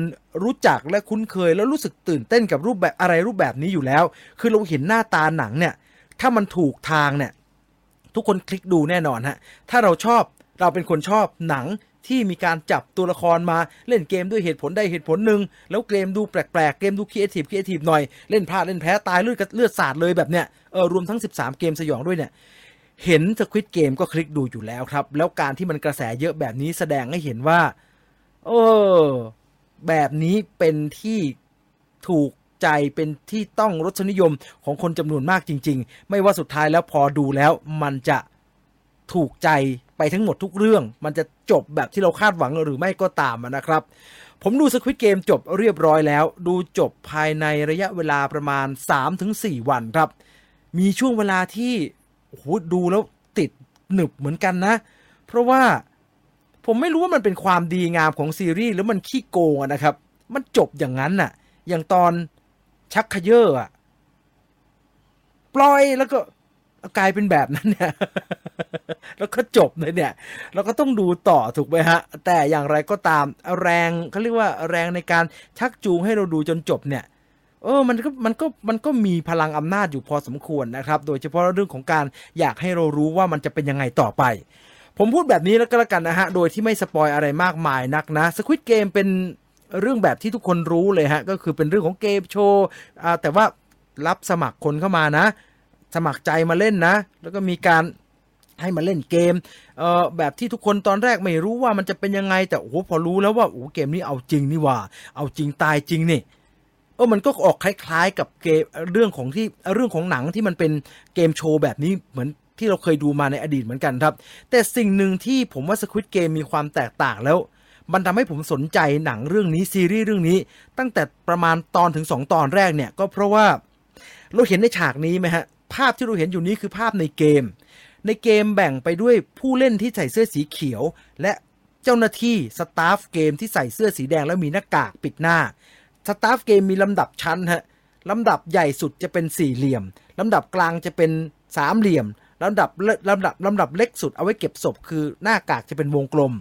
รู้จักและคุ้นเคย แล้วรู้สึกตื่นเต้นกับรูปแบบอะไรรูปแบบนี้อยู่แล้ว คือเราเห็นหน้าตาหนังเนี่ย ถ้ามันถูกทางเนี่ย ทุกคนคลิกดูแน่นอนฮะ ถ้าเราชอบเราเป็นคนชอบหนังที่มีการจับตัวละครมาเล่นเกมด้วยเหตุผลใดเหตุผลหนึ่งแล้วเกมดูแปลกๆ เกมดู creative creative หน่อย เล่นพลาดเล่นแพ้ตายเลือดกับเลือดสาดเลยแบบเนี้ยเออรวมทั้ง 13 เกมสยองด้วยเนี่ยเห็น Squid Game ก็คลิกดูอยู่แล้วครับ แล้วการที่มันกระแสเยอะแบบนี้แสดงให้เห็นว่า เออ แบบนี้เป็นที่ถูกใจเป็นที่ต้องรสนิยมของคนจำนวนมากจริง ๆ ไม่ว่าสุดท้ายแล้วพอดูแล้วมันจะถูกใจไปทั้งหมดทุกเรื่อง มันจะจบแบบที่เราคาดหวังหรือไม่ก็ตามนะครับ ผมดูสควิตเกมจบเรียบร้อยแล้ว ดูจบภายในระยะเวลาประมาณ 3-4 วันครับ มีช่วงเวลาที่โอ้โหดูแล้วติดหนึบเหมือนกันนะ เพราะว่า ผมไม่รู้ว่ามันเป็นความดีงามของซีรีส์หรือมันขี้โกงนะครับ มันจบอย่างนั้นน่ะ อย่างตอนชักขยเยอร์อะปล่อยแล้วก็กลายเป็นแบบนั้นเนี่ย แล้วก็จบเลยเนี่ย เราก็ต้องดูต่อถูกไหมฮะ แต่อย่างไรก็ตามแรงเขาเรียกว่าแรงในการชักจูงให้เราดูจนจบเนี่ย เออ มันก็มันก็มันก็มีพลังอำนาจอยู่พอสมควรนะครับ โดยเฉพาะเรื่องของการอยากให้เรารู้ว่ามันจะเป็นยังไงต่อไป ผมพูดแบบนี้แล้วก็แล้วกันนะฮะ โดยที่ไม่สปอยอะไรมากมายนักนะสควิตเกมเป็นเรื่องแบบที่ทุกคนรู้เลยฮะ ก็คือเป็นเรื่องของเกมโชว์แต่ว่ารับสมัครคนเข้ามานะ สมัครใจมาเล่นนะ แล้วก็มีการให้มาเล่นเกมเอ่อแบบที่ทุกคนตอนแรกไม่รู้ว่ามันจะเป็นยังไง แต่โอ้โหพอรู้แล้วว่าโอ้เกมนี้เอาจริงนี่ว่า เอาจริงตายจริงนี่เออมันก็ออกคล้ายๆ กับเกมเรื่องของที่เรื่องของหนังที่มันเป็นเกมโชว์แบบนี้เหมือน ที่เราเคยดูมาในอดีตเหมือนกันครับ แต่สิ่งหนึ่งที่ผมว่า Squid Game มีความแตกต่างแล้ว มันทำให้ผมสนใจหนังเรื่องนี้ซีรีส์เรื่องนี้ ตั้งแต่ประมาณตอนถึง 2 ตอนแรกเนี่ยก็เพราะว่าเราเห็นในฉากนี้ไหมฮะภาพที่เราเห็นอยู่นี้คือภาพในเกม ในเกมแบ่งไปด้วยผู้เล่นที่ใส่เสื้อสีเขียว และเจ้าหน้าที่สตาฟเกมที่ใส่เสื้อสีแดงแล้วมีหน้ากากปิดหน้าสตาฟเกมมีลำดับชั้นฮะลำดับใหญ่สุดจะเป็นสี่เหลี่ยม ลำดับกลางจะเป็นสามเหลี่ยม ลำดับลำดับลำดับเล็กสุดเอาไว้เก็บศพคือหน้ากากจะเป็นวงกลม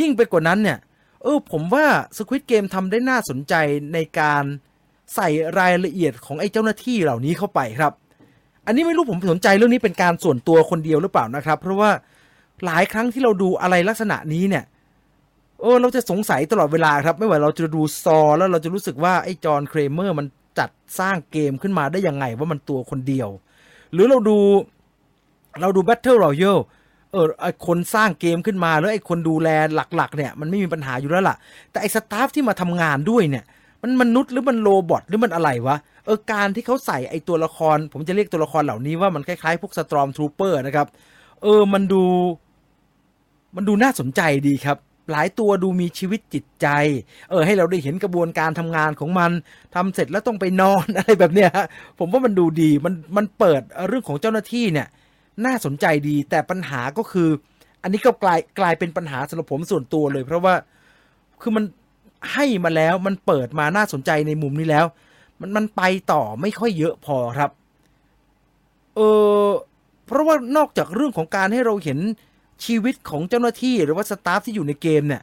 ยิ่งไปกว่านั้นเนี่ย เออผมว่า Squid Game ทำได้น่าสนใจในการใส่รายละเอียดของไอ้เจ้าหน้าที่เหล่านี้เข้าไปครับ อันนี้ไม่รู้ผมสนใจเรื่องนี้เป็นการส่วนตัวคนเดียวหรือเปล่านะครับ เพราะว่าหลายครั้งที่เราดูอะไรลักษณะนี้เนี่ยเออเราจะสงสัยตลอดเวลาครับ ไม่ว่าเราจะดูซอ แล้วเราจะรู้สึกว่าไอ้จอห์นเครเมอร์มันจัดสร้างเกมขึ้นมาได้ยังไงว่ามันตัวคนเดียว หรือเราดู เราดู Battle Royale เออไอคนสร้างเกมขึ้นมาแล้วไอคนดูแลหลัก ๆ เนี่ย มันไม่มีปัญหาอยู่แล้วล่ะ แต่ไอ staff ที่มาทำงานด้วยเนี่ย มันมนุษย์หรือมัน robot หรือมันอะไรวะเออการที่เขาใส่ไอตัวละคร ผมจะเรียกตัวละครเหล่านี้ว่ามันคล้ายๆพวก Stormtrooper นะครับ เออมันดู มันดูน่าสนใจดีครับ หลายตัวดูมีชีวิตจิตใจ เออ ให้เราได้เห็นกระบวนการทำงานของมันทำเสร็จแล้วต้องไปนอนอะไรแบบเนี้ยผมว่ามันดูดีมันมันเปิดเรื่องของเจ้าหน้าที่เนี่ย น่าสนใจดี แต่ปัญหาก็คือ อันนี้ก็กลายกลายเป็นปัญหาสำหรับผมส่วนตัวเลย เพราะว่าคือมันให้มาแล้วมันเปิดมาน่าสนใจในมุมนี้แล้ว มันมันไปต่อไม่ค่อยเยอะพอครับ เออเพราะว่านอกจากเรื่องของการให้เราเห็นชีวิตของเจ้าหน้าที่หรือว่าสตาฟที่อยู่ในเกมเนี่ย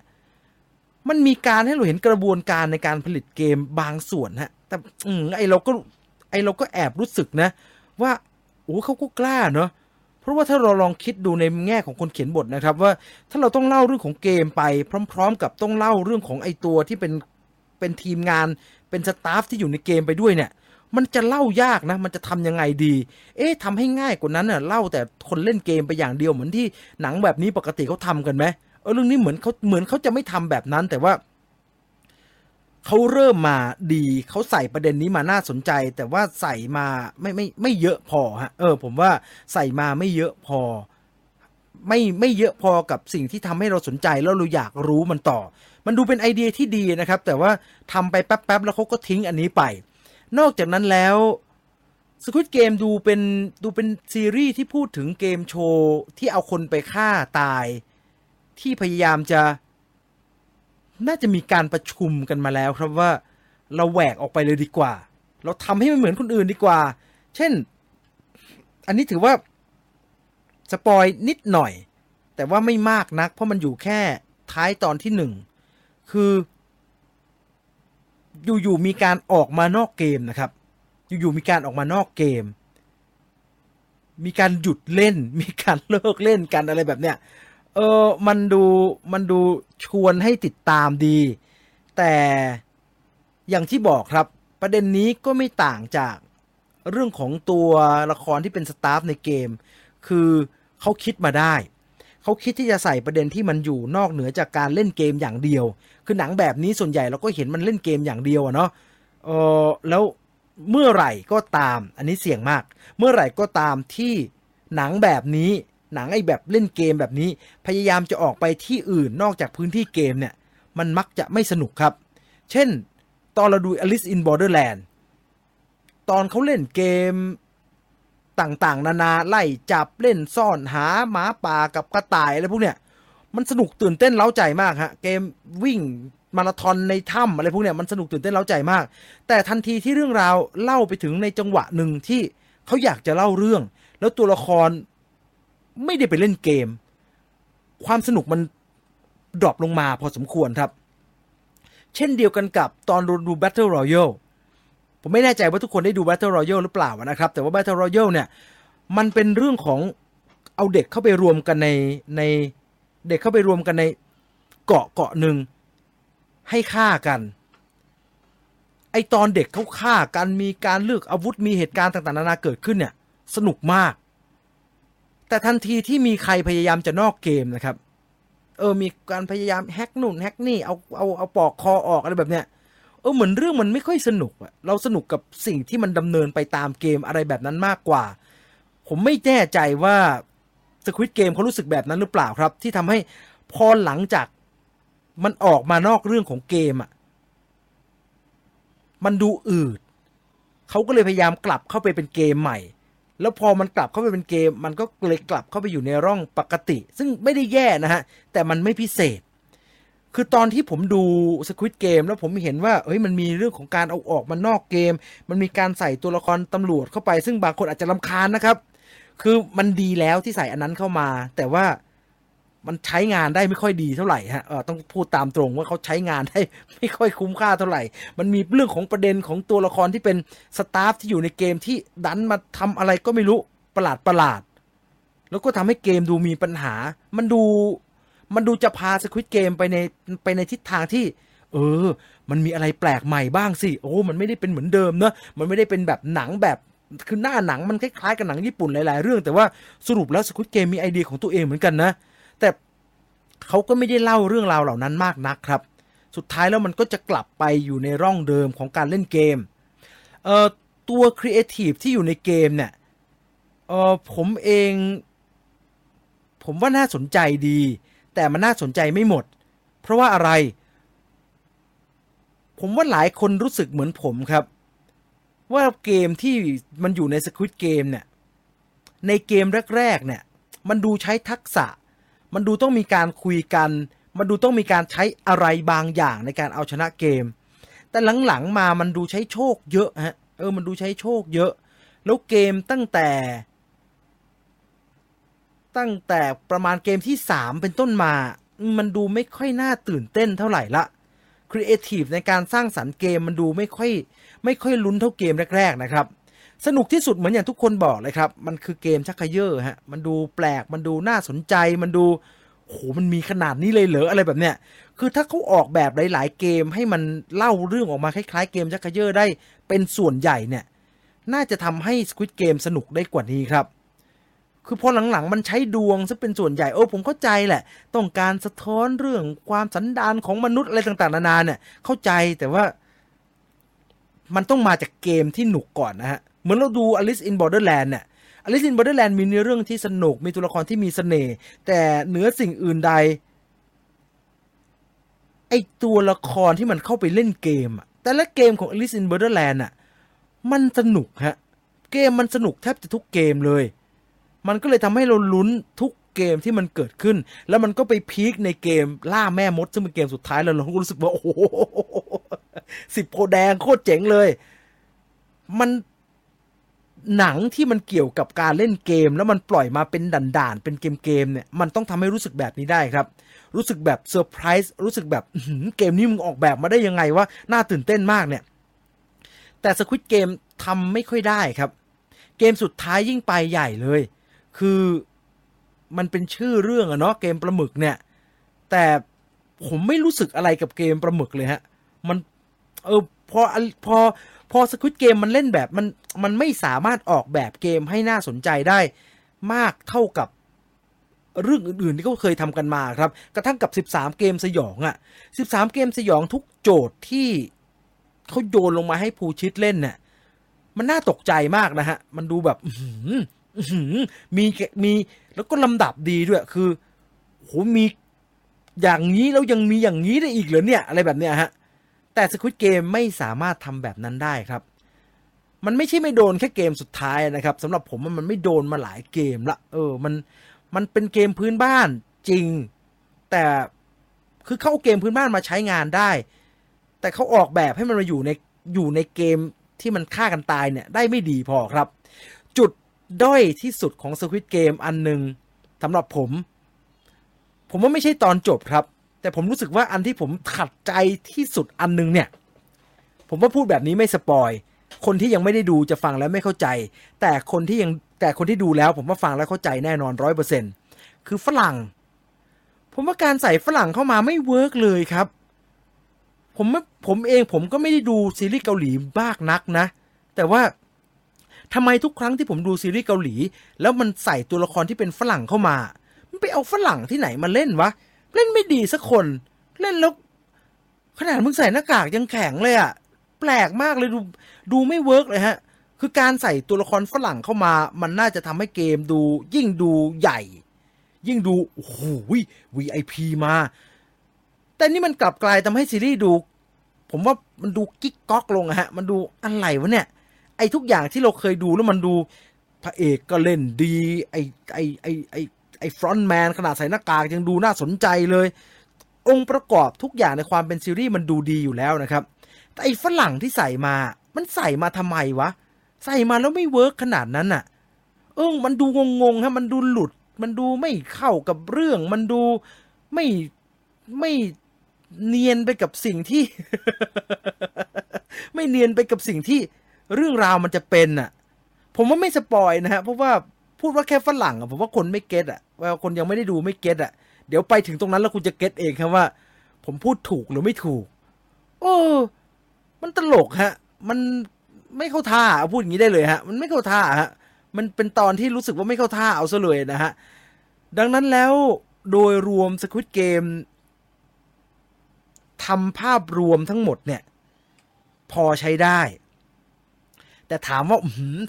มันมีการให้เราเห็นกระบวนการในการผลิตเกมบางส่วนฮะ แต่อืมไอเราก็ไอเราก็แอบรู้สึกนะ ว่าโอ้เขาก็กล้าเนาะ ราะว่าถ้าเราลองคิดดูในแง่ของคนเขียนบทนะครับ ว่าถ้าเราต้องเล่าเรื่องของเกมไป พร้อม ๆ กับต้องเล่าเรื่องของไอตัวที่เป็นเป็นทีมงาน เป็นสตาฟที่อยู่ในเกมไปด้วยเนี่ยมันจะเล่ายากนะ มันจะทำยังไงดี เอ๊ะทำให้ง่ายกว่านั้นน่ะ เล่าแต่คนเล่นเกมไปอย่างเดียวเหมือนที่หนังแบบนี้ปกติเขาทำกันไหม เออเรื่องนี้เหมือนเขาเหมือนเขาจะไม่ทำแบบนั้น แต่ว่า เขาเริ่มมาดีเขาใส่ประเด็นนี้มาน่าสนใจ แต่ว่าใส่มาไม่ไม่ไม่เยอะพอฮะเออ ผมว่าใส่มาไม่เยอะพอ ไม่ไม่เยอะพอกับสิ่งที่ทำให้เราสนใจแล้วเราอยากรู้มันต่อ มันดูเป็นไอเดียที่ดีนะครับ แต่ว่าทำไปแป๊บๆแล้วเขาก็ทิ้งอันนี้ไป นอกจากนั้นแล้วสควิตเกมดูเป็นดูเป็นซีรีส์ที่พูดถึงเกมโชว์ที่เอาคนไปฆ่าตาย ที่พยายามจะ น่าจะมีการประชุมกันมาแล้วครับว่าเราแหวกออกไปเลยดีกว่า เราทำให้มันเหมือนคนอื่นดีกว่า เช่น อันนี้ถือว่าสปอยนิดหน่อย แต่ว่าไม่มากนัก เพราะมันอยู่แค่ท้ายตอนที่หนึ่งคือ อยู่ๆมีการออกมานอกเกมนะครับ อยู่ๆมีการออกมานอกเกม มีการหยุดเล่น มีการเลิกเล่นกันอะไรแบบเนี้ย เออมันดูมันดูชวนให้ติดตามดี แต่อย่างที่บอกครับ ประเด็นนี้ก็ไม่ต่างจากเรื่องของตัวละครที่เป็นสตาฟในเกม คือเขาคิดมาได้ เขาคิดที่จะใส่ประเด็นที่มันอยู่นอกเหนือจากการเล่นเกมอย่างเดียว คือหนังแบบนี้ส่วนใหญ่เราก็เห็นมันเล่นเกมอย่างเดียวอะเนาะเออแล้วเมื่อไหร่ก็ตาม อันนี้เสี่ยงมาก เมื่อไหร่ก็ตามที่หนังแบบนี้ หนังไอ้แบบเล่นเกมแบบนี้ พยายามจะออกไปที่อื่นนอกจากพื้นที่เกมเนี่ย มันมักจะไม่สนุกครับ เช่น ตอนเราดู Alice in Borderland ตอนเขาเล่นเกมต่างๆ นานาไล่จับเล่นซ่อนหาหมาป่ากับกระต่ายอะไรพวกเนี้ยมันสนุกตื่นเต้นเล้าใจมากฮะเกมวิ่งมาราธอนในถ้ำอะไรพวกเนี้ยมันสนุกตื่นเต้นเร้าใจมาก แต่ทันทีที่เรื่องราวเล่าไปถึงในจังหวะหนึ่งที่เขาอยากจะเล่าเรื่อง แล้วตัวละคร ไม่ได้ไปเล่นเกม ความสนุกมัน drop ลงมาพอสมควรครับ เช่นเดียวกันกับตอนดู Battle Royale ผมไม่แน่ใจว่าทุกคนได้ดู Battle Royale หรือเปล่านะครับ แต่ว่า Battle Royale เนี่ย มันเป็นเรื่องของเอาเด็กเข้าไปรวมกันในในเด็กเข้าไปรวมกันในเกาะเกาะหนึ่งให้ฆ่ากัน ไอตอนเด็กเขาฆ่ากันมีการเลือกอาวุธมีเหตุการณ์ต่างๆนานาเกิดขึ้นเนี่ย สนุกมาก แต่ทันทีที่มีใครพยายามจะนอกเกมนะครับ เออ มีการพยายามแฮกนู่นแฮกนี่เอาเอาเอาปอกคอออกอะไรแบบเนี้ยเออเหมือนเรื่องมันไม่ค่อยสนุกอะเราสนุกกับสิ่งที่มันดำเนินไปตามเกมอะไรแบบนั้นมากกว่า ผมไม่แน่ใจว่าสควิตเกมเขารู้สึกแบบนั้นหรือเปล่าครับ ที่ทำให้พอหลังจากมันออกมานอกเรื่องของเกมอะมันดูอืดเขาก็เลยพยายามกลับเข้าไปเป็นเกมใหม่ แล้วพอมันกลับเข้าไปเป็นเกม มันก็เลยกลับเข้าไปอยู่ในร่องปกติ ซึ่งไม่ได้แย่นะฮะ แต่มันไม่พิเศษ คือตอนที่ผมดูสควิตเกมแล้วผมเห็นว่าเฮ้ยมันมีเรื่องของการเอาออกมานอกเกม มันมีการใส่ตัวละครตำรวจเข้าไป ซึ่งบางคนอาจจะลำคาญนะครับ คือมันดีแล้วที่ใส่อันนั้นเข้ามา แต่ว่า มันใช้งานได้ไม่ค่อยดีเท่าไหร่ฮะต้องพูดตามตรงว่าเขาใช้งานได้ไม่ค่อยคุ้มค่าเท่าไหร่ มันมีเรื่องของประเด็นของตัวละครที่เป็นสตาฟที่อยู่ในเกมที่ดันมาทำอะไรก็ไม่รู้ประหลาดประหลาด แล้วก็ทำให้เกมดูมีปัญหา มันดูมันดูจะพาสควิตเกมไปในไปในทิศทางที่ เออ มันมีอะไรแปลกใหม่บ้างสิโอ้มันไม่ได้เป็นเหมือนเดิมเนอะมันไม่ได้เป็นแบบหนังแบบคือหน้าหนังมันคล้ายๆกับหนังญี่ปุ่นหลายๆเรื่อง แต่ว่าสรุปแล้ว Squid Game มีไอเดียของตัวเองเหมือนกันนะ เขาก็ไม่ได้เล่าเรื่องราวเหล่านั้นมากนักครับ สุดท้ายแล้วมันก็จะกลับไปอยู่ในร่องเดิมของการเล่นเกมเอ่อตัวครีเอทีฟที่อยู่ในเกมเนี่ยเออผมเอง ผมว่าน่าสนใจดี แต่มันน่าสนใจไม่หมด เพราะว่าอะไร ผมว่าหลายคนรู้สึกเหมือนผมครับ ว่าเกมที่มันอยู่ในสควิตเกมเนี่ยในเกมแรกๆเนี่ยมันดูใช้ทักษะ มันดูต้องมีการคุยกัน มันดูต้องมีการใช้อะไรบางอย่างในการเอาชนะเกม แต่หลังๆมามันดูใช้โชคเยอะฮะเออมันดูใช้โชคเยอะ แล้วเกมตั้งแต่ ตั้งแต่ประมาณเกมที่ 3 เป็นต้นมา มันดูไม่ค่อยน่าตื่นเต้นเท่าไหร่ละครีเอทีฟในการสร้างสรรค์เกมมันดูไม่ค่อยไม่ค่อยลุ้นเท่าเกมแรก ๆ นะครับ สนุกที่สุดเหมือนอย่างทุกคนบอกเลยครับ มันคือเกมชักเขยอฮะ มันดูแปลก มันดูน่าสนใจ มันดู โห มันมีขนาดนี้เลยเหรอ อะไรแบบเนี้ย คือถ้าเขาออกแบบหลาย ๆ เกมให้มันเล่าเรื่องออกมาคล้าย ๆ เกมชักเขยอได้เป็นส่วนใหญ่เนี่ย น่าจะทำให้ Squid Game สนุกได้กว่านี้ครับ คือพอหลัง ๆ มันใช้ดวงซะเป็นส่วนใหญ่โอ้ผมเข้าใจแหละ ต้องการสะท้อนเรื่องความสันดานของมนุษย์อะไรต่างๆ นานาเนี่ย เข้าใจ แต่ว่า มันต้องมาจากเกมที่หนุกก่อนนะฮะ เหมือนเราดู Alice in Borderland เนี่ย Alice in Borderland มีเนื้อเรื่องที่สนุกมีตัวละครที่มีเสน่ห์แต่เหนือสิ่งอื่นใดไอตัวละครที่มันเข้าไปเล่นเกมอะแต่ละเกมของ Alice in Borderland อะมันสนุกฮะเกมมันสนุกแทบจะทุกเกมเลย มันก็เลยทำให้เราลุ้นทุกเกมที่มันเกิดขึ้น แล้วมันก็ไปพีคในเกมล่าแม่มด ซึ่งเป็นเกมสุดท้ายแล้วเราก็รู้สึกว่า โอ้โหสิบโพแดงโคตรเจ๋งเลย มัน หนังที่มันเกี่ยวกับการเล่นเกม แล้วมันปล่อยมาเป็นด่านๆ เป็นเกมๆเนี่ยมันต้องทำให้รู้สึกแบบนี้ได้ครับ รู้สึกแบบเซอร์ไพรส์รู้สึกแบบเกมนี้มึงออกแบบมาได้ยังไงวะน่าตื่นเต้นมากเนี่ย แต่สควิตเกมทำไม่ค่อยได้ครับ เกมสุดท้ายยิ่งไปใหญ่เลย คือมันเป็นชื่อเรื่องอะเนาะเกมปลาหมึกเนี่ย แต่ผมไม่รู้สึกอะไรกับเกมปลาหมึกเลยฮะ มัน เออพอพอ พอสควิตเกมมันเล่นแบบมันมันไม่สามารถออกแบบเกมให้น่าสนใจได้มากเท่ากับเรื่องอื่นๆที่เขาเคยทำกันมาครับ กระทั่งกับ 13 เกมสยองอะ่ะ 13 เกมสยองทุกโจทย์ที่เขาโยนลงมาให้ภูชิตเล่นเนี่ยมันน่าตกใจมากนะฮะ มันดูแบบมีมีแล้วก็ลำดับดีด้วยคือโหมีอย่างนี้แล้วยังมีอย่างนี้ได้อีกเหรอเนี่ย อะไรแบบเนี้ยฮะ แต่สควิตเกมไม่สามารถทำแบบนั้นได้ครับ มันไม่ใช่ไม่โดนแค่เกมสุดท้ายนะครับสำหรับผมมันไม่โดนมาหลายเกมละเออมันมันเป็นเกมพื้นบ้านจริง แต่คือเข้าเกมพื้นบ้านมาใช้งานได้ แต่เขาออกแบบให้มันมาอยู่ในอยู่ในเกมที่มันฆ่ากันตายเนี่ยได้ไม่ดีพอครับ จุดด้อยที่สุดของสควิตเกมอันหนึ่งสำหรับผม ผมว่าไม่ใช่ตอนจบครับ แต่ผมรู้สึกว่าอันที่ผมขัดใจที่สุดอันหนึงเนี่ย ผมว่าพูดแบบนี้ไม่สปอย คนที่ยังไม่ได้ดูจะฟังแล้วไม่เข้าใจ แต่คนที่ยังแต่คนที่ดูแล้ว ผมว่าฟังแล้วเข้าใจแน่นอนร้อยเปอร์เซ็นต์คือฝรั่ง ผมว่าการใส่ฝรั่งเข้ามาไม่ work เลยครับ ผมไม่ผมเองผมก็ไม่ได้ดูซีรีส์เกาหลีมากนักนะ แต่ว่าทำไมทุกครั้งที่ผมดูซีรีส์เกาหลี แล้วมันใส่ตัวละครที่เป็นฝรั่งเข้ามา มันไปเอาฝรั่งที่ไหนมาเล่นวะ เล่นไม่ดีสักคน เล่นแล้วขนาดมึงใส่หน้ากากยังแข็งเลยอะแปลกมากเลยดูดูไม่ work เลยฮะ คือการใส่ตัวละครฝรั่งเข้ามา มันน่าจะทำให้เกมดูยิ่งดูใหญ่ ยิ่งดูโอ้โห VIP มา แต่นี่มันกลับกลายทำให้ซีรีส์ดู ผมว่ามันดูกิ๊กก๊อกลงอะฮะ มันดูอะไรวะเนี่ย ไอ้ทุกอย่างที่เราเคยดูแล้วมันดูพระเอกก็เล่นดี ไอ้ไอ้ไอ้ไอ้ ไอ้ Front Man ขนาดใส่หน้ากากยังดูน่าสนใจเลย องค์ประกอบทุกอย่างในความเป็นซีรีส์มันดูดีอยู่แล้วนะครับ แต่ไอ้ฝรั่งที่ใส่มา มันใส่มาทำไมวะ ใส่มาแล้วไม่ work ขนาดนั้นน่ะ เออมันดูงงๆฮะมันดูหลุด มันดูไม่เข้ากับเรื่อง มันดูไม่ไม่เนียนไปกับสิ่งที่ ไม่เนียนไปกับสิ่งที่เรื่องราวมันจะเป็นอะ ผมว่าไม่ spoil นะฮะเพราะว่าพูดว่าแค่ฝรั่งอะผมว่าคนไม่ get อะ ว่าคนยังไม่ได้ดูไม่ get อะ เดี๋ยวไปถึงตรงนั้นแล้วคุณจะเก็ตเองครับว่า ผมพูดถูกหรือไม่ถูก โอ้มันตลกฮะ มันไม่เข้าท่าเอาพูดอย่างนี้ได้เลยฮะ มันไม่เข้าท่าฮะ มันเป็นตอนที่รู้สึกว่าไม่เข้าท่าเอาซะเลยนะฮะ ดังนั้นแล้วโดยรวม Squid Game ทำภาพรวมทั้งหมดเนี่ย พอใช้ได้ แต่ถามว่า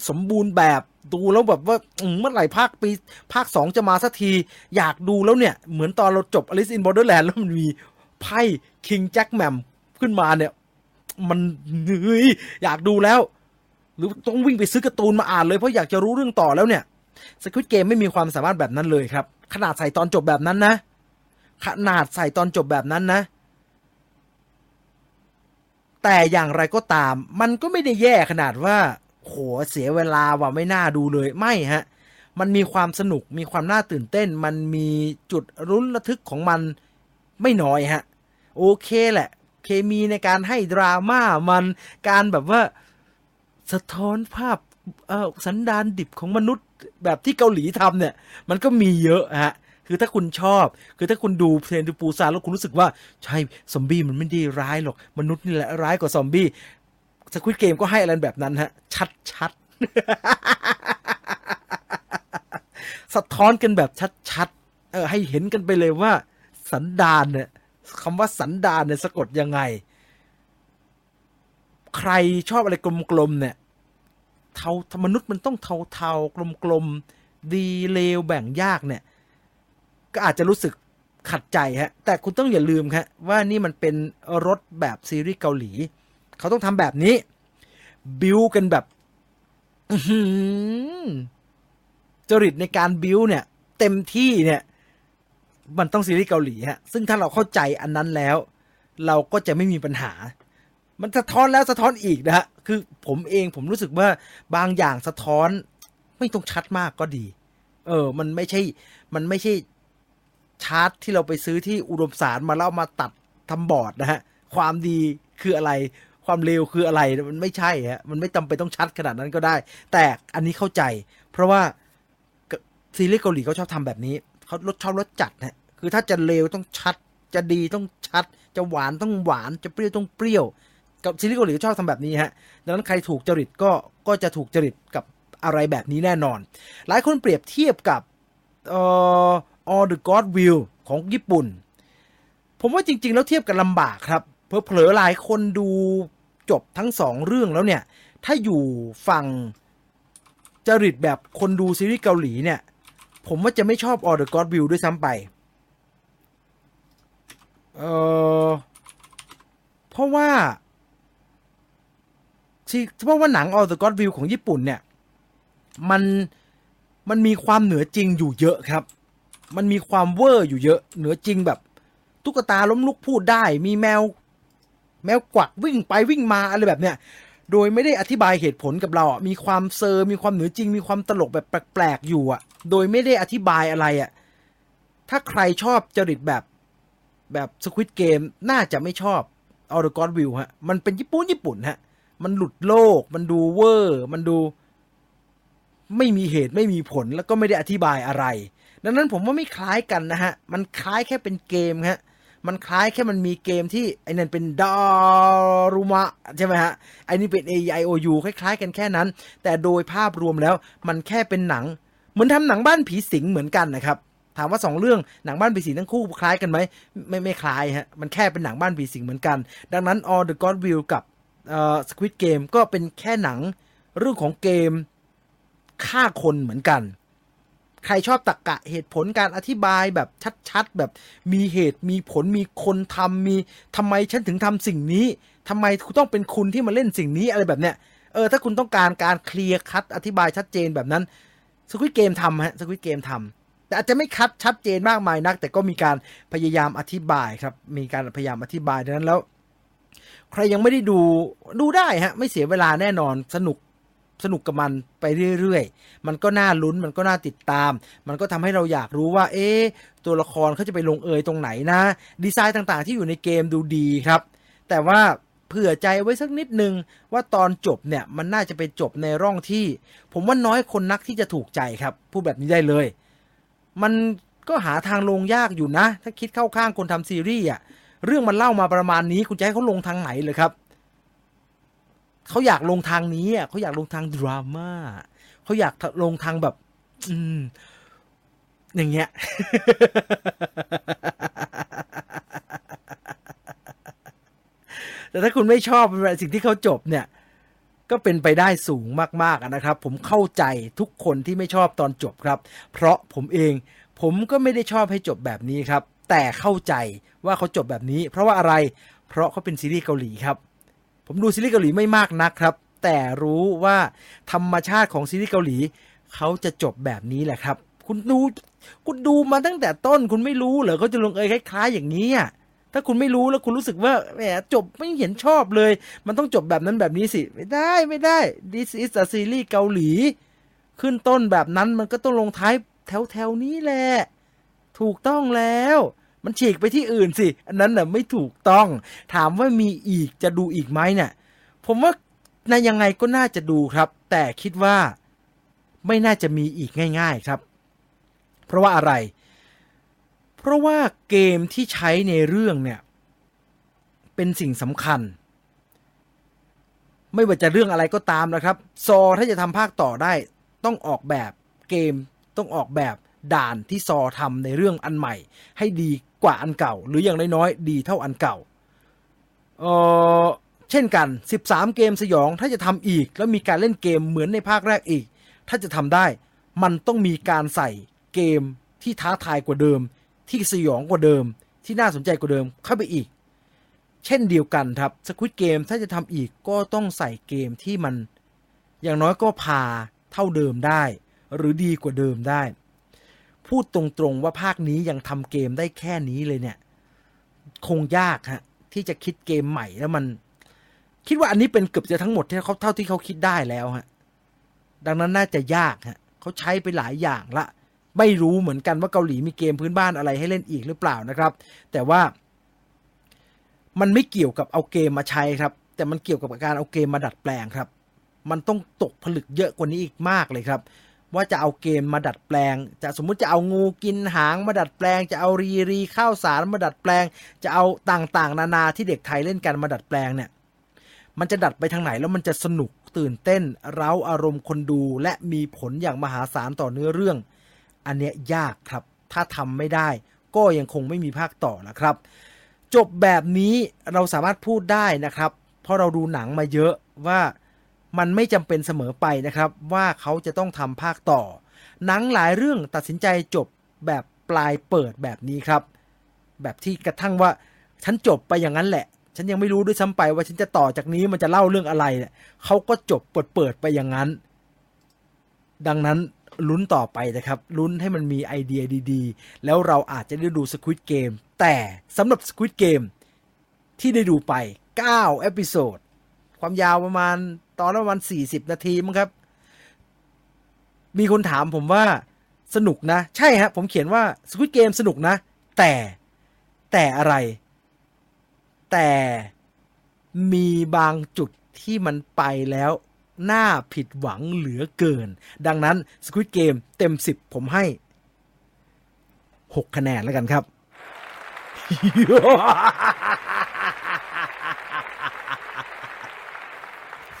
สมบูรณ์แบบดูแล้วแบบว่าเมื่อไหร่ภาคปีภาคสองจะมาสักที อยากดูแล้วเนี่ย เหมือนตอนเราจบ Alice in Borderland แล้วมันมีไพ่คิงแจ็คแมมขึ้นมาเนี่ย มันเฮ้ยอยากดูแล้ว หรือต้องวิ่งไปซื้อการ์ตูนมาอ่านเลยเพราะอยากจะรู้เรื่องต่อแล้วเนี่ยสควิตเกมไม่มีความสามารถแบบนั้นเลยครับ ขนาดใส่ตอนจบแบบนั้นนะ ขนาดใส่ตอนจบแบบนั้นนะ แต่อย่างไรก็ตาม มันก็ไม่ได้แย่ขนาดว่าโหเสียเวลาว่าไม่น่าดูเลยไม่ฮะ มันมีความสนุกมีความน่าตื่นเต้น มันมีจุดรุนระทึกของมันไม่น้อยฮะ โอเคแหละ เคมีในการให้ดราม่ามันการแบบว่าสะท้อนภาพเออสันดานดิบของมนุษย์แบบที่เกาหลีทำเนี่ย มันก็มีเยอะฮะ คือถ้าคุณชอบ คือถ้าคุณดูเทรนดูปูซาแล้วคุณรู้สึกว่าใช่ซอมบี้มันไม่ได้ร้ายหรอกมนุษย์นี่แหละร้ายกว่าซอมบี้สควิตเกมก็ให้อะไรแบบนั้นฮะ ชัดชัดสะท้อนกันแบบชัดๆ เออให้เห็นกันไปเลยว่า สันดานเนี่ยคำว่าสันดานเนี่ยสะกดยังไง ใครชอบอะไรกลมๆเนี่ยเทามนุษย์มันต้องเทาๆกลมๆดีเลวแบ่งยากเนี่ย ก็อาจจะรู้สึกขัดใจฮะ แต่คุณต้องอย่าลืมครับว่านี่มันเป็นรถแบบซีรีส์เกาหลี เขาต้องทำแบบนี้ บิวกันแบบอื้อหือจริตในการบิวเนี่ย เต็มที่เนี่ย มันต้องซีรีส์เกาหลีฮะ ซึ่งถ้าเราเข้าใจอันนั้นแล้ว เราก็จะไม่มีปัญหา มันสะท้อนแล้วสะท้อนอีกนะฮะ คือผมเองผมรู้สึกว่าบางอย่างสะท้อน ไม่ต้องชัดมากก็ดี เออ มันไม่ใช่ มันไม่ใช่ ชาร์ตที่เราไปซื้อที่อุดมสารมาแล้วเอามาตัดทำบอร์ดนะฮะ ความดีคืออะไร ความเลวคืออะไรมันไม่ใช่ฮะมันไม่จำเป็นต้องชัดขนาดนั้นก็ได้ แต่อันนี้เข้าใจ เพราะว่าซีรีส์เกาหลีเขาชอบทำแบบนี้เขาลดชอบรสจัดนะคือถ้าจะเลวต้องชัด จะดีต้องชัด จะหวานต้องหวาน จะเปรี้ยวต้องเปรี้ยว กับซีรีส์เกาหลีชอบทำแบบนี้ฮะ ดังนั้นใครถูกจริตก็ก็จะถูกจริตกับอะไรแบบนี้แน่นอน หลายคนเปรียบเทียบกับเอ่อ All the God Will ของญี่ปุ่น ผมว่าจริง ๆ แล้วเทียบกันลำบากครับ เพอเผลอๆหลายคนดูจบทั้งสองเรื่องแล้วเนี่ย ถ้าอยู่ฝั่งจริตแบบคนดูซีรีส์เกาหลีเนี่ย ผมว่าจะไม่ชอบ All the God Will ด้วยซ้ำไป เออเพราะว่าเพราะว่าหนัง As the Gods Will ของญี่ปุ่นเนี่ย มันมันมีความเหนือจริงอยู่เยอะครับ มันมีความเวอร์อยู่เยอะ เหนือจริงแบบ ตุ๊กตาล้มลุกพูดได้ มีแมว แมวกวักวิ่งไปวิ่งมาอะไรแบบเนี้ยโดยไม่ได้อธิบายเหตุผลกับเราอะมีความเซอร์ มีความเหนือจริง มีความตลกแบบแปลกๆอยู่อะ โดยไม่ได้อธิบายอะไรอะ ถ้าใครชอบจริตแบบแบบสควิตเกมน่าจะไม่ชอบ All the God Will ฮะ มันเป็นญี่ปุ่นญี่ปุ่นฮะ มันหลุดโลก มันดูเวอร์ มันดู ไม่มีเหตุไม่มีผลแล้วก็ไม่ได้อธิบายอะไร ดังนั้นผมว่าไม่คล้ายกันนะฮะ มันคล้ายแค่เป็นเกมฮะ มันคล้ายแค่มันมีเกมที่ไอ้นั่นเป็นดารุมะใช่ไหมฮะ ไอ้นี่เป็น A I O U คล้ายๆ กันแค่นั้น แต่โดยภาพรวมแล้วมันแค่เป็นหนัง เหมือนทำหนังบ้านผีสิงเหมือนกันนะครับถามว่าสองเรื่องหนังบ้านผีสิงทั้งคู่คล้ายกันไหมไม่ไม่คล้ายฮะมันแค่เป็นหนังบ้านผีสิงเหมือนกัน ดังนั้น All the God Will กับเอ่อ Squid Game ก็เป็นแค่หนังเรื่องของเกมฆ่าคนเหมือนกัน ใครชอบตรกกะเหตุผลการอธิบายแบบชัดๆ แบบมีเหตุมีผลมีคนทำมีทำไมฉันถึงทำสิ่งนี้ทำไมต้องเป็นคุณที่มาเล่นสิ่งนี้อะไรแบบเนี้ยเออถ้าคุณต้องการการเคลียร์คัดอธิบายชัดเจนแบบนั้นสควิตเกมทำฮะสควิตเกมทำแต่อาจจะไม่คัดชัดเจนมากมายนัก แต่ก็มีการพยายามอธิบายครับ มีการพยายามอธิบายดังนั้นแล้ว ใครยังไม่ได้ดูดูได้ฮะ ไม่เสียเวลาแน่นอนสนุก สนุกกับมันไปเรื่อยๆ มันก็น่าลุ้นมันก็น่าติดตาม มันก็ทำให้เราอยากรู้ว่า เอ๊ะตัวละครเขาจะไปลงเอยตรงไหนนะ ดีไซน์ต่างๆ ที่อยู่ในเกมดูดีครับ แต่ว่าเผื่อใจไว้สักนิดนึง ว่าตอนจบเนี่ยมันน่าจะไปจบในร่องที่ ผมว่าน้อยคนนักที่จะถูกใจครับพูดแบบนี้ได้เลย มันก็หาทางลงยากอยู่นะ ถ้าคิดเข้าข้างคนทำซีรีส์อะเรื่องมันเล่ามาประมาณนี้คุณจะให้เขาลงทางไหนเลยครับ เขาอยากลงทางนี้อะเขาอยากลงทางดราม่าเขาอยากลงทางแบบ อืม อย่างเงี้ย แต่ถ้าคุณไม่ชอบสิ่งที่เขาจบเนี่ย ก็เป็นไปได้สูงมาก ๆนะครับ ผมเข้าใจทุกคนที่ไม่ชอบตอนจบครับ เพราะผมเอง ผมก็ไม่ได้ชอบให้จบแบบนี้ครับ แต่เข้าใจว่าเขาจบแบบนี้ เพราะว่าอะไร เพราะเขาเป็นซีรีส์เกาหลีครับ ผมดูซีรีส์เกาหลีไม่มากนักครับ แต่รู้ว่าธรรมชาติของซีรีส์เกาหลีเขาจะจบแบบนี้แหละครับ คุณดูคุณดูมาตั้งแต่ต้นคุณไม่รู้เหรอเขาจะลงเอยคล้าย ๆ อย่างนี้อะถ้าคุณไม่รู้แล้วคุณรู้สึกว่าแหมจบไม่เห็นชอบเลย มันต้องจบแบบนั้นแบบนี้สิ ไม่ได้ไม่ได้ this is a series เกาหลี ขึ้นต้นแบบนั้นมันก็ต้องลงท้ายแถวแถวนี้แหละ ถูกต้องแล้ว มันฉีกไปที่อื่นสิ อันนั้นน่ะไม่ถูกต้อง ถามว่ามีอีกจะดูอีกไหมเนี่ย ผมว่าในยังไงก็น่าจะดูครับ แต่คิดว่าไม่น่าจะมีอีกง่าย ๆครับ เพราะว่าอะไร เพราะว่าเกมที่ใช้ในเรื่องเนี่ย เป็นสิ่งสำคัญ ไม่ว่าจะเรื่องอะไรก็ตามนะครับ ซอถ้าจะทำภาคต่อได้ ต้องออกแบบเกมต้องออกแบบด่านที่ซอทำในเรื่องอันใหม่ ให้ดี กว่าอันเก่า หรืออย่างน้อยๆดีเท่าอันเก่าเออเช่นกัน 13 เกมสยองถ้าจะทำอีก แล้วมีการเล่นเกมเหมือนในภาคแรกอีก ถ้าจะทำได้ มันต้องมีการใส่เกมที่ท้าทายกว่าเดิม ที่สยองกว่าเดิม ที่น่าสนใจกว่าเดิมเข้าไปอีก เช่นเดียวกันครับสควิตเกมถ้าจะทำอีกก็ต้องใส่เกมที่มัน อย่างน้อยก็พาเท่าเดิมได้ หรือดีกว่าเดิมได้ พูดตรงๆว่าภาคนี้ยังทำเกมได้แค่นี้เลยเนี่ย คงยากฮะ ที่จะคิดเกมใหม่แล้วมัน คิดว่าอันนี้เป็นเกือบจะทั้งหมดที่เขาเท่าที่เขาคิดได้แล้วฮะ ดังนั้นน่าจะยากฮะเขาใช้ไปหลายอย่างละ ไม่รู้เหมือนกันว่าเกาหลีมีเกมพื้นบ้านอะไรให้เล่นอีกหรือเปล่านะครับ แต่ว่า มันไม่เกี่ยวกับเอาเกมมาใช้ครับ แต่มันเกี่ยวกับการเอาเกมมาดัดแปลงครับ มันต้องตกผลึกเยอะกว่านี้อีกมากเลยครับ ว่าจะเอาเกมมาดัดแปลง จะสมมุติจะเอางูกินหางมาดัดแปลง จะเอารีรีข้าวสารมาดัดแปลง จะเอาต่างๆ นานาที่เด็กไทยเล่นกันมาดัดแปลงเนี่ยมันจะดัดไปทางไหนแล้วมันจะสนุกตื่นเต้น เร้าอารมณ์คนดูและมีผลอย่างมหาศาลต่อเนื้อเรื่อง อันเนี้ยยากครับ ถ้าทำไม่ได้ก็ยังคงไม่มีภาคต่อละครับ จบแบบนี้เราสามารถพูดได้นะครับ เพราะเราดูหนังมาเยอะว่า มันไม่จำเป็นเสมอไปนะครับ ว่าเขาจะต้องทำภาคต่อ หนังหลายเรื่องตัดสินใจจบแบบปลายเปิดแบบนี้ครับ แบบที่กระทั่งว่าฉันจบไปอย่างนั้นแหละ ฉันยังไม่รู้ด้วยซ้ำไปว่าฉันจะต่อจากนี้มันจะเล่าเรื่องอะไรเนี่ยเขาก็จบเปิดเปิดไปอย่างนั้น ดังนั้นลุ้นต่อไปนะครับ ลุ้นให้มันมีไอเดียดีๆ แล้วเราอาจจะได้ดู Squid Game แต่สำหรับ Squid Game ที่ได้ดูไป 9 episode ความยาวประมาณ ตอนละประมาณ40นาทีมั้งครับ มีคนถามผมว่าสนุกนะ ใช่ฮะ ผมเขียนว่า Squid Game สนุกนะ แต่แต่อะไร แต่มีบางจุดที่มันไปแล้วน่าผิดหวังเหลือเกิน ดังนั้น Squid Game เต็ม 10 ผมให้ 6 คะแนนแล้วกันครับ อืม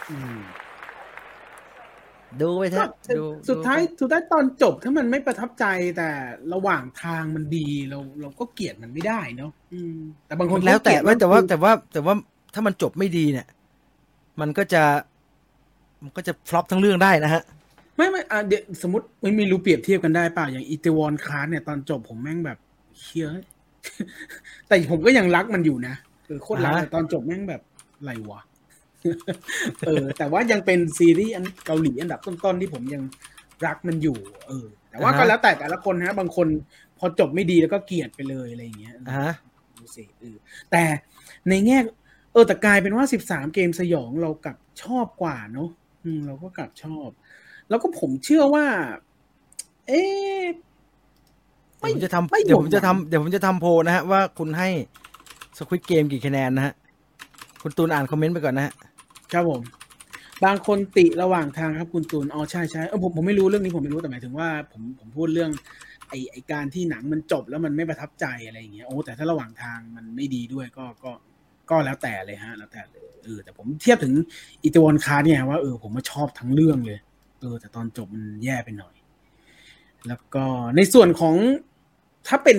ดูไปเถก็อะดูสุดท้ายดูสุดท้ายตอนจบถ้ามันไม่ประทับใจแต่ระหว่างทางมันดีเราเราก็เกลียดมันไม่ได้เนาะอืมแต่บางคนแล้วแต่เขเกลียดว่าแต่ว่าคือแต่ว่าแต่ว่าถ้ามันจบไม่ดีเนี่ย มันก็จะ มันก็จะฟลอปทั้งเรื่องได้นะฮะ ไม่ไม่อะเดี๋ยวสมมติไม่มีรู้เปรียบเทียบกันได้เปล่าอย่างอีเตวอนคาร์เนี่ยตอนจบผมแม่งแบบเชียแต่ผมก็ยังรักมันอยู่นะเออโคตรรักอ่าแต่ตอนจบแม่งแบบอะไรวะ เออ แต่ว่ายังเป็นซีรีส์อันเกาหลีอันดับต้นๆที่ผมยังรักมันอยู่ เออ แต่ว่าก็แล้วแต่แต่ละคนนะบางคนพอจบไม่ดีแล้วก็เกลียดไปเลยอะไรอย่างเงี้ยอ่าฮะดูสิเออแต่ในแง่ เออแต่กลายเป็นว่าสิบสามเกมสยองเรากลับชอบกว่าเนอะอืม เราก็กลับชอบ แล้วก็ผมเชื่อว่า เอ๊ะเดี๋ยวผมจะทำไม่เดี๋ยวผมหมดจะหวัทำงเดี๋ยวผมจะทำโพลนะฮะว่าคุณให้สควิตเกมกี่คะแนนนะฮะ คุณตูนอ่านคอมเมนต์ไปก่อนนะฮะ ครับผม บางคนติระหว่างทางครับคุณตูนอ๋อใช่ใช่เออผมผมไม่รู้เรื่องนี้ผมไม่รู้แต่หมายถึงว่า ผมผมพูดเรื่องไอไอการที่หนังมันจบแล้วมันไม่ประทับใจอะไรอย่างเงี้ยโอ้แต่ถ้าระหว่างทางมันไม่ดีด้วยก็ก็ก็แล้วแต่เลยฮะ แล้วแต่เลยเออแต่ผมเทียบถึงอิตาวนคาร์เนี่ยว่าเออผมมาชอบทั้งเรื่องเลย เออ แต่ตอนจบมันแย่ไปหน่อย แล้วก็ในส่วนของถ้าเป็น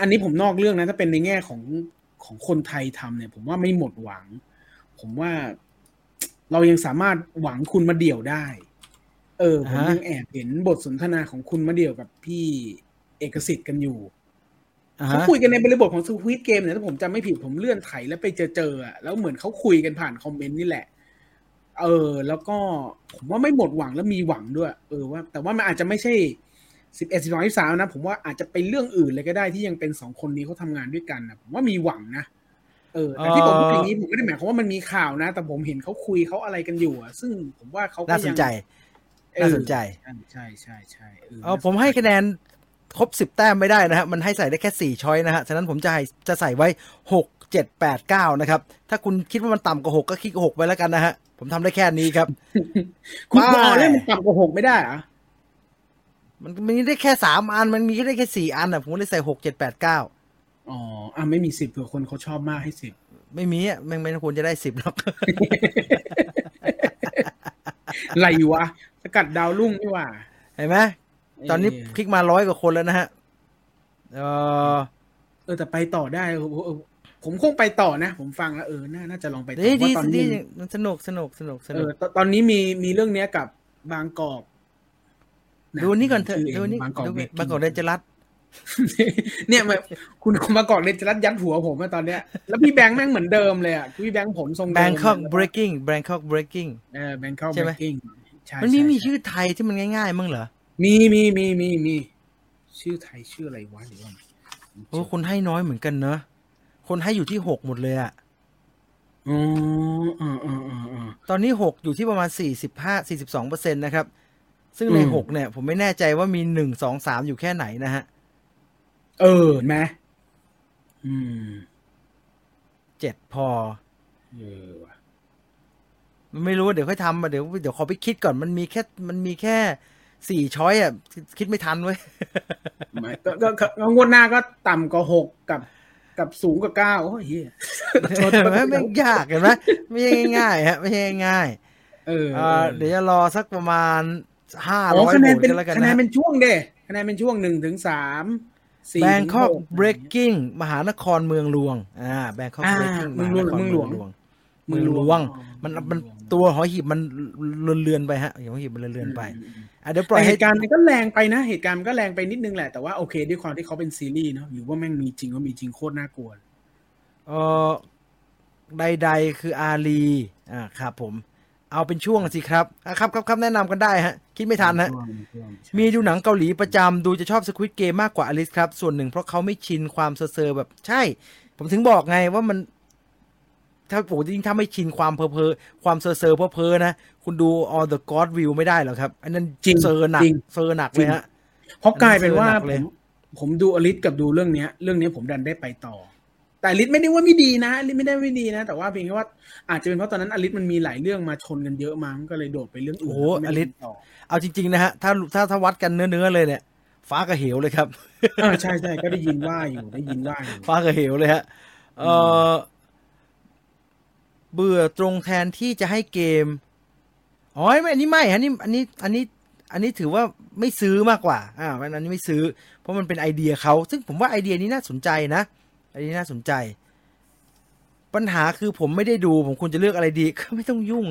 อันนี้ผมนอกเรื่องนะ ถ้าเป็นในแง่ของของคนไทยทำเนี่ย ผมว่าไม่หมดหวัง ผมว่า เรายังสามารถหวังคุณมาเดี่ยวได้ เออผมอ่าฮะยังแอบเห็นบทสนทนาของคุณมาเดี่ยวกับพี่เอกสิทธิ์กันอยู่อ่าเขาฮะคุยกันในบริบทของสควิตเกมเนี่ยถ้าผมจำไม่ผิดผมเลื่อนไถแล้วไปเจอเจอๆอะแล้วเหมือนเขาคุยกันผ่านคอมเมนต์นี่แหละ เออ แล้วก็ผมว่าไม่หมดหวังแล้วมีหวังด้วย เออว่า แต่ว่ามันอาจจะไม่ใช่สิบเอ็ดสิบสองสิบสามนะ ผมว่าอาจจะเป็นเรื่องอื่นเลยก็ได้ที่ยังเป็นสองคนนี้เขาทำงานด้วยกันนะผมว่ามีหวังนะ เออแต่ที่ผมพูดอย่างนี้ผมไม่ได้หมายความว่ามันมีข่าวนะ แต่ผมเห็นเขาคุยเขาอะไรกันอยู่อะซึ่งผมว่าเขาก็น่าสยันงใจเออน่าสนใจใช่ใช่ใช่ใช่เออเออผมให้คะแนนครบสิบแต้มไม่ได้นะฮะมันให้ใส่ได้แค่สี่ช้อยนะฮะฉะนั้นผมจะให้จะใส่ไว้หกเจ็ดแปดเก้านะครับ ถ้าคุณคิดว่ามันต่ำกว่าหกก็คลิกหกไปแล้วกันนะฮะ ผมทำได้แค่นี้ครับ คุณไปพอเล่นมันต่ำกว่าหกไม่ได้เหรอะมันมีได้แค่สามอัน มันมีได้แค่สี่อันอะ ผมเลยใส่หกเจ็ดแปดเก้า อ๋ออะไม่มีสิบเผื่อคนเขาชอบมากให้สิบไม่มีอะแม่งไม่ควรจะได้สิบหรอกไรวะสกัดดาวรุ่งนี่หว่าเห็นไหมตอนนี้คลิกมาร้อยกว่าคนแล้วนะฮะเออเออแต่ไปต่อได้เออเออผมคงไปต่อนะ ผมฟังแล้วเออน่าน่าจะลองไปต่อดีเพดีราะตอนดีนี้มันสนุกสนุกสนุกสเอนุกอตตอนนี้มีมีเรื่องเนี้ยกับบางกอกะดูนี่ก่อนเถอะชื่ดูนี่บางกอกดูเบกบางกอกเดนจรัส เนี่ยมาคุณบางกอกเดนจะรัดยัดหัวผมอะตอนเนี้ยแล้วพี่แบงค์แม่งเหมือนเดิมเลยอะพี่แบงค์ผมทรงเดิม Bangkok breaking Bangkok breaking เออแบงคอกใช่ไหมเบกกิ้งใช่มันมีใช่มีใช่ชื่อไทยที่มันง่ายๆมั้งเหรอ มีมีมีมีมีชื่อไทยชื่ออะไรวะเดี๋ยวก่อนโอ้คนให้น้อยเหมือนกันเนอะคนให้อยู่ที่หกหมดเลยอะอ๋ออ๋ออ๋ออ๋ออ๋อตอนนี้หกอยู่ที่ประมาณสี่สิบห้าสี่สิบสองเปอร์เซ็นต์นะครับ ซึ่งในอืมหกเนี่ย ผมไม่แน่ใจว่ามีหนึ่งสองสามอยู่แค่ไหนนะฮะ เออเห็นไหมอืมเจ็ดพอ เออว่ะมันไม่รู้เดี๋ยวค่อยทำอะเดี๋ยวเดี๋ยวขอไปคิดก่อนมันมีแค่มันมีแค่สี่ช้อยอะ คิดไม่ทันเว้ยไม่ก็ก็ก็ก็งวดหน้าก็ต่ำกว่าหกกับกับสูงกว่าเก้าโอ้ยเฮียเห็นไหมไม่งยากเห็นไหมไม่ใช่ง่ายๆฮะไม่ใช่ง่ายเออๆเอ่อเดี๋ยวจะรอสักประมาณห้าอ๋ร้ออยคะโหแนวนตเป็นกันแล้วกันคะแนนนะเป็นช่วงเด้คะแนนเป็นช่วงหนึ่งถึงสามสี่ แบงถึคอกหก breaking มหานครเมืองหลวงอ่าแบงคอกอ่า breaking เมืองหลวงมหานครเมืองหลวงเมืองหลวง มันมันตัวหอหีบมันเลือนๆไปฮะหอหีบมันเลือนๆไปอืมอืมอะเดี๋ยวปล่อแต่ยเหให้ตุการณ์มันก็แรงไปนะเหตุการณ์มันก็แรงไปนิดนึงแหละแต่ว่าโอเคด้วยความที่เขาเป็นซีรีส์เนาะหรือว่าแม่งมีจริงว่ามีจริงโคตรน่ากลัวเออใดๆคืออาลีอ่าครับผม เอาเป็นช่วงสิครับอะครับครับครับแนะนำกันได้ฮะ คิดไม่ทันฮะ มีดูหนังเกาหลีประจำดูจะชอบ Squid Game มากกว่าอลิสครับ ส่วนหนึ่งเพราะเขาไม่ชินความเซอร์ๆแบบ ใช่ ผมถึงบอกไงว่ามัน ถ้าปกติยิ่งถ้าไม่ชินความเพอเพอๆความเซอร์เซอร์เพอๆนะ คุณดู As the Gods Will ไม่ได้หรอกครับ อันนั้นจริงเซอร์หนักจริงเซอร์หนักเลยฮะเพราะกลายเป็นว่าอันนั้นเซอร์หนักผเลยผมดูอลิสกับดูเรื่องเนี้ย เรื่องเนี้ยผมดันได้ไปต่อ แต่อลิสไม่ได้ว่าไม่ดีนะอลิสไม่ได้ไม่ดีนะ แต่ว่าเพียงแค่ว่าอาจจะเป็นเพราะตอนนั้นอลิสมันมีหลายเรื่องมาชนกันเยอะมั้งก็เลยโดดไปเรื่องอื่นโอ้โหแล้วก็อไม่ลิได้สต่อเอาจริงๆนะฮะถ้าถ้าถ้าวัดกันเนื้อๆเลยเนี่ย ฟ้ากับเหวเลยครับอ่าใช่ใช่ก็ได้ยินว่าอยู่ได้ยินว่าอยู่ฟ้ากับเหวเลยฮะเออเบื่อตรงแทนที่จะให้เกมอ๋อไม่อันนี้ไม่ฮะนี่อันนี้อันนี้อันนี้ถือว่าไม่ซื้อมากกว่าอ่าอันนี้ไม่ซื้อ เพราะมันเป็นไอเดียเขาซึ่งผมว่าไอเดียนี้น่าสนใจนะไอเดียน่าสนใจ ปัญหาคือผมไม่ได้ดู ผมควรจะเลือกอะไรดีก็ไม่ต้องยุ่ง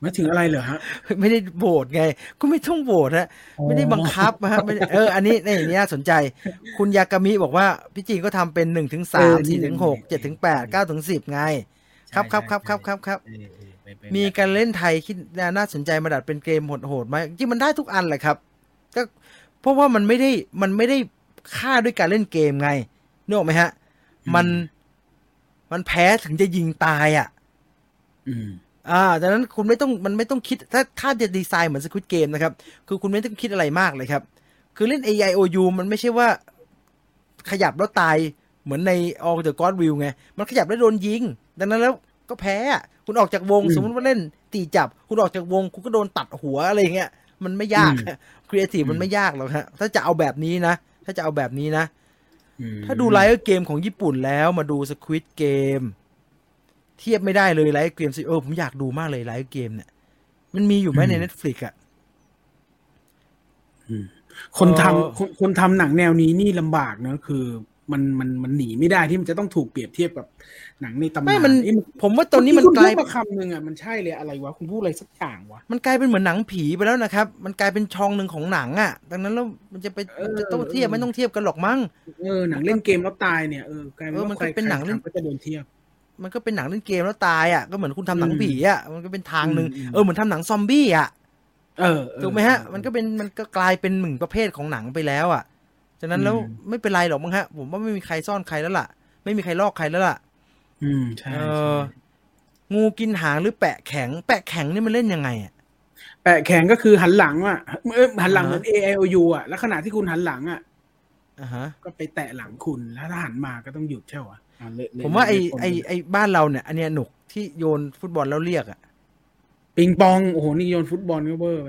ไม่ถึงอะไรเหรอฮะ ไม่ได้โหวตไง ก็ไม่ต้องโหวตฮะ ไม่ได้บังคับนะฮะไม่ได้เออ อันนี้นี่นี่น่าสนใจ คุณยากามิบอกว่า พี่จีนก็ทำเป็นหนึ่งถึงสามสี่ถึงหกเจ็ดถึงแปดเก้าถึงสิบไง ครับครับครับครับครับครับเออเออไปไปมีการเล่นไทยคิดน่าสนใจมาดัดเป็นเกมโหดๆไหมจริงมันได้ทุกอันแหละครับ ก็เพราะว่ามันไม่ได้มันไม่ได้ฆ่าด้วยการเล่นเกมไง นึกออกไหมฮะ มันมันแพ้ถึงจะยิงตายอะ อืมอ่าดังนั้นคุณไม่ต้องมันไม่ต้องคิด ถ้าถ้าจะดีไซน์เหมือนสควิตเกมนะครับ คือคุณไม่ต้องคิดอะไรมากเลยครับ คือเล่น A I O U มันไม่ใช่ว่า ขยับแล้วตายเหมือนใน All the God Will ไง มันขยับแล้วโดนยิง ดังนั้นแล้วก็แพ้อะคุณออกจากวงอืมสมมติว่าเล่นตีจับ คุณออกจากวง คุณก็โดนตัดหัวอะไรอย่างเงี้ย มันไม่ยากอืมครีเอทีฟอืมมันไม่ยากหรอกฮะ ถ้าจะเอาแบบนี้นะ ถ้าจะเอาแบบนี้นะอืม ถ้าดู Liar Game ของญี่ปุ่นแล้วมาดู Squid Game เทียบไม่ได้เลย Liar Game สิเออผมอยากดูมากเลย Liar Game เนี่ย มันมีอยู่ไหมใน Netflix อะคนเอ่อทำคนคนทำหนังแนวนี้นี่ลำบากเนอะคือ มันมันมันหนีไม่ได้ที่มันจะต้องถูกเปรียบเทียบกับ หนังในตำนานไม่มันเอ๊ะผมว่าตอนนี้มันคุณกลายพูดมาคำหนึ่งอะมันใช่เลยอะไรวะคุณพูดอะไรสักอย่างวะมันกลายเป็นเหมือนหนังผีไปแล้วนะครับ มันกลายเป็นช่องหนึ่งของหนังอะดังนั้นแล้วมันจะไปเออจะต้องเทียบไม่ต้องเทียบกันหรอกมั้งเออหนังเล่นเกมแล้วตายเนี่ยเออกลายเป็นเออมันว่าใครก็เป็นหนังเล่นใครทำก็จะโดนเทียบมันก็เป็นหนังเล่นเกมแล้วตายอะก็เหมือนคุณทำหนังอืมผีอะมันก็เป็นทางหนึ่งอืมเออเหมือนทำหนังซอมบี้อะเออเออถูกไหมฮะ มันก็เป็นมันก็กลายเป็นหนึ่งประเภทของหนังไปแล้วอะฉะนั้นแล้วอืมไม่เป็นไรหรอกมั้งฮะ ผมว่าไม่มีใครซ่อนใครแล้วล่ะ ไม่มีใครลอกใครแล้วล่ะ อืมใช่เอใช่องูกินหางหรือแปะแข็ง แปะแข็งนี่มันเล่นยังไงอะแปะแข็งก็คือหันหลังอะเออหันหลังอ่าเหมือน A I O U อะ แล้วขณะที่คุณหันหลังอะอ่าฮะก็ไปแตะหลังคุณแล้วถ้าหันมาก็ต้องหยุดใช่ปะอะเละเละผมว่าไอเละคนไอไอบ้านเราเนี่ยอันเนี้ยหนุกที่โยนฟุตบอลแล้วเรียกอะปิงปองโอ้โหนี่โยนฟุตบอลก็เบอร์ไป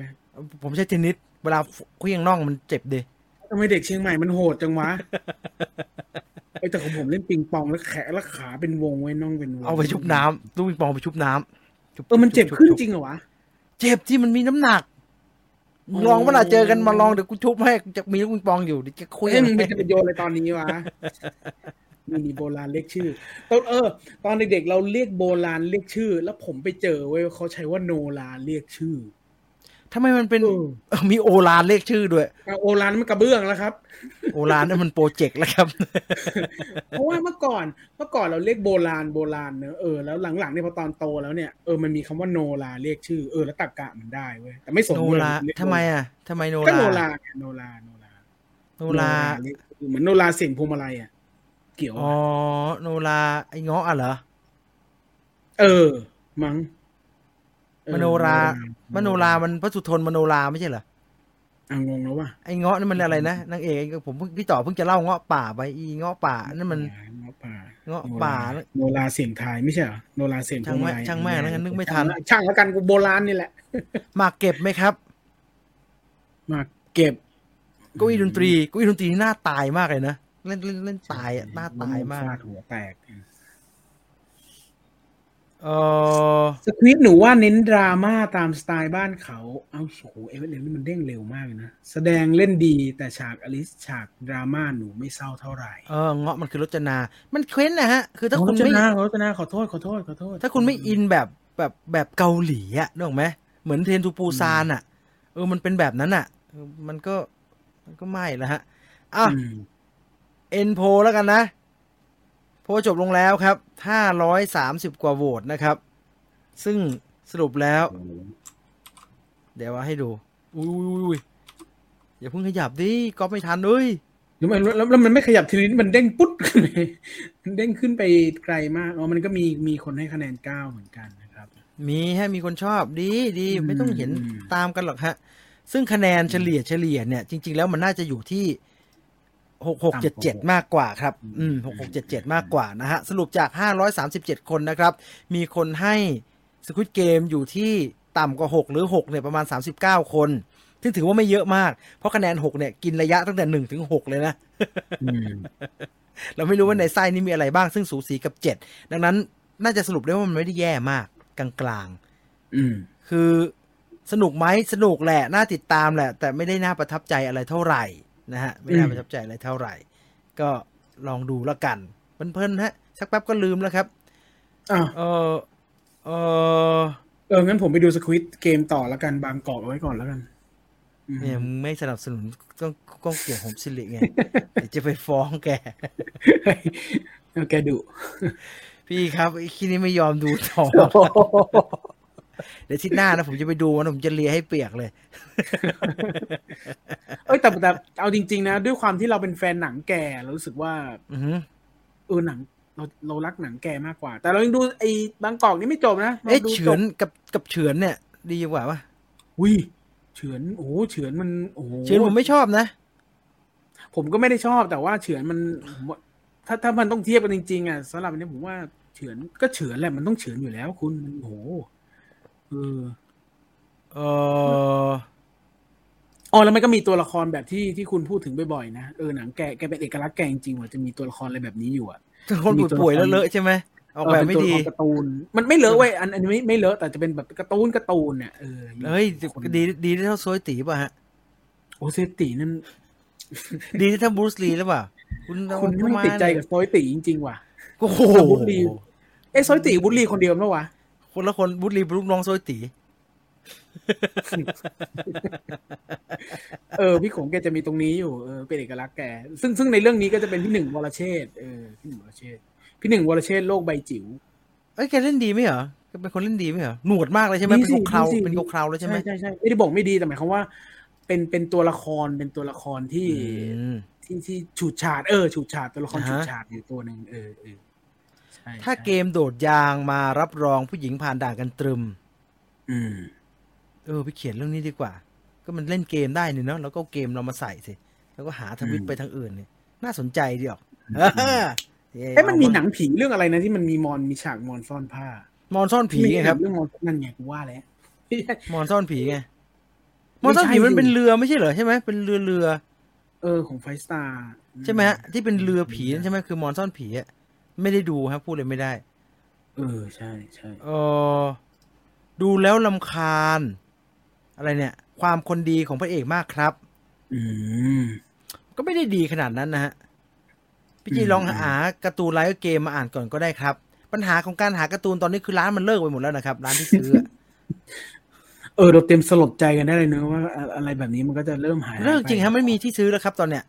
ผมใช้เทนนิสเวลาเคลี้ยงน่องมันเจ็บดิทำไมเด็กเชียงใหม่มันโหดจังวะไอยแต่ของผมเล่นปิงปองแล้วแขนแล้วขาเป็นวงไว้น่องเป็นวงเอาไปชุบน้ำลูกปิงปองไปชุบน้ำชุเออมันเจ็บชุขึ้นชุจริงเหรอวะ เจ็บที่มันมีน้ำหนักอ๋อลองเวลาเจอกันมาลองเดี๋ยวกูชุบให้จะมีลูกปิงปองอยู่เดี๋ยวจะคุยเอ้ยมึงเป็นจะไปโยนอะไรตอนนี้วะนี่มีโบราณเรียกชื่อตอนเออ ตอนเด็กๆเราเรียกโบราณเรียกชื่อ แล้วผมไปเจอเว้ยเขาใช้ว่าโนราเรียกชื่อ ทำไมมันเป็นเออเออมีโอลานเลขชื่อด้วยอะโอรานมันกระเบื้องแล้วครับ โอลานนั่นมันโปรเจกต์แล้วครับเพราะว่าเมื่อก่อนเมื่อก่อนเราเรียกโบราณโบราณเนอะเออแล้วหลังๆเนี่ยพอตอนโตแล้วเนี่ยเออมันมีคำว่าโนราเรียกชื่อเออแล้วตักกะมันได้เว้ยแต่ไม่สนโนเว้ยราเรียกทำไมอะทำไมโนก็ราโนราไงโนราโนราโนราเรียกเหมือนโนราเสียงพวงมาลัยอะเกี่ยวอ๋อโนราไอ้เงาะอะเหรอเออ มั้งเออมโนรา มโนรามันพระสุทนมโนราไม่ใช่เหรออะงงแล้วว่ะไอ้เงาะนี่มันอะไรนะนางเอกผมเพิ่งพี่ต่อเพิ่งจะเล่าเงาะป่าไปอีเงาะป่านั่นมันเงาะป่าเงาะป่าโนราเสียงไทายไม่ใช่เหรอโนราเสียงพวงมาลัยช่างแม่งช่างแม่งแล้วกันนึกไม่ทันช่างแล้วกันกูโบราณนี่แหละหมากเก็บไหมครับมาเก็บเก้าอี้ดนตรีเก้าอี้ดนตรีนี่หน้าตายมากเลยนะเล่นเล่นเล่นตายอะหน้าตายมากฟดหัวแตก เออสควิตหนูว่าเน้นดราม่าตามสไตล์บ้านเขา เอาโหเอเวอร์เรนี่มันเด้งเร็วมากเลยนะ แสดงเล่นดีแต่ฉากอลิสฉากดราม่าหนูไม่เศร้าเท่าไหร่ เออเงาะมันคือรจนา มันเคว้นนะฮะ คือถ้าคุณจะไม่นาเขาจะนาขอโทษขอโทษขอโทษ ถ้าคุณไม่อินแบบแบบแบบเกาหลีอะนึกออกไหมเหมือนเทรนทูปูซานอะเออมันเป็นแบบนั้นอะเออมันก็มันก็ไม่ละฮะอะอืมเอ็นโพแล้วกันนะโพลจบลงแล้วครับห้าร้อยสามสิบกว่าโหวตนะครับ ซึ่งสรุปแล้ว เดี๋ยวว่าให้ดูอุ้ยอุ้ยอุ้ยอย่าเพิ่งขยับดิก๊อปไม่ทันเลยแล้วมันแล้วแล้วมันไม่ขยับทีนี้มันเด้งปุ๊ดขึ้นไปมันเด้งขึ้นไปไกลมากอ๋อมันก็มีมีคนให้คะแนนเก้าเหมือนกันนะครับ มีฮะมีคนชอบดีดีอืมไม่ต้องเห็นอืมตามกันหรอกฮะ ซึ่งคะแนนเฉลี่ยเฉลี่ยเนี่ย จริง ๆ แล้วมันน่าจะอยู่ที่ หกหกเจ็ดเจ็ดมากกว่าครับ อืมหกหกเจ็ดเจ็ดมากกว่านะฮะ สรุปจากห้าร้อยสามสิบเจ็ดคนนะครับ มีคนให้สควิตเกมอยู่ที่ต่ำกว่าหกหรือหกเนี่ยประมาณสามสิบเก้าคน ซึ่งถือว่าไม่เยอะมาก เพราะคะแนนหกเนี่ย กินระยะตั้งแต่หนึ่งถึงหกเลยนะอืมเราไม่รู้ว่าในไส้นี้มีอะไรบ้าง ซึ่งสูสีกับเจ็ดดังนั้นน่าจะสรุปได้ว่ามันไม่ได้แย่มาก กลางๆอืมคือสนุกไหมสนุกแหละ น่าติดตามแหละ แต่ไม่ได้น่าประทับใจอะไรเท่าไหร่ นะฮะ ไม่น่าอืมประทับใจอะไรเท่าไหร่ ก็ลองดูแล้วกันเพลินๆฮะ สักแป๊บก็ลืมแล้วครับอ้าวเออเออเอองั้นผมไปดูสควิตเกมต่อแล้วกันบางกอกเอาไว้ก่อนแล้วกันอืมเนี่ยมึงไม่สนับสนุนต้องก้องเกี่ยวผมสิริไงเดี๋ยวจะไปฟ้องแกเอาแกดุพี่ครับไอ้ขี้นี้ไม่ยอมดูต่อ เดี๋ยวอาทิศหน้านะผมจะไปดูมันผมจะเลียให้เปียกเลย เอ้ยแต่แต่เอาจริง ๆ นะ ด้วยความที่เราเป็นแฟนหนังแก่เรารู้สึกว่าอือหือเออหนังเราเรารักหนังแกมากกว่า แต่เรายังดูไอ้บางกอกนี่ไม่จบนะเอ๊ะราดูเฉืจอบนกับกับเฉือนเนี่ย ดีกว่าปะอุ้ยเฉือนโอ้โหเฉือนมันโอ้โหเฉือนผมไม่ชอบนะ ผมก็ไม่ได้ชอบแต่ว่าเฉือนมันผมว่าถ้าถ้ามันต้องเทียบกันจริงๆอะสำหรับอันนี้ผมว่าเฉือนก็เฉือนแหละมันต้องเฉือนอยู่แล้วคุณมันโอ้โห เออเอออ๋อแล้วมันก็มีตัวละครแบบที่ที่คุณพูดถึงบ่อยๆนะเออหนังแกแกเป็นเอกลักษณ์แกจริงๆว่ะจะมีตัวละครอะไรแบบนี้อยู่อะคนป่วยๆแล้วเลอะใช่ไหมออกแบบไม่ดีเออเป็นตัวละครการ์ตูน มันไม่เลอะเว้ยอันอันนี้ไม่ไม่เลอะแต่จะเป็นแบบการ์ตูนการ์ตูนเนี่ยเออเฮ้ยคนดีดีที่เท่าโซยตีป่ะฮะโอเซตินั่นดีที่เท่าบรูซลีหรือเปล่าคุณคุณไม่ติดใจกับโซยติจริงๆว่ะโอ้โหบูธลีเอ้โซยติบุลลีคนเดียวมั้ยวะ คนละคนบรูซลีเป็นลูกน้องโซยตีเออพี่ขงแกจะมีตรงนี้อยู่เออเป็นเอกลักษณ์แก ซึ่งซึ่งในเรื่องนี้ก็จะเป็นพี่หนึ่งวรเชษฐ์เออพี่หนึ่งวรเชษฐ์พี่หนึ่งวรเชษฐ์โลกใบจิ๋วเอ้ยแกเล่นดีไหมเหรอแกเป็นคนเล่นดีไหมเหรอหนวดมากเลยใช่ไหมดีเป็นสิกบเคราวดีสิเป็นกบเคราวแล้วใช่ไหมใช่ใช่ไม่ได้บอกไม่ดีแต่หมายความว่า เป็นเป็นตัวละครเป็นตัวละครที่อืมที่ที่ฉูดฉาดเออฉูดฉาดตัวละครอ่าฮะฉูดฉาดอยู่ตัวหนึ่งเออเออใช่ ถ้าใช่เกมโดดยางมารับรองผู้หญิงผ่านด่านกันตรึม อืมเออไปเขียนเรื่องนี้ดีกว่า ก็มันเล่นเกมได้นี่เนาะแล้วก็เอาเกมเรามาใส่สิแล้วก็หาทวิตอืมไปทางอื่นเนี่ย น่าสนใจดีออกเอ๊ะมันมีหนังผีเรื่องอะไรนะที่มันมีมอนมีฉากมอนซ่อนผ้ามอนซ่อนผีไงครับเรื่องมอนนั่นไงกูว่าแล้วมอนซ่อนผีไงมไม่อนซ่อนผีใช่มันสิเป็นเรือไม่ใช่เหรอใช่ไหมเป็นเรือเรือ เออของไฟสตาร์ใช่ไหมฮะที่เป็นเรือผีนั่นใช่ไหมคือมอนซ่อนผีอะ ไม่ได้ดูครับพูดเลยไม่ได้ เออใช่ใช่เออดูแล้วลำคาญ อะไรเนี่ย ความคนดีของพระเอกมากครับ อืมก็ไม่ได้ดีขนาดนั้นนะฮะพี่จีอืมลองหาการ์ตูนไลฟ์เกมมาอ่านก่อนก็ได้ครับ ปัญหาของการหาการ์ตูนตอนนี้คือร้านมันเลิกไปหมดแล้วนะครับ ร้านที่ซื้ออะเออเราเต็มสลดใจกันได้เลยเนอะว่าอะไรแบบนี้มันก็จะเริ่มหายเลิกจริงไปฮะไม่มีที่ซื้อแล้วครับ ตอนเนี้ย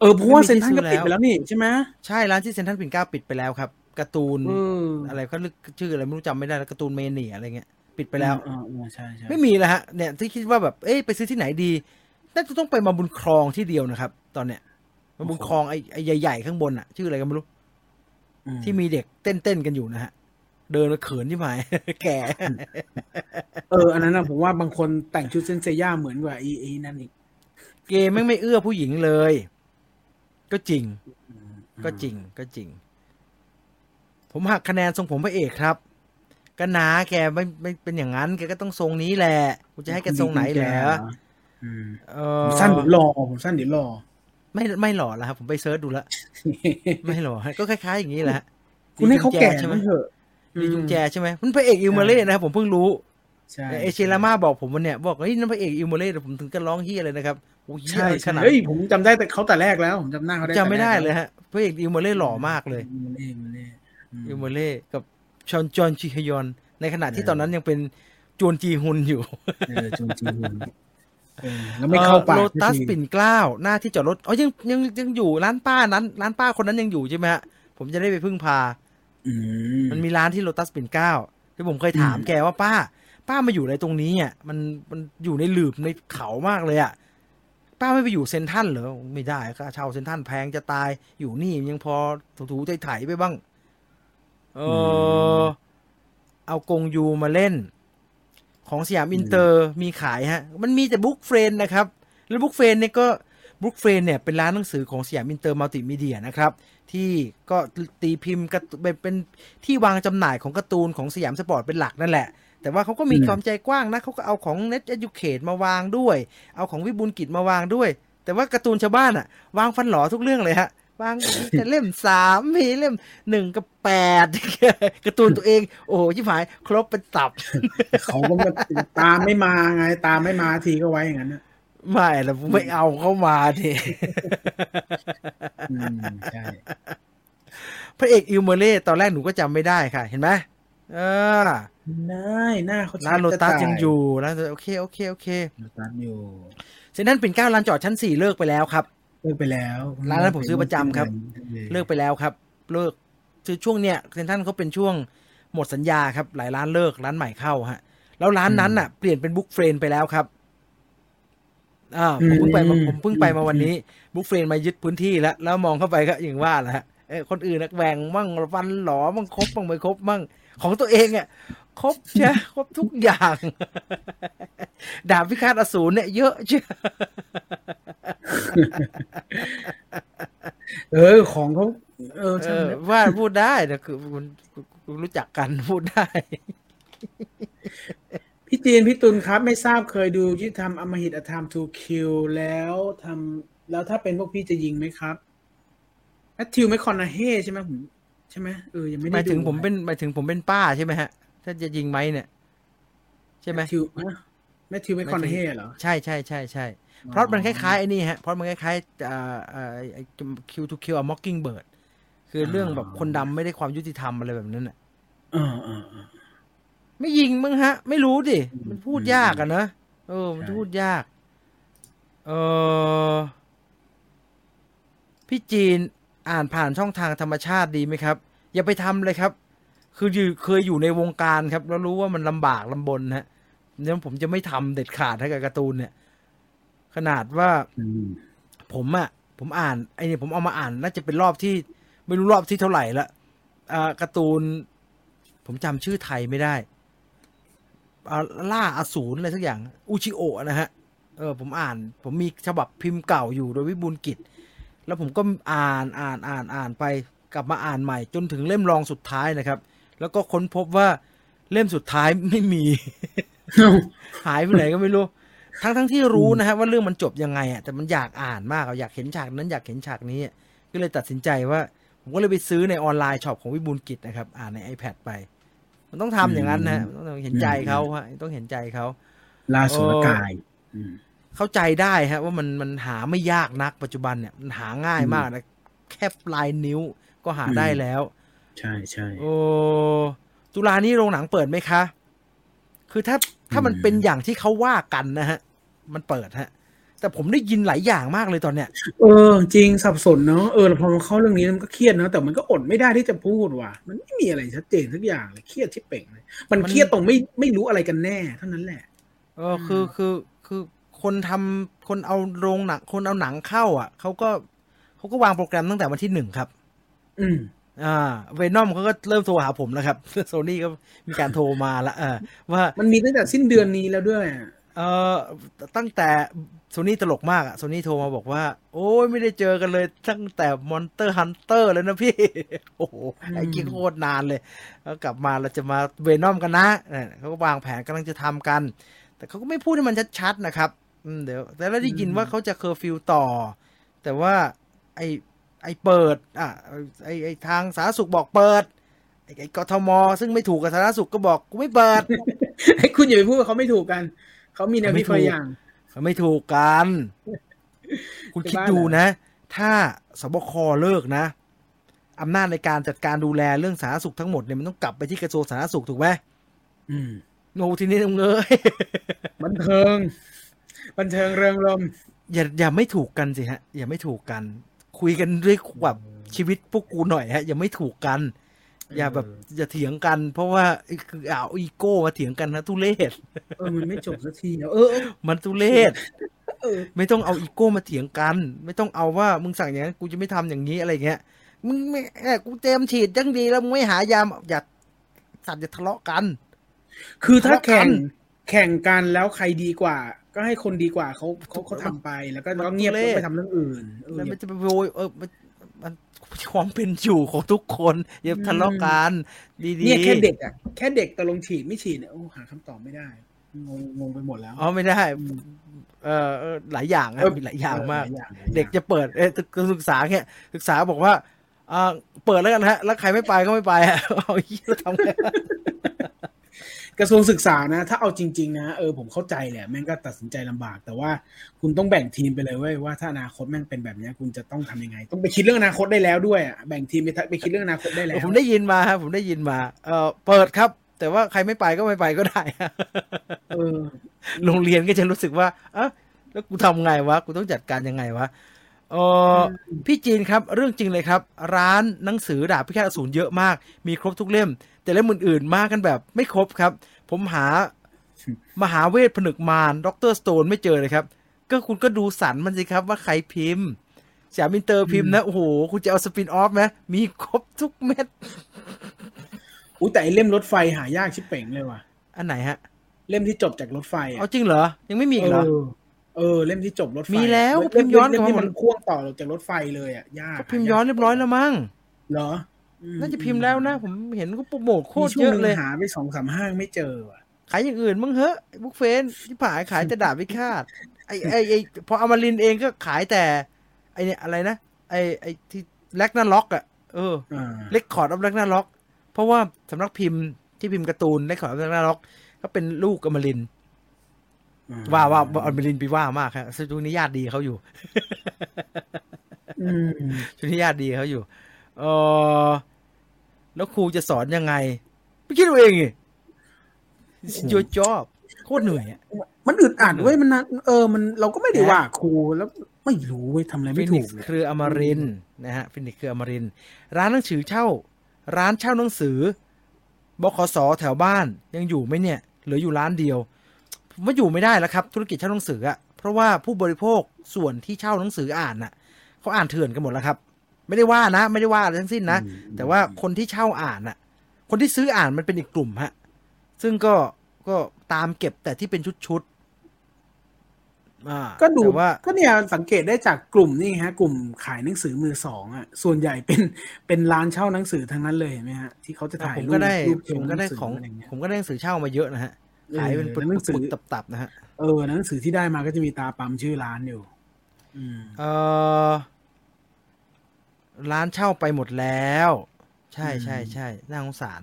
เออเพราะว่าไม่มีเซ็นทรัลที่ก็ซื้อปิดไปแล้วนี่ใช่ไหมใช่ร้านที่เซ็นทรัลปิ่นเกล้าปิดไปแล้วครับการ์ตูนเอออะไรเขาเรียกชื่ออะไรไม่รู้จำไม่ได้แล้วการ์ตูนเมเนียอะไรเงี้ยปิดไปแล้วเออเออใช่ใช่ไม่มีแล้วฮะเนี่ยที่คิดว่าแบบเอ๊ะไปซื้อที่ไหนดีน่าจะต้องไปมาบุญครองที่เดียวนะครับ ตอนเนี้ยมาบุญครองไอ้ไอ้ใหญ่ๆข้างบนอะชื่ออะไรกันไม่รู้อืมที่มีเด็กเต้นๆกันอยู่นะฮะเดินมาเขินที่หมายแก่ เออ อันนั้นนะผมว่าบางคนแต่งชุดเซนเซย่าเหมือนกว่าไอ้ไอ้นั่นอีก เกมไม่งไม่เอื้อผู้หญิงเลย ก็จริง ก็จริงก็จริง ผมหักคะแนนทรงผมพระเอกครับก็นาแกไม่ไม่เป็นอย่างนั้นแกก็ต้องทรงนี้แหละกูจะให้แกทรงไหนเหรออืมเอผอมสั้นเดี๋ยวรอผมสั้นเดี๋ยวรอไม่ไม่หล่อแล้วครับผมไปเซิร์ชดูแล้วไม่หล่อฮะก็คล้ายๆอย่างนี้แหละฮะคุณให้เขาลีจุงแก่ใช่ไหมมั้งเถอะลีจุงแจใช่ไหมมันพระเอกอิวมาเล่นะครับผมเพิ่งรู้ใช่เอเชรามาบอกผมวันเนี้ยบอกเฮ้ยนั่นพระเอกอิวมาเล่แต่ผมถึงก็ร้องเฮียเลยนะครับโอ้ยเหี้ย ใช่ขใช่นาดเฮ้ยผมจำได้แต่เขาแต่แรกแล้ว ผมจำหน้าเขาได้จำไม่ได้แต่แรกเลยฮะพระเอกอิวมาเล่หล่อมากเลยอิวมาเล่อิวมาเล่อืมอิวมาเล่กับชอนจอนชิฮยอน ในขณะที่ตอนนั้นยังเป็นจวนจีฮุนอยู่เออจงจีฮุนเออแล้วไม่เข้าปากโลตัสสักทีปิ่นเกล้าหน้าที่จอดรถอ๋อยังยังยังอยู่ร้านป้านั้น ร้านป้าคนนั้นยังอยู่ใช่ไหมฮะผมจะได้ไปพึ่งพาอืมมันมีร้านที่โลตัสปิ่นเกล้าที่ผมเคยถามอืมแกว่าป้า ป้ามาอยู่อะไรตรงนี้อะมันมันอยู่ในหลืบในเขามากเลยอะ ป้าไม่ไปอยู่เซ็นทรัลเหรอไม่ได้ค่าเช่าเซ็นทรัลแพงจะตายอยู่นี่ยังพอถูๆไถ่ๆไปบ้าง เออ เอากงยูมาเล่น ของสยามอินเตอร์มีขายฮะ มันมีแต่ Book Friend นะครับ แล้ว Book Friend เนี่ยก็ Book Friend เนี่ยเป็นร้านหนังสือของสยามอินเตอร์มัลติมีเดียนะครับ ที่ก็ตีพิมพ์การ์ตูนเป็นเป็นที่วางจำหน่ายของการ์ตูนของสยามสปอร์ตเป็นหลักนั่นแหละ แต่ว่าเขาก็มีอืมความใจกว้างนะเขาก็เอาของ Nation Edutainment มาวางด้วย เอาของวิบูลย์กิจมาวางด้วย แต่ว่าการ์ตูนชาวบ้านอะวางฟันหลอทุกเรื่องเลยฮะวางมีแต่เล่มสามมีเล่มหนึ่งกับแปดการ์ตูนตัวเอง โอ้โหชิบหาย ครบเป็นตับเขาก็มาตามไม่มาไง ตามไม่มาทีก็ไว้อย่างนั้นนะไม่แล้วไม่เอาเข้ามาทีอืมใช่พระเอก Il Mare ตอนแรกหนูก็จำไม่ได้ค่ะ เห็นไหมเออ ได้หน้าเขาชัดร้านโลตัสจะยังอยู่ร้านโอเคโอเคโอเคโลตัสอยู่เซ็นทรัลปิ่นเกล้าลานจอดชั้นสี่เลิกไปแล้วครับ เลิกไปแล้วร้านนั้นผมซื้อประจำครับ เลิกไปแล้วครับ เลิกคือช่วงเนี้ยเซ็นทรัลเขาเป็นช่วงหมดสัญญาครับ หลายร้านเลิกร้านใหม่เข้าฮะ แล้วร้านนั้นน่ะ เปลี่ยนเป็น Book Friend ไปแล้วครับอ่าผมเพิ่งไปมาผมเพิ่งไปมาวันนี้บุ๊กเฟรนมายึดพื้นที่แล้ว แล้วมองเข้าไปก็อย่างว่าแหละฮะเออคนอื่นน่ะแหว่งมั่งฟันหลอมั่งครบมั่งไม่ครบมั่งของตัวเองอะ ครบใช่ครบทุกอย่าง ดาบพิฆาตอสูรเนี่ยเยอะใช่เออ ของเขาเออเอใช่อว่าพูดได้แต่คือคุณคุณรู้จักกันพูดได้ พี่จีนพี่ตุลครับ ไม่ทราบเคยดูที่ทำอมหิตอธรรมทูคิวแล้วทำแล้วถ้าเป็นพวกพี่จะยิงไหมครับแมทธิวไม่คอนนาเฮ่ใช่ไหมผมใช่ไหมเออยังไม่หได้มายถึงดูผมเป็นหมายถึงผมเป็นป้าใช่ไหมฮะ ถ้าจะยิงไหมเนี่ย ใช่ไหมแมทธิวฮะแมทธิวไม่คอนนาเฮ่เหรอ ใช่ใช่ใช่ใช่เพราะมันคล้ายๆไอ้นี่ฮะเพราะมันคล้ายๆอ่าอ่าคิวทูคิวอะม็อกกิ้งเบิร์ดคือเรื่องแบบคนดำไม่ได้ความยุติธรรมอะไรแบบนั้นน่ะเออเออเออไม่ยิงมั้งฮะ ไม่รู้ดิอืมมันพูดยากอะนะเออ มันใช่พูดยาก เออพี่จีนอ่านผ่านช่องทางธรรมชาติดีไหมครับ อย่าไปทำเลยครับ คืออยู่เคยอยู่ในวงการครับ แล้วรู้ว่ามันลำบากลำบนฮะเนี่ยผมจะไม่ทำเด็ดขาดให้กับการ์ตูนเนี่ย ขนาดว่าอผมอะผมอ่านไอ้นี่ผมเอามาอ่านน่าจะเป็นรอบที่ ไม่รู้รอบที่เท่าไหร่ละอ่าการ์ตูน ผมจำชื่อไทยไม่ได้อ่าล่าอสูรอะไรสักอย่าง อุชิโอะนะฮะ เออ ผมอ่าน ผมมีฉบับพิมพ์เก่าอยู่โดยวิบูลกิจ แล้วผมก็อ่านอ่านอ่านอ่านไป กลับมาอ่านใหม่ จนถึงเล่มรองสุดท้ายนะครับ แล้วก็ค้นพบว่าเล่มสุดท้ายไม่มีเอ้าหายไปไหนก็ไม่รู้ ทั้งทั้งที่รู้นะฮะว่าเรื่องมันจบยังไงอะแต่มันอยากอ่านมากอะอยากเห็นฉากนั้นอยากเห็นฉากนี้อะก็เลยตัดสินใจว่า ผมก็เลยไปซื้อในออนไลน์ช็อปของวิบูลย์กิจนะครับ อ่านใน iPad ไป มันต้องทำอย่างนั้นนะฮะต้องเห็นใจเขาฮะต้องเห็นใจเขาล่าสุรกายอืมเข้าใจได้ฮะ ว่ามันมันหาไม่ยากนักปัจจุบันเนี่ยมันหาง่ายมากนะแค่ปลายนิ้วก็หาอืมได้แล้ว ใช่ใช่โอ้จุฬานี่โรงหนังเปิดไหมคะ คือถ้าถ้ามันเป็นอย่างที่เขาว่ากันนะฮะ มันเปิดฮะ แต่ผมได้ยินหลายอย่างมากเลยตอนเนี้ย เออ จริงสับสนเนาะเออพอมาเข้าเรื่องนี้มันก็เครียดเนาะแต่มันก็อดไม่ได้ที่จะพูดว่ะมันไม่มีอะไรชัดเจนสักอย่างเลยเครียดที่เป่งเลยมันมันเครียดตรงไม่ไม่รู้อะไรกันแน่เท่านั้นแหละ เออคือคือคือคนทำคนเอาโรงหนังคนเอาหนังเข้า อะเขาก็เขาก็วางโปรแกรมตั้งแต่วันที่หนึ่งครับ อืม อ่าเวนอมเขาก็เริ่มโทรหาผมแล้วครับโซนี่ก็มีการโทรมาละเออว่ามันมีตั้งแต่สิ้นเดือนนี้แล้วด้วยอะเออตั้งแต่โซนี่ตลกมากอะโซนี่โทรมาบอกว่า โอ้ยไม่ได้เจอกันเลยตั้งแต่ Monster Hunter เลยนะพี่ โอ้โหไอ้กี้โคตรนานเลยแล้วกลับมาเราจะมา Venom กันนะเนี่ยเขาก็วางแผนกำลังจะทำกัน แต่เขาก็ไม่พูดให้มันชัดๆนะครับอืมเดี๋ยวแต่เราได้ยินว่าเขาจะเคอร์ฟิวต่อ แต่ว่าไอไอเปิดอะไอไอทางสาธารณสุขบอกเปิดไอไอกทมซึ่งไม่ถูกกับสาธารณสุขก็บอกกูไม่เปิดให้คุณอย่าไปพูดว่าเขาไม่ถูกกัน เขามีแนวคิดคนละอย่างเขาไม่ถูกกัน คุณจะคิดบ้าดูเหรอนะ ถ้าสบคเลิกนะอำนาจในการจัดการดูแลเรื่องสาธารณสุขทั้งหมดเนี่ยมันต้องกลับไปที่กระทรวงสาธารณสุขถูกไหมอืมโง่ทีนี้มึงเอ้ยบันเทิง บันเทิงเริงรมย์อย่าอย่าไม่ถูกกันสิฮะ อย่าไม่ถูกกัน คุยกันด้วยแบบชีวิตพวกกูหน่อยฮะอย่าไม่ถูกกัน อย่าแบบอย่าเถียงกัน เพราะว่าไอ้คือเอาอีโก้มาเถียงกันนะทุเรศเออมันไม่จบสักทีอะเออเออ มันทุเรศเออไม่ต้องเอาอีโก้มาเถียงกัน ไม่ต้องเอาว่ามึงสั่งอย่างนั้นกูจะไม่ทำอย่างนี้อะไรเงี้ยมึงไม่เอ้ยกูเตรียมฉีดจังดีแล้วมึงไม่หายามาอย่าสัตว์อย่าทะเลาะกัน คือถ้าแข่งทะเลาะกันแข่งกันแล้วใครดีกว่า ก็ให้คนดีกว่าเขาเขาเขาทำไปแล้วก็มันก็เงียบทุเรศไปทำเรื่องอื่นเออแล้วอย่ามันจะไปโวยเออมันมันความเป็นอยู่ของทุกคนอย่าทะเลาะกันดีๆเนี่ยแค่เด็กอะแค่เด็กตกลงฉีดไม่ฉีดเนี่ยโอ้หาคำตอบไม่ได้งงงงไปหมดแล้วอ๋อไม่ได้อืมเออเออหลายอย่างอะเออมีหลายอย่างมากหลายอย่างหลายอย่างเด็กจะเปิดเออการศึกษาเนี่ยศึกษาบอกว่าอ่าเปิดแล้วกันฮะ แล้วใครไม่ไปก็ไม่ไปฮะเอาอีกแล้วทำไง กระทรวงศึกษานะ ถ้าเอาจริง ๆ นะเออผมเข้าใจแหละแม่งก็ตัดสินใจลำบาก แต่ว่าคุณต้องแบ่งทีมไปเลยเว้ยว่าถ้าอนาคตแม่งเป็นแบบเนี้ยคุณจะต้องทำยังไง ต้องไปคิดเรื่องอนาคตได้แล้วด้วยอะแบ่งทีมไปทะไปคิดเรื่องอนาคตได้แล้วผมได้ยินมาครับผมได้ยินมาเออเปิดครับ แต่ว่าใครไม่ไปก็ไม่ไปก็ได้เออโรงเรียนก็จะรู้สึกว่าอะแล้วกูทำไงวะกูต้องจัดการยังไงวะเออพี่จีนครับ เรื่องจริงเลยครับ ร้านหนังสือดาบพิฆาตอสูรเยอะมาก มีครบทุกเล่ม แต่เล่มอื่นๆมากันแบบไม่ครบครับ ผมหามหาเวทย์ผนึกมาร Dr. Stone ไม่เจอเลยครับ ก็คุณก็ดูสันมันสิครับว่าใครพิมพ์สยามอินเตอร์พิมพ์นะ โอ้โห คุณจะเอา spin-off ไหมมีครบทุกเม็ดอุ้ยแต่ไอเล่มรถไฟหายากชิบเป่งเลยว่ะ อันไหนฮะ เล่มที่จบจากรถไฟเอาอะจริงเหรอ ยังไม่มีอีกเหรอเออเออเล่มที่จบรถไฟมีแล้วเมพิมพ์ย้อนเล่มกลับมาที่หมดมันพ่วงต่อจากรถไฟเลยอะยากก็พิมพ์ย้อนเรียบร้อยแล้วมั้งเหรอ น่าจะพิมพ์แล้วนะ ผมเห็นก็โปรโมทโคตรมีช่วเยงอะหเลนึ่ยงหาไปสองสามห้างไม่เจอว่ะขายอย่างอื่นมั้งเหอะบุ๊กเฟนที่ผายขายแต่ดาบพิฆาตไอไอไอพออมรินทร์เองก็ขายแต่ ไอเนี่ยอะไรนะไอไอที่แลกนาล็อกอะเอออ่าเลคคอร์ดออฟแลกนาล็อก เพราะว่าสำนักพิมพ์ที่พิมพ์การ์ตูนเลคคอร์ดออฟแลกนาล็อก ก็เป็นลูกอมรินทร์ว่าว่าว่าอมรินทร์ไปว่ามากครับซึ่งช่วงนี้ญาติดีเขาอยู่อืมช่วงนี้ญาติดีเขาอยู่ เออแล้วครูจะสอนยังไงไม่คิดเอาเองไง your job โคตรเหนื่อยอะมันอึดอัดเว้ยมันนะเออมันเราก็ไม่ได้ว่าครูแล้วไม่รู้เว้ยทำอะไรฟิไม่นิถูกกซ์เครืออมรินทร์นะฮะฟินิกซ์เครืออมรินทร์ร้านหนังสือเช่า ร้านเช่าหนังสือบขสแถวบ้านยังอยู่ไหมเนี่ยเหลืออยู่ร้านเดียวผมว่าอยู่ไม่ได้แล้วครับ ธุรกิจเช่าหนังสืออะเพราะว่าผู้บริโภคส่วนที่เช่าหนังสืออ่านน่ะเขาอ่านเถื่อนกันหมดแล้วครับ ไม่ได้ว่านะ ไม่ได้ว่าอะไรทั้งสิ้นนะอืมแต่ว่าคนที่เช่าอ่านน่ะคนที่ซื้ออ่านมันเป็นอีกกลุ่มฮะ ซึ่งก็ก็ตามเก็บแต่ที่เป็นชุดๆอ่าก็ดูแต่ว่าก็เนี่ยสังเกตได้จากกลุ่มนี่ฮะ กลุ่มขายหนังสือมือสองอะ ส่วนใหญ่เป็นเป็นร้านเช่าหนังสือทั้งนั้นเลยเห็นไหมฮะที่เขาจะถ่ายผมรูปก็ได้รูปผมก็ได้หนัสืของะไรเงี้ยผมก็ได้หนังสือเช่ามาเยอะนะฮะเออขายเป็นปุหนังสือดๆตับๆนะฮะเออหนังสือที่ได้มาก็จะมีตาปั๊มชื่อร้านอยู่อืมเออ ร้านเช่าไปหมดแล้ว ใช่ใช่ใช่น่าสงสาร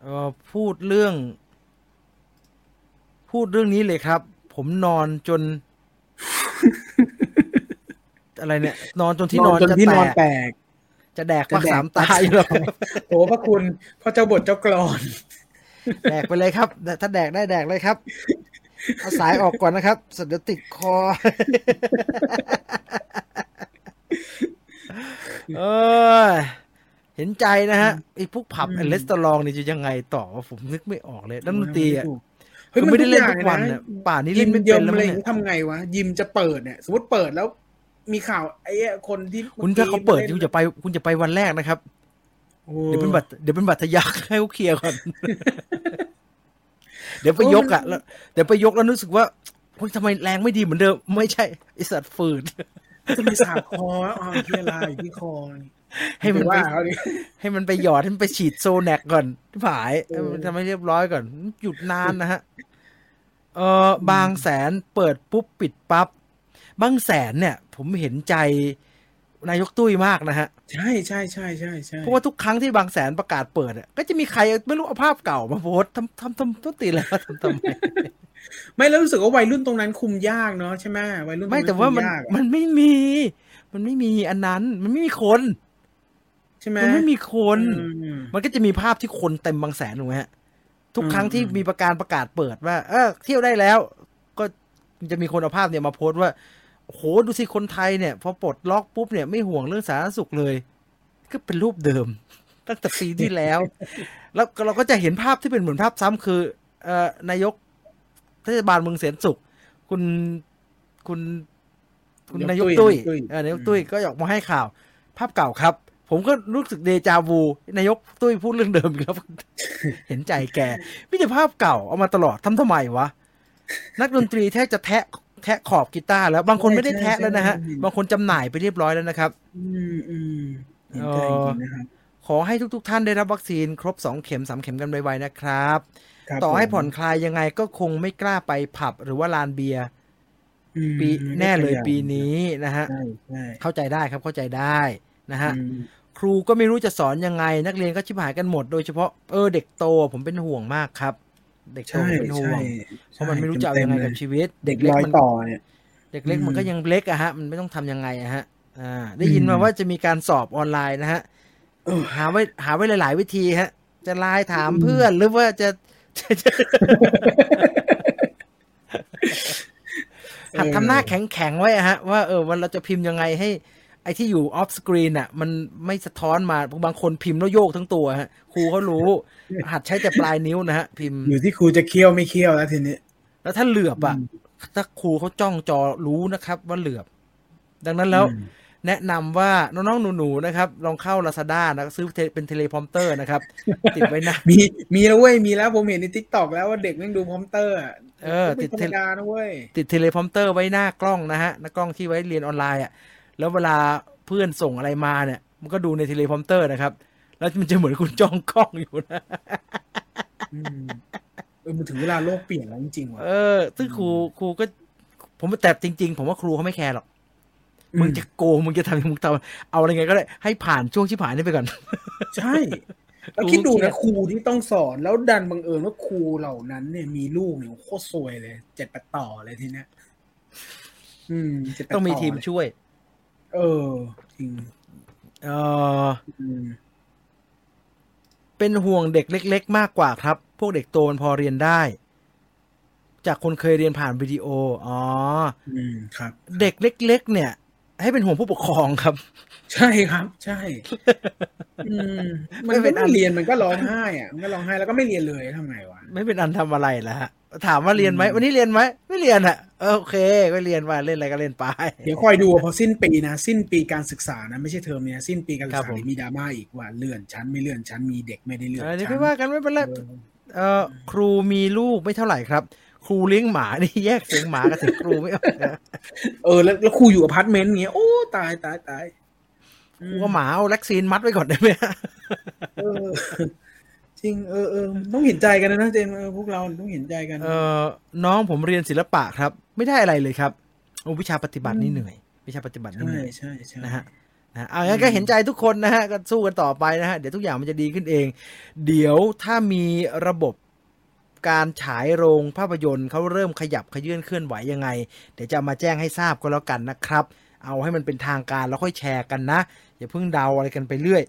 เออพูดเรื่อง พูดเรื่องนี้เลยครับ ผมนอนจน อะไรเนี่ย นอนจนที่นอนจนจะที่แตนอนกแตก จะแดกจะปักแดกสามตาอยู่แล้วโอ้พระคุณพระเจ้าบทเจ้ากรอนแดกไปเลยครับ ถ้าแดกได้แดกเลยครับเอาสายออกก่อนนะครับเสยวเดี๋ยวติดคอ เออเห็นใจนะฮะไอ้พวกผับอืมไอ้เลสเตอรองนี่จะยังไงต่อวะผมนึกไม่ออกเลยนักดนตรีอะเฮ้ยคือมันไม่ได้เล่นทุทุกกอย่างวันนะเนี่ยป่านนี้ยิเล่นมไม่ยเป็นมแล้วอะไรมั้องย่างเนี่ยงี้ทำไงวะ ยิมจะเปิดเนี่ย สมมติเปิดแล้วมีข่าวไอ้คนที่คุณถ้าเขาเปิดคุณจะไป คุณจะไปวันแรกนะครับโอ้เดี๋ยวเป็นบัตรเดี๋ยวเป็นบัตรทะยักให้เขาเคลียร์ก่อนเดี๋ยวไปยกอะแล้วเดี๋ยวไปยกแล้วรู้สึกว่าเฮ้ยทำไมแรงไม่ดีเหมือนเดิม ไม่ใช่ไอสัตว์ฝืน จะมีสาบคออ๋อเฮียลาอยู่ที่คอนี่ให้มันไปว่าเขาดิให้มันไปหยอดให้มันไปฉีดโซแนกก่อนที่ผายเออให้มันทำให้เรียบร้อยก่อน หยุดนานนะฮะเออบางแสนเปิดปุ๊บปิดปั๊บบางแสนเนี่ย ผมเห็นใจนายกตุ้ยมากนะฮะ ใช่ใช่ใช่ใช่ใช่เพราะว่าทุกครั้งที่บางแสนประกาศเปิดอะก็จะมีใครไม่รู้เอาภาพเก่ามาโพสต์ทำทำทำต้นตีแล้วทำทำไม ไม่แล้วรู้สึกว่าวัยรุ่นตรงนั้นคุมยากเนาะใช่ไหมวัยรุ่นไม่รงแต่ว่ามันคุยากอะมันไม่มี มันไม่มีอันนั้น มันไม่มีคนใช่ไหมมันไม่มีคนอืมมันก็จะมีภาพที่คนเต็มบางแสนถูกไหมฮะทุกครั้งอืมที่มีประการประกาศเปิดว่า เออเที่ยวได้แล้ว ก็จะมีคนเอาภาพเนี่ยมาโพสต์ว่าโอ้โหดูสิคนไทยเนี่ย พอปลดล็อกปุ๊บเนี่ยไม่ห่วงเรื่องสาธารณสุขเลย ก็เป็นรูปเดิมตั้งแต่ปีที่แล้ว แล้วเราก็จะเห็นภาพที่เป็นเหมือนภาพซ้ำคือเอ่อนายก เทศบาลเมืองเสียนสุข คุณคุณคุณนายกตุ้ยเออนายกตุ้ยก็ออกมาให้ข่าว ภาพเก่าครับ ผมก็รู้สึกเดจาวู นายกตุ้ยพูดเรื่องเดิมอีกแล้วเห็นใจแกไมแต่ภาพเก่าเอามาตลอดทำทำไมวะ นักดนตรีแทบจะแทะแทะขอบกีตาร์แล้ว บางคนไม่ได้แทะแล้วนะฮะ บางคนจำหน่ายไปเรียบร้อยแล้วนะครับ อืมอืมเห็นใจจริงๆนะครับขอให้ทุกๆ ท่านได้รับวัคซีนครบ 2 เข็ม 3 เข็มกันไวๆนะครับครับ ต่อให้ผมผ่อนคลายยังไงก็คงไม่กล้าไปผับหรือว่าลานเบียร์อืมปีแน่เลยไม่ขบปีนี้นะฮะใช่ใช่เข้าใจได้ครับเข้าใจได้นะฮะอืมครูก็ไม่รู้จะสอนยังไง นักเรียนก็ชิบหายกันหมดโดยเฉพาะเออเด็กโตผมเป็นห่วงมากครับ เด็กโตใช่ผมเป็นห่วใช่งเพราะมันไม่รู้จะเอายังไงกับชีวิต เด็เด็กกเล็กร้อยมันต่อเนี่ย เด็กเล็กอืมมันก็ยังเล็กอะฮะ มันไม่ต้องทำยังไงอะฮะ อ่า ได้ยินอืมามว่าจะมีการสอบออนไลน์นะฮะเออหาไว้หาไว้หลาย ๆ วิธีฮะ จะไลน์ถามเพื่อนหรือว่าจะจะจะ หัดทำหน้าแข็งๆไว้อะฮะ ว่าเออวันเราจะพิมพ์ยังไงให้ ไอ้ที่อยู่ off screen อะ มันไม่สะท้อนมาบางคนพิมพ์แล้วโยกทั้งตัวฮะครูเขารู้ หัดใช้แต่ปลายนิ้วนะฮะ พิมพ์อยู่ที่ครูจะเคี่ยวไม่เคี่ยวแล้วทีนี้ แล้วถ้าเหลือบอะถ้าครูเขาจ้องจอรู้นะครับ ว่าเหลือบ ดังนั้นแล้วอืม แนะนำว่าน้องๆหนูๆนะครับลองเข้า Lazada นะซื้อเป็น teleprompter นะครับ ติดไว้หนะมีมีแล้วเว้ยมีแล้วผมเห็นใน TikTok แล้วว่าเด็กแม่งดู prompter อะเออก็ติเป็นดธรรมดานะเว้ยติด teleprompter ไว้หน้ากล้องนะฮะหน้ากล้องที่ไว้เรียนออนไลน์อะแล้วเวลาเพื่อนส่งอะไรมาเนี่ย มันก็ดูใน teleprompter นะครับ แล้วมันจะเหมือนคุณจ้องกล้องอยู่นะอืมเออมันถึงเวลาโลกเปลี่ยนแล้วจริงๆว่ะเออซึ่งครูครูก็ ผมแต่จริง ๆ ผมว่าครูเขาไม่แคร์หรอก มึงจะโกงมึงจะทำมึงทำเอาอะไรไงก็ได้ให้ผ่านช่วงที่ผ่านนี้ไปก่อน ใช่แล้วคิดดูนะครูที่ต้องสอนแล้วดันบังเอิญว่าครูเหล่านั้นเนี่ยมีลูกเนี่ยโคตรซวยเลยเจ็ดแปดต่อเลยทีเนี้ยอืมเจ็ดแปดต้องมีต่ทีมเลยช่วย เออจริงเอออืมเป็นห่วงเด็กเล็ก ๆ มากกว่าครับ พวกเด็กโตมันพอเรียนได้ จากคนเคยเรียนผ่านวิดีโอ อ๋ออืมครับ เด็กเล็ก ๆ เนี่ย ให้เป็นห่วงผู้ปกครองครับ ใช่ครับ ใช่อืมมันไม่เป็เป็นนอันเรียนมันก็ร้องไห้อะมันก็ร้องไห้แล้วก็ไม่เรียนเลยทำไงวะไม่เป็นอันทำอะไรแล้วฮะถามว่าเรียนไหมวันนี้เรียนไหมไม่เรียนอะเออโอเค ก็เรียนไปเล่นอะไรก็เล่นไปเดี๋ยวคอยดูพอสิ้นปีนะสิ้นปีการศึกษานะไม่ใช่เทอมเนี้ยสิ้นปีการศึกครัษาบผมมีดราม่าอีกว่าเลื่อนชั้นไม่เลื่อนชั้นมีเด็กไม่ได้เลื่อนอันนี้ชั้นไม่ว่ากันไม่เป็นไรเออเออครูมีลูกไม่เท่าไหร่ครับ ครูเลี้ยงหมานี่แยกเสียงหมากับเสียงครูไม่ออกนะเออ แล้วแล้วครูอยู่อพาร์ตเมนต์เงี้ยโอ้ตายตายตายครูก็หมาเอาแล็กซีนมัดไว้ก่อนได้ไหมเออจริงเออเออต้องเห็นใจกันนะเจมส์เออพวกเราต้องเห็นใจกันเออน้องผมเรียนศิลปะครับ ไม่ได้อะไรเลยครับโอ้วิชาปฏิบัตินี่เหนื่อย วิชาปฏิบัตินี่ใช่เหนื่อยใช่ใช่นะฮะนะฮะเอางั้นก็เห็นใจทุกคนนะฮะก็สู้กันต่อไปนะฮะเดี๋ยวทุกอย่างมันจะดีขึ้นเอง เดี๋ยวถ้ามีระบบ การฉายโรงภาพยนตร์เขาเริ่มขยับขยื่นเคลื่อนไหวยังไง เดี๋ยวจะเอามาแจ้งให้ทราบก็แล้วกันนะครับ เอาให้มันเป็นทางการแล้วค่อยแชร์กันนะ อย่าเพิ่งเดาอะไรกันไปเรื่อย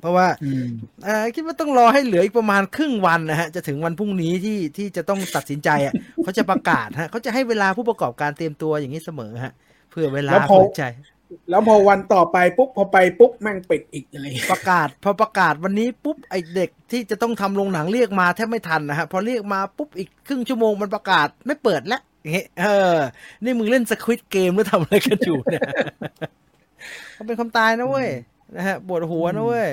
เพราะว่าอืมเอ่อคิดว่าต้องรอให้เหลืออีกประมาณครึ่งวันนะฮะจะถึงวันพรุ่งนี้ที่ที่จะต้องตัดสินใจอะเขาจะประกาศฮะเขาจะให้เวลาผู้ประกอบการเตรียมตัวอย่างนี้เสมอฮะเพื่อเวลาแล้วพอเผื่อใจ แล้วพอวันต่อไปปุ๊บพอไปปุ๊บแม่งปิดอีกอะไรอย่างเงี้ยประกาศพอประกาศวันนี้ปุ๊บไอเด็กที่จะต้องทำโรงหนังเรียกมาแทบไม่ทันนะฮะพอเรียกมาปุ๊บอีกครึ่งชั่วโมงมันประกาศไม่เปิดแล้วอย่างเงี้ยเออ นี่มึงเล่นสควิตเกมหรือทำอะไรกันอยู่เนี่ยเขาเป็นความตายนะเว้ยนะฮะปวดหัวนะเว้ย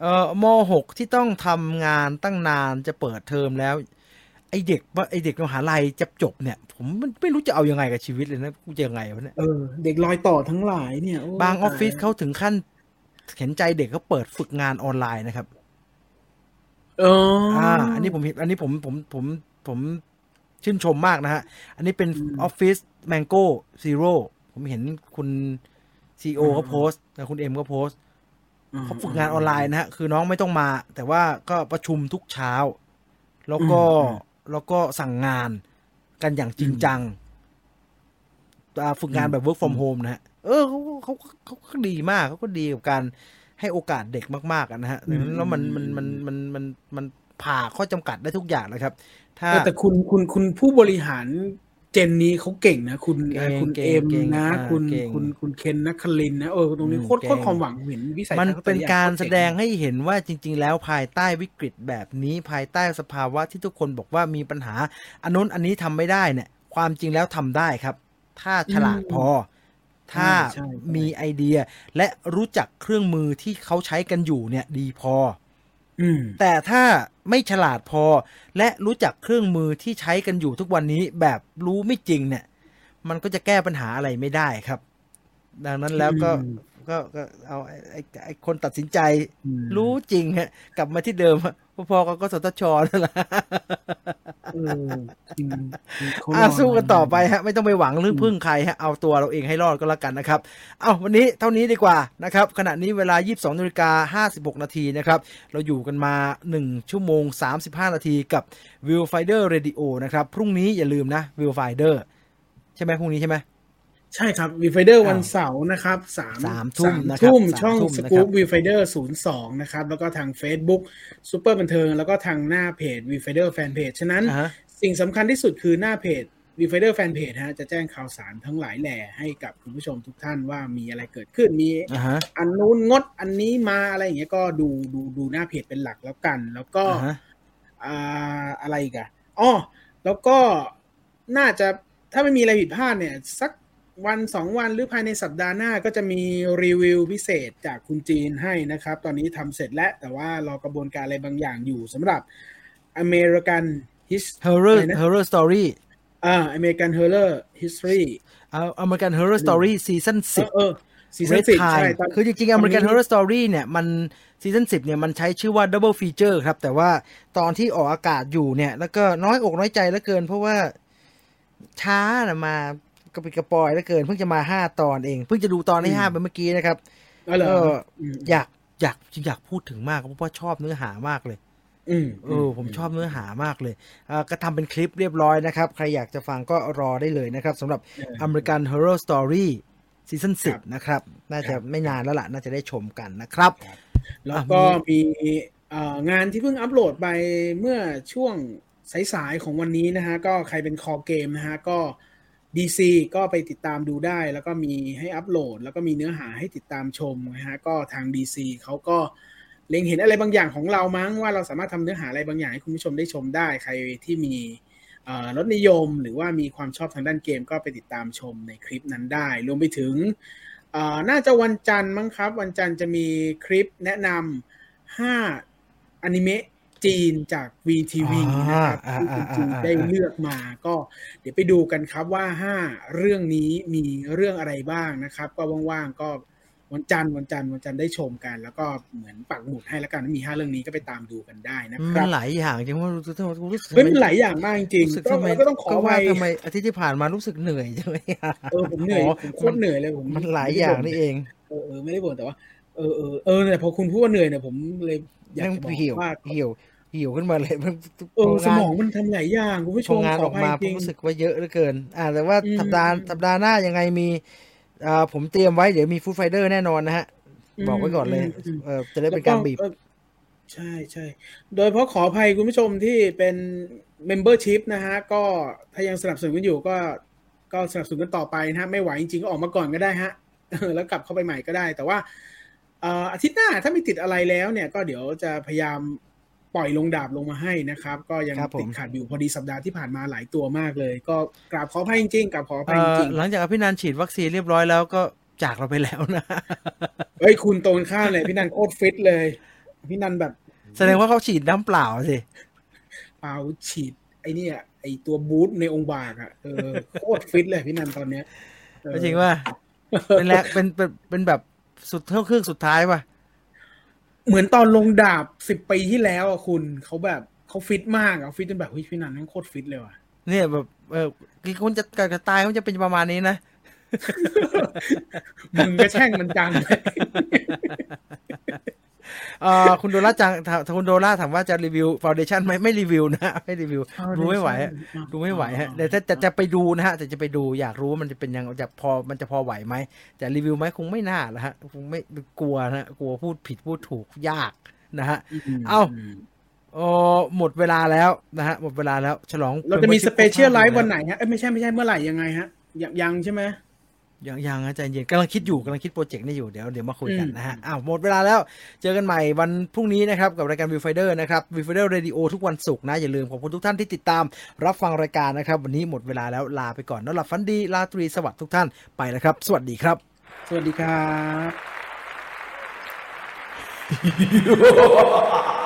เอ่อมหกที่ต้องทำงานตั้งนานจะเปิดเทอมแล้ว ไอเด็กว่าไอเด็กมหาลัยจะจบเนี่ย ผมมันไม่รู้จะเอายังไงกับชีวิตเลยนะกูจะยังไงวะเนี่ยเออเด็กรอยต่อทั้งหลายเนี่ยโบางออฟฟิศตยเขาถึงขั้น เห็นใจเด็กเขาเปิดฝึกงานออนไลน์นะครับเออออ่า อันนี้ผมเห็นอันนี้ผมผมผมผมชื่นชมมากนะฮะ อันนี้เป็นออฟฟิศ Mango Zero ผมเห็นคุณ CEO เขาโพสต์นะคุณเอ็มก็โพสต์เขาฝึกงานออนไลน์นะฮะ คือน้องไม่ต้องมา แต่ว่าก็ประชุมทุกเช้า แล้วก็อืม แล้วก็สั่งงานกันอย่างจริงจังอ่าฝึกงานแบบ work from home นะฮะ เออเขาเขาเขาเขาดีมากเขาก็ดีกับการให้โอกาสเด็กมากๆอะนะฮะดังนั้นแล้วมันมันมันมันมันมันผ่าข้อจำกัดได้ทุกอย่างนะครับ ถ้าเออแต่คุณคุณคุณผู้บริหาร เจนนี้เขาเก่งนะ คุณเก่งเอ่อคุณเก่งเอ็มเก่งนะอ่าคุณเก่งคุณคุณเคนนักคลินนะเออตรงนี้อืมโคตรเก่งโคตรความหวังเห็นวิสัยมันทัศน์เป็นการโคตแสดงให้เห็นว่าจริง ๆ แล้วภายใต้วิกฤตแบบนี้ภายใต้สภาวะที่ทุกคนบอกว่ามีปัญหาอันนู้นอันนี้ทำไม่ได้เนี่ย ความจริงแล้วทำได้ครับ ถ้าฉลาดพอ ถ้าใช่ใช่มีไอเดียและรู้จักเครื่องมือที่เขาใช้กันอยู่เนี่ยดีพออืม แต่ถ้าไม่ฉลาดพอและรู้จักเครื่องมือที่ใช้กันอยู่ทุกวันนี้แบบรู้ไม่จริงเนี่ย มันก็จะแก้ปัญหาอะไรไม่ได้ครับ ดังนั้นแล้วก็อืม ก็ก็เอาไอ้ไอ้ไอ้คนตัดสินใจอืมรู้จริงฮะ กลับมาที่เดิมฮะพอๆกับกสทชนั่นแหละเออจริงเขาอะรสู้กันต่อไปฮะ ไม่ต้องไปหวังหรือพึ่งใครฮะ เอาตัวเราเองให้รอดก็แล้วกันนะครับ เอาวันนี้เท่านี้ดีกว่านะครับ ขณะนี้เวลา 22นาฬิกา56 นาทีนะครับ เราอยู่กันมา 1 ชั่วโมง 35 นาทีกับ v i e w Finder Radio นะครับ พรุ่งนี้อย่าลืมนะ v i e w Finder ใช่ไหมพรุ่งนี้ใช่ไหม ใช่ครับ Viewfinder อ้าววันเสาร์นะครับสามสามทุ่มนะครับทุ่มสามช่องทุ่มสนะครับกู๊ปวีไฟเดอร์ศูนย์สองนะครับ แล้วก็ทาง Facebook ซูเปอร์บันเทิง แล้วก็ทางหน้าเพจ Viewfinder แฟนเพจฉะนั้นอ่าฮะสิ่งสำคัญที่สุดคือหน้าเพจ v ีไฟเดอร์แฟนเพจฮะจะแจ้งข่าวสารทั้งหลายแหล่ให้กับคุณผู้ชมทุกท่านว่ามีอะไรเกิดขึ้นมีอ่าฮะอันนู้นงดอันนี้มาอะไรอย่างเงี้ยก็ดูดูดูหน้าเพจเป็นหลักแล้วกัน แล้วก็อ่าฮะอ่าอะไรอีกอะอ๋อแล้วก็น่าจะถ้าไม่มีอะไรผิดพลาดเนี่ย สัก วันสองวันหรือภายในสัปดาห์หน้าก็จะมีรีวิวพิเศษจากคุณจีนให้นะครับ ตอนนี้ทำเสร็จแล้ว แต่ว่ารอกระบวนการอะไรบางอย่างอยู่สำหรับ American His Horror อะไรนะ Horror Story อ่า American Horror History เอา American Horror Story ซีซั่นเอสิบอเออซีซั่น Red สิบ Tide ใช่ตอนคือจริงๆ American Horror Story เนี่ยมันซีซั่นสิบเนี่ยมันใช้ชื่อว่า Double Feature ครับ แต่ว่าตอนที่ออกอากาศอยู่เนี่ย แล้วก็น้อยอกน้อยใจเหลือเกิน เพราะว่าช้านะมา กะปริดกะปรอยเหลือเกินเพิ่งจะมาห้าตอนเองเพิ่งจะดูตอนที่ห้าไปเมื่อกี้นะครับอ๋อเหรอเอออืมอยากอยากอยากพูดถึงมากเพราะว่าชอบเนื้อหามากเลยอืมเออผมชอบเนื้อหามากเลยอ่าก็ทำเป็นคลิปเรียบร้อยนะครับ ใครอยากจะฟังก็รอได้เลยนะครับสำหรับ American Horror Story ซีซั่นสิบนะครับ น่าจะไม่นานแล้วล่ะ น่าจะได้ชมกันนะครับ แล้วก็มีเอ่องานที่เพิ่งอัปโหลดไปเมื่อช่วงสายๆของวันนี้นะฮะ ก็ใครเป็นคอเกมนะฮะ ก็ DC ก็ไปติดตามดูได้ แล้วก็มีให้อัปโหลด แล้วก็มีเนื้อหาให้ติดตามชมนะฮะก็ทาง DC เขาก็เล็งเห็นอะไรบางอย่างของเรามั้งว่าเราสามารถทำเนื้อหาอะไรบางอย่างให้คุณผู้ชมได้ชมได้ใครที่มีรสนิยม หรือว่ามีความชอบทางด้านเกมก็ไปติดตามชมในคลิปนั้นได้ รวมไปถึงน่าจะวันจันทร์มั้งครับ วันจันทร์จะมีคลิปแนะนำห้าอนิเมะ จีนจาก VTV นะครับอ่าที่อ่าคุณจีนอ่าอ่าได้เลือกมาก็ เดี๋ยวไปดูกันครับว่าห้าเรื่องนี้มีเรื่องอะไรบ้างนะครับ ก็ว่างๆก็วันจันทร์วันจันทร์วันจันทร์ได้ชมกัน แล้วก็เหมือนปักหมุดให้แล้วกันมีห้าเรื่องนี้ก็ไปตามดูกันได้นะคมัรันบหลายอย่างจริงว่ารู้สึกรู้สึกเฮ้ยมันหลายอย่างมากจริงรู้สึกๆต้อทำงไมก็ต้องขอก็ไปว่าทำไมอาทิตย์ที่ผ่านมารู้สึกเหนื่อยจังเลยอะเออผมเหนื่อยอ๋อผมโคตรเหนื่อยเลยผมมันหลายอย่างนี่เองเออเออไม่ได้บ่นแต่ว่าเออเออเออแต่พอคุณพูดว่าเหนื่อยเนี่ยผมเลยอยากนั่งจะบอกเหี่ยวว่าเหี่ยวเหี่ยวขึ้นมาเลยมันเออพสงานมองมันทำหลายอย่างคุณผู้ชพอมงานขอออกอภัยมาจผมริงรู้สึกว่าเยอะเหลือเกิน อ่าแต่ว่าอืมสัปดาห์สัปดาห์หน้ายังไงมีอ่าผมเตรียมไว้เดี๋ยวมีฟู้ดไฟเดอร์แน่นอนนะฮะ บอกไว้ก่อนเลยอืมเออจะได้เป็นการบีบแล้วเออใช่ใช่โดยเพราะขออภัยคุณผู้ชมที่เป็น membership นะฮะ ก็ถ้ายังสนับสนุนกันอยู่ก็ก็สนับสนุนกันต่อไปนะฮะ ไม่ไหวจริงๆก็ออกมาก่อนก็ได้ฮะแล้วกลับเข้าไปใหม่ก็ได้ แต่ว่าเอ่ออาทิตย์หน้าถ้าไม่ติดอะไรแล้วเนี่ยก็เดี๋ยวจะพยายาม ปล่อยลงดาบลงมาให้นะครับ ก็ยังครับผมติดขัดอยู่พอดีสัปดาห์ที่ผ่านมาหลายตัวมากเลย ก็กราบขออภัยจริงๆกราบขออภัยเอ่จอริงหลังจากอภินันท์ฉีดวัคซีนเรียบร้อยแล้วก็จากเราไปแล้วนะๆเฮ้ยคุณโตนข้ามเลยพี่นันโคตรฟิตเลย พี่นันแบบ แสดงว่าเขาฉีดน้ำเปล่าสิเปล่าฉีด ไอเนี่ยไอตัวบูทในองค์บากอะเออโคตรฟิตเลยพี่นันตอนเนี้ยเออจริงว่าเป็นแรกเป็นเป็นเป็นแบบสุดเท่าเครื่องสุดท้ายป่ะ เหมือนตอนลงดาบสิบปีที่แล้วอะคุณเขาแบบเขาฟิตมากอะฟิตจนแบบเฮ้ยพี่นันนั่งโคตรฟิตเลยว่ะเนี่ยแบบเออคือคนจะกจะตายเขาจะเป็นประมาณนี้นะมึงก็แช่งมันจังเลยเอ่อ คุณโดล่าจังถามคุณโดล่าถามว่าจะรีวิวฟ u วเดชันไหมไม่รีวิวนะ ไม่รีวิว ดูไม่ไหวฮะดูไม่ไหวฮะแต่ถ้าจะจะไปดูนะฮะแต่จะไปดูอยากรู้ว่ามันจะเป็นยังจะพอมันจะพอไหวไหมแต่รีวิวไหมคงไม่น่าละฮะคงไม่กลัวนะกลัวพูดผิดพูดถูกยากนะฮะเอ้าโอ้หมดเวลาแล้วนะฮะหมดเวลาแล้วฉลองเราจะมี special live วัวันไหนฮะเอ้ยไม่ใช่ไม่ใช่เมื่อไหร่ยังไงฮะยังยังใช่ไหม ยังยังนะใจเย็นกำลังคิดอยู่กำลังคิดโปรเจกต์นี่อยู่เดี๋ยวเดี๋ยวมาคุยกันนะฮะอ้าวหมดเวลาแล้วเจอกันใหม่วันพรุ่งนี้นะครับ กับรายการ Viewfinder นะครับ Viewfinder Radio ทุกวันศุกร์นะอย่าลืมขอบคุณทุกท่านที่ติดตามรับฟังรายการนะครับ วันนี้หมดเวลาแล้วลาไปก่อนนอนหลับฝันดีราตรีสวัสดิ์ทุกท่านไปแล้วครับ สวัสดีครับ สวัสดีครับ「